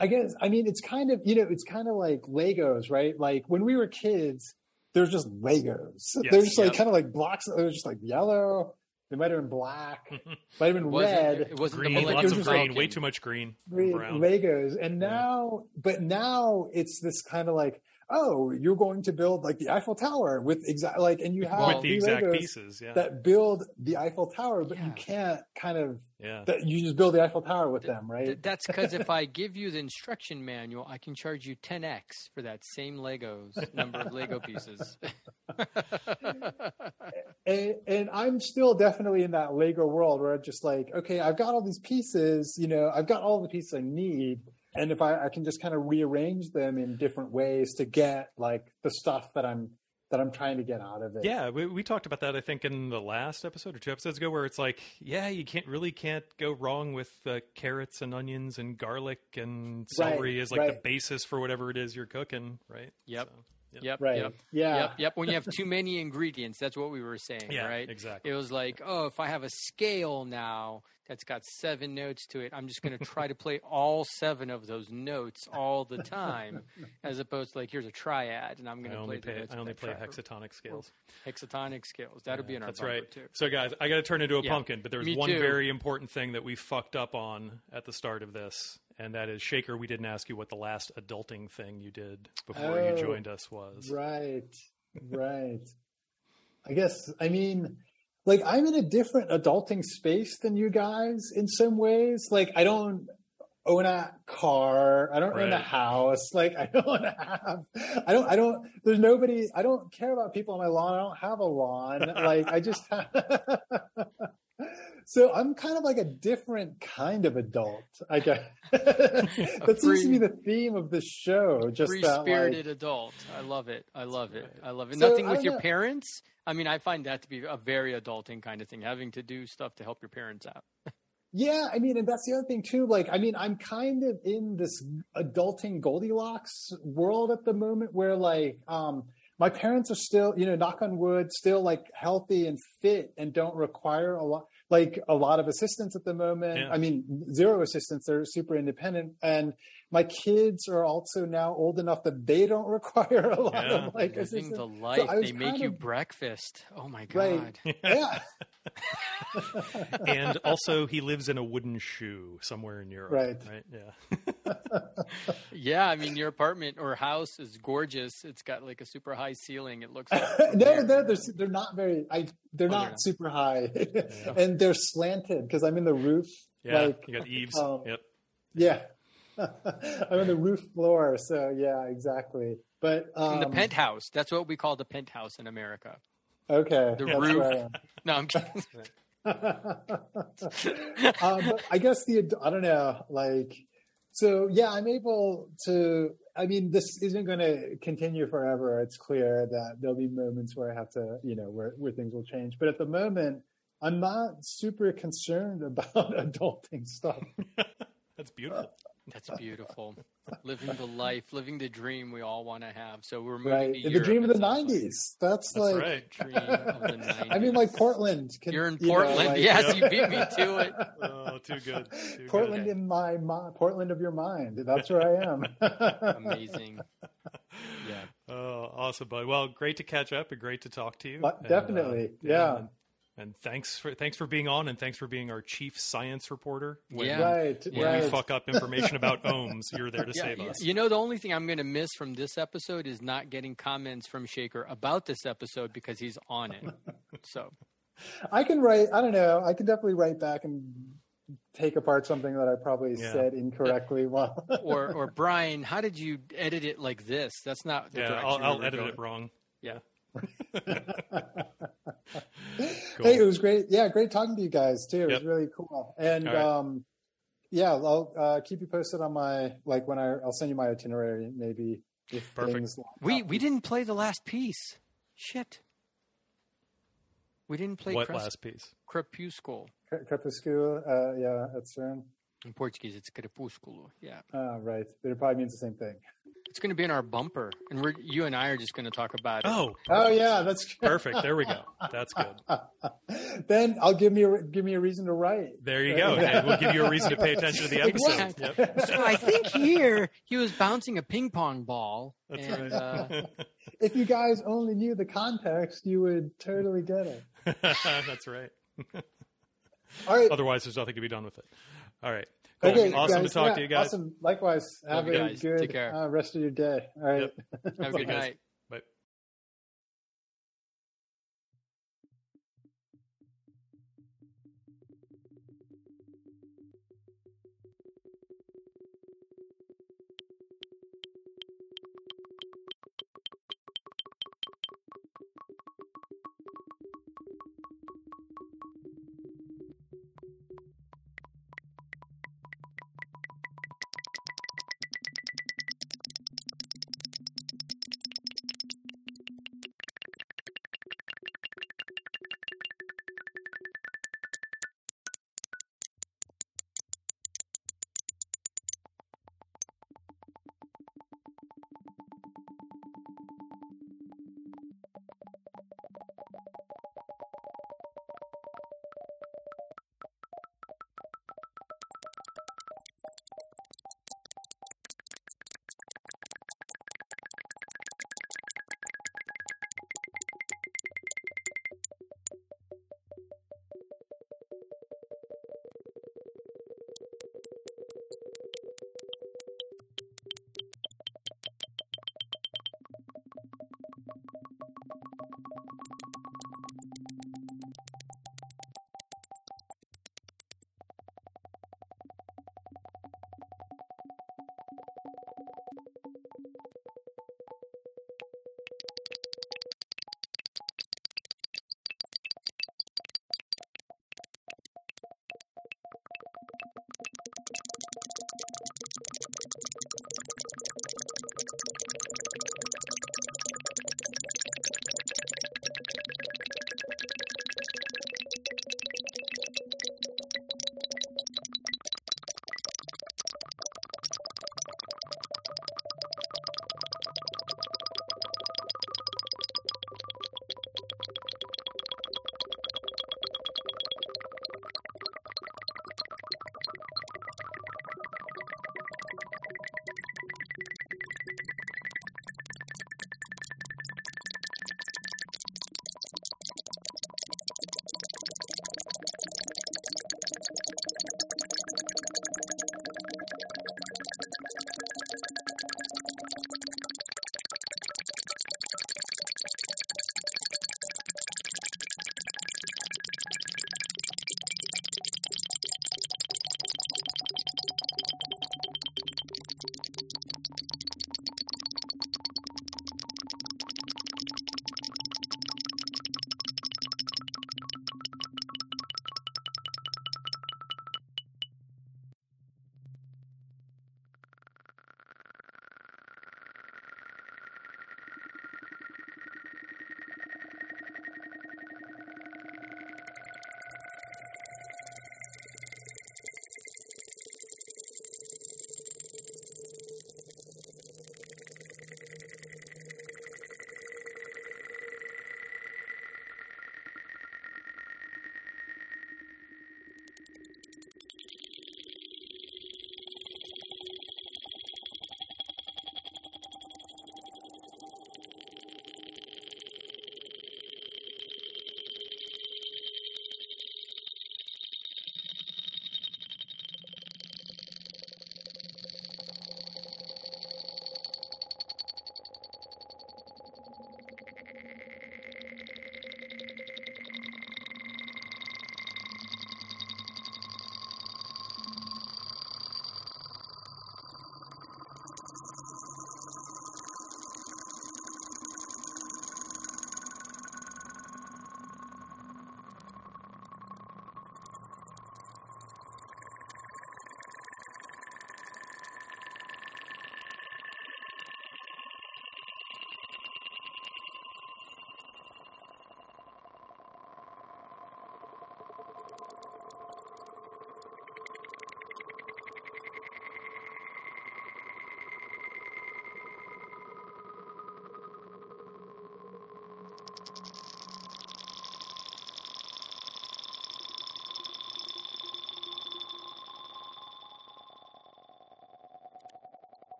D: I guess, I mean, it's kind of, you know, it's kind of like Legos, right? Like when we were kids, there's just Legos.
A: Yes,
D: They're just like kind of like blocks. They're just like yellow. They might have been black. <laughs> might have been
C: wasn't,
D: red.
C: It wasn't
A: Green,
C: the
D: like,
A: lots
D: it
A: of
D: was
A: green,
C: Millennium
A: way too much green,
D: Green
A: brown.
D: Legos. And now, but now it's this kind of like, oh, you're going to build like the Eiffel Tower with exact like, and you have
A: with the exact
D: Legos
A: pieces. Yeah,
D: that build the Eiffel Tower, but you can't kind of
A: yeah.
D: that you just build the Eiffel Tower with them, right?
C: Th- That's because if I give you the instruction manual, I can charge you 10x for that same Legos number of Lego pieces. <laughs>
D: and, and I'm still definitely in that Lego world where I'm just like, okay, I've got all these pieces, you know, I've got all the pieces I need. And if I, I can just kind of rearrange them in different ways to get like the stuff that I'm that I'm trying to get out of it.
A: Yeah, we, we talked about that. I think in the last episode or two episodes ago, where it's like, yeah, you can't really can't go wrong with uh, carrots and onions and garlic and celery as like the basis for whatever it is you're cooking, right?
C: Yep.
A: So, yeah.
C: Yep.
D: Right.
C: Yep.
D: Yeah.
C: Yep. Yep. When you have too many ingredients, that's what we were saying,
A: Yeah,
C: right?
A: exactly.
C: It was like, oh, if I have a scale now that's got seven notes to it, I'm just going to try to play all seven of those notes all the time, <laughs> as opposed to like, here's a triad, and I'm going to
A: only
C: play. the notes
A: I
C: of
A: only play
C: triad.
A: hexatonic scales.
C: hexatonic scales. That'll be in our
A: That's right.
C: too.
A: So, guys, I got to turn into a
C: Yeah.
A: pumpkin, but there was
C: Me
A: one
C: too.
A: very important thing that we fucked up on at the start of this, and that is Sekhar. We didn't ask you what the last adulting thing you did before
D: Oh,
A: you joined us was.
D: Right. Right. I guess I mean like I'm in a different adulting space than you guys in some ways. Like I don't own a car. I don't own a house. Like I don't have I don't I don't there's nobody I don't care about people on my lawn. I don't have a lawn. Like I just have <laughs> So I'm kind of like a different kind of adult, I guess. <laughs> that seems to be the theme of the show. Just
C: Free
D: that, like,
C: spirited adult. I love it. I love it. I love it.
D: So,
C: Nothing with your
D: know.
C: parents. I mean, I find that to be a very adulting kind of thing, having to do stuff to help your parents out.
D: Yeah, I mean, and that's the other thing too. Like, I mean, I'm kind of in this adulting Goldilocks world at the moment where like, um, my parents are still, you know, knock on wood, still like healthy and fit and don't require a lot, like a lot of assistance at the moment.
A: Yeah.
D: I mean, zero assistance. They're super independent. And my kids are also now old enough that they don't <laughs> require a lot
A: Yeah.
D: of like
C: Living
D: assistance.
C: the life.
D: I was
C: they make you
D: of-
C: breakfast. Oh my god!
D: Right.
C: god.
D: Yeah. <laughs> <laughs>
A: and also, he lives in a wooden shoe somewhere in Europe.
D: Right.
A: Right. Yeah.
C: Yeah, I mean, your apartment or house is gorgeous. It's got like a super high ceiling. It looks. Like
D: no, no, they're they're not very. I they're
C: Oh, they're
D: not
C: not.
D: super high, and they're slanted because I'm in the roof.
A: Yeah.
D: Like,
A: you got eaves.
D: um,
A: yep.
D: yeah, I'm on the roof floor. So yeah, exactly. But um,
C: in the penthouse. That's what we call the penthouse in America.
D: Okay,
C: The
D: that's
C: roof.
D: where I am.
C: No, I'm kidding.
D: um, <laughs> but I guess the I don't know, like so yeah, I'm able to. I mean, this isn't going to continue forever. It's clear that there'll be moments where I have to, you know, where where things will change. But at the moment, I'm not super concerned <laughs> about adulting stuff. <laughs>
A: That's beautiful.
C: That's beautiful. living the life, living the dream we all want to have. So we're moving
D: right.
C: to
D: the
C: Europe
D: dream of the
C: at some
D: '90s. That's,
A: That's
D: like.
A: right.
C: Dream of the 90s. <laughs>
D: I mean, like Portland. Can,
C: You're in
D: you know,
C: Portland.
D: like-
C: yes, you beat me to it. <laughs>
A: Oh, too good. Too
D: Portland
A: Good.
D: in my mind, Portland of your mind. That's where I am. <laughs>
C: Amazing. Yeah.
A: Oh, awesome, bud. Well, great to catch up and great to talk to you.
D: But
A: And, uh,
D: definitely, yeah.
A: And, and thanks for thanks for being on, and thanks for being our chief science reporter. When,
C: Yeah.
D: right,
A: when
D: right.
A: we fuck up information about <laughs> ohms, you're there to
C: Yeah,
A: save
C: y-
A: us.
C: you know, the only thing I'm going to miss from this episode is not getting comments from Sekhar about this episode because he's on it. <laughs> So,
D: I can write. I don't know. I can definitely write back and take apart something that I probably
A: Yeah.
D: said incorrectly. While <laughs>
C: or or Brian, how did you edit it like this? That's not the
A: yeah,
C: direction
A: I'll, I'll edit
C: going.
A: it wrong.
C: Yeah. <laughs>
A: Cool.
D: hey, it was great. Yeah, great talking to you guys too. It
A: Yep.
D: was really cool. And
A: All right.
D: um, yeah, I'll uh, keep you posted on my like when I I'll send you my itinerary maybe if
A: Perfect.
D: things.
C: We
D: up.
C: we didn't play the last piece. Shit. We didn't play
A: what
C: Cres-
A: last piece?
C: Crepuscule.
D: Cre- Crepuscule. Uh, yeah, that's CERN.
C: In Portuguese, it's Crepúsculo. Yeah.
D: Uh, right, but it probably means the same thing.
C: It's going to be in our bumper. And we're you and I are just going to talk about it.
A: Oh,
D: Oh yeah, that's
A: perfect. There we go. That's good. <laughs>
D: then I'll give me a, give me a reason to write.
A: There you go. <laughs> And we'll give you a reason to pay attention to the episode.
C: Exactly.
A: Yep.
C: So I think here he was bouncing a ping pong ball.
A: That's
C: and,
A: right.
C: uh, <laughs>
D: If you guys only knew the context, you would totally get it.
A: That's right.
D: All right.
A: Otherwise, there's nothing to be done with it. All right. Cool.
D: Okay,
A: awesome
D: guys,
A: to talk
D: yeah,
A: to you guys.
D: Awesome. Likewise. Have
C: you
D: a
C: guys.
D: good
C: Take care.
D: Uh, rest of your day. All right.
A: Yep.
C: have a good <laughs> night.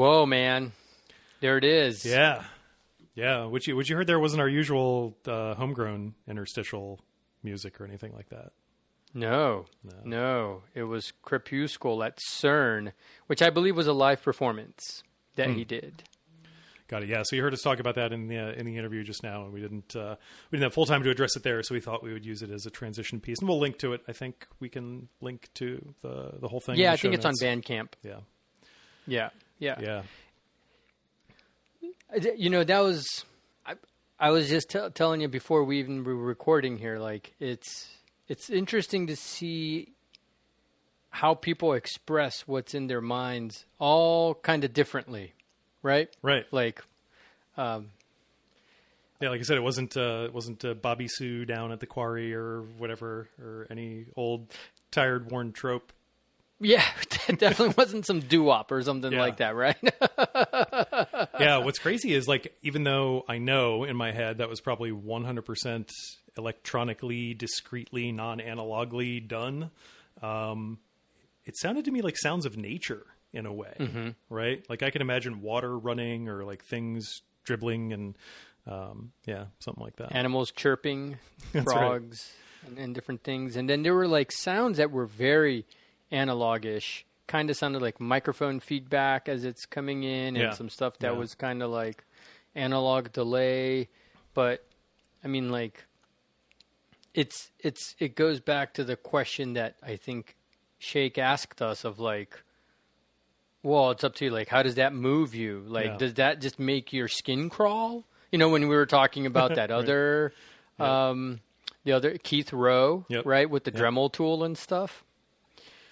C: Whoa, man. There it is.
A: Yeah, yeah. Which you, which you heard there wasn't our usual uh, homegrown interstitial music or anything like that.
C: No, no, It was Crepuscule at CERN, which I believe was a live performance that
A: Hmm.
C: he did.
A: Got it. Yeah. So you heard us talk about that in the uh, in the interview just now, and we didn't uh, we didn't have full time to address it there, so we thought we would use it as a transition piece, and we'll link to it. I think we can link to the the whole thing. in
C: Yeah, I think it's on. Bandcamp.
A: Yeah.
C: Yeah, yeah.
A: Yeah.
C: You know, that was I, I was just tell telling you before we even were recording here. Like, it's it's interesting to see how people express what's in their minds, all kind of differently, right?
A: Right.
C: Like, um,
A: Yeah, like I said, it wasn't uh, it wasn't uh, Bobby Sue down at the quarry or whatever, or any old tired worn trope.
C: Yeah, <laughs> that definitely wasn't some doo wop or something
A: Yeah.
C: like that, right? <laughs>
A: yeah, what's crazy is like even though I know in my head that was probably 100% electronically, discreetly, non-analogly done, um, it sounded to me like sounds of nature in a way,
C: Mm-hmm.
A: right? Like I can imagine water running or like things dribbling and um, yeah, something like that.
C: Animals chirping, <laughs>
A: right.
C: frogs, and, and different things. And then there were like sounds that were very analogish. Kind of sounded like microphone feedback as it's coming in, and
A: Yeah.
C: some stuff that
A: Yeah.
C: was kind of like analog delay. But I mean, like it's it's it goes back to the question that I think Shake asked us of like, well, it's up to you. Like, how does that move you? Like,
A: Yeah.
C: does that just make your skin crawl? You know, when we were talking about <laughs> that other, um, the other Keith Rowe,
A: Yep.
C: right, with the Dremel tool and stuff.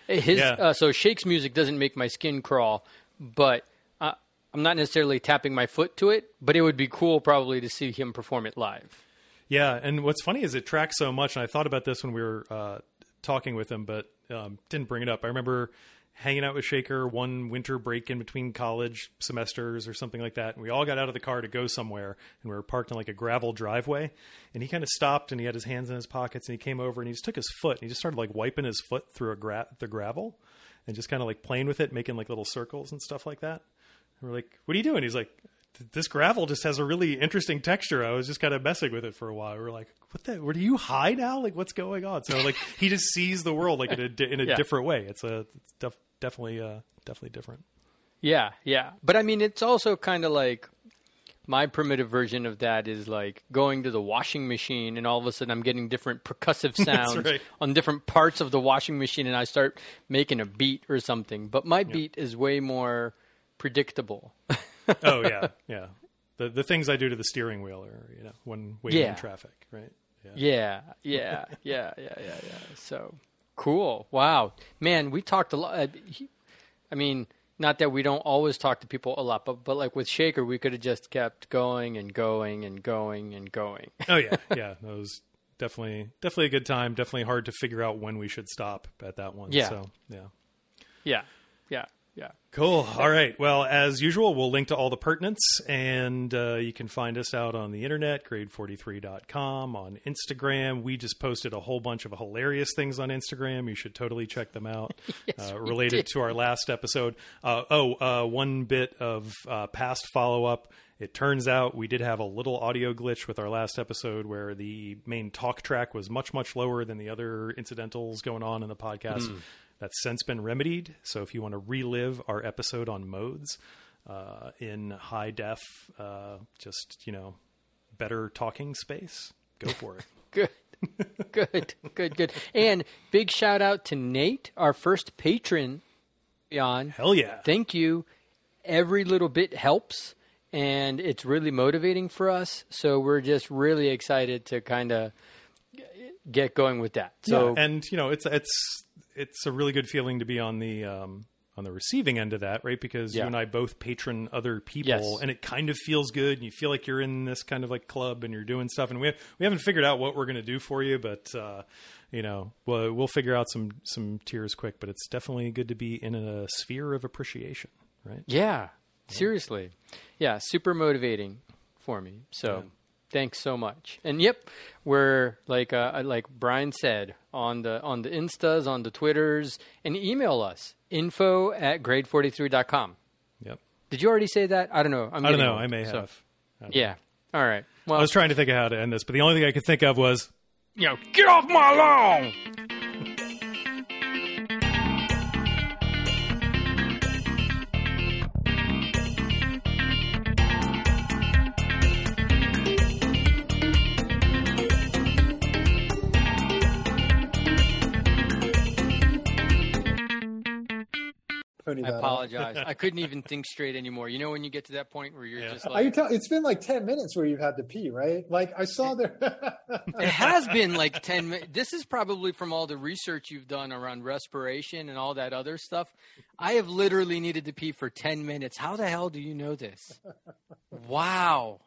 C: His
A: Yeah.
C: uh, so Shake's music doesn't make my skin crawl, but uh, I'm not necessarily tapping my foot to it. But it would be cool probably to see him perform it live.
A: Yeah, and what's funny is it tracks so much, and I thought about this when we were uh, talking with him, but um, didn't bring it up. I remember hanging out with Sekhar one winter break in between college semesters or something like that, and we all got out of the car to go somewhere, and we were parked in like a gravel driveway, and he kind of stopped, and he had his hands in his pockets, and he came over, and he just took his foot, and he just started like wiping his foot through a gra- the gravel, and just kind of like playing with it, making like little circles and stuff like that. And we're like, "What are you doing?" He's like, "This gravel just has a really interesting texture. I was just kind of messing with it for a while." We are like, "What the? Are you high now? Like, what's going on?" So like, he just sees the world like in a in a
C: Yeah.
A: different way. It's a it's def- definitely uh, definitely different.
C: Yeah, yeah. But I mean, it's also kind of like my primitive version of that is like going to the washing machine, and all of a sudden I'm getting different percussive <laughs> sounds
A: right.
C: on different parts of the washing machine, and I start making a beat or something. But my beat is way more predictable.
A: Oh <laughs> yeah, yeah. The the things I do to the steering wheel are you know when waiting
C: Yeah.
A: in traffic, right? Yeah.
C: Yeah, yeah, yeah, yeah, yeah, yeah. So cool. Wow, man, we talked a lot. uh, I mean, not that we don't always talk to people a lot, but but like with Sekhar, we could have just kept going and going and going and going. <laughs>
A: Oh yeah, yeah. That was definitely definitely a good time. Definitely hard to figure out when we should stop at that one.
C: Yeah.
A: So yeah.
C: yeah, yeah, yeah.
A: Cool. All right. Well, as usual, we'll link to all the pertinence, and uh, you can find us out on the internet, grade43.com, on Instagram. We just posted a whole bunch of hilarious things on Instagram. You should totally check them out <laughs> uh, related to our last episode. Uh, oh, uh, one bit of uh, past follow up. It turns out we did have a little audio glitch with our last episode where the main talk track was much, much lower than the other incidentals going on in the podcast. That's since been remedied. So if you want to relive our episode on modes uh, in high def, uh, just, you know, better talking space, go for it. <laughs>
C: Good. good, good, good. And big shout out to Nate, our first patron. On
A: Hell yeah.
C: thank you. Every little bit helps, and it's really motivating for us. So we're just really excited to kind of get going with that. So
A: Yeah, and you know it's it's it's a really good feeling to be on the um, on the receiving end of that, right? Because
C: Yeah.
A: you and I both patron other people,
C: Yes.
A: and it kind of feels good, and you feel like you're in this kind of like club, and you're doing stuff. And we we haven't figured out what we're going to do for you, but uh, you know we'll, we'll figure out some some tiers quick. But it's definitely good to be in a sphere of appreciation, right?
C: yeah, seriously, yeah, super motivating for me. So. Thanks so much. And yep, we're like uh, like Brian said on the on the instas, on the twitters, and email us info at grade43.com.
A: Yep.
C: Did you already say that? I don't know. I'm
A: I don't know.
C: old,
A: I may
C: so-
A: have. I don't
C: Yeah. All right. Well,
A: I was trying to think of how to end this, but the only thing I could think of was
C: you know, get off my lawn.
D: Pony
C: I apologize. I couldn't even think <laughs> straight anymore. You know when you get to that point where you're
A: Yeah.
C: just
D: I
C: like,
D: can tell it's been like ten minutes where you've had to pee, right? Like I saw there.
C: it has been like 10 minutes. This is probably from all the research you've done around respiration and all that other stuff. I have literally needed to pee for 10 minutes. How the hell do you know this? Wow.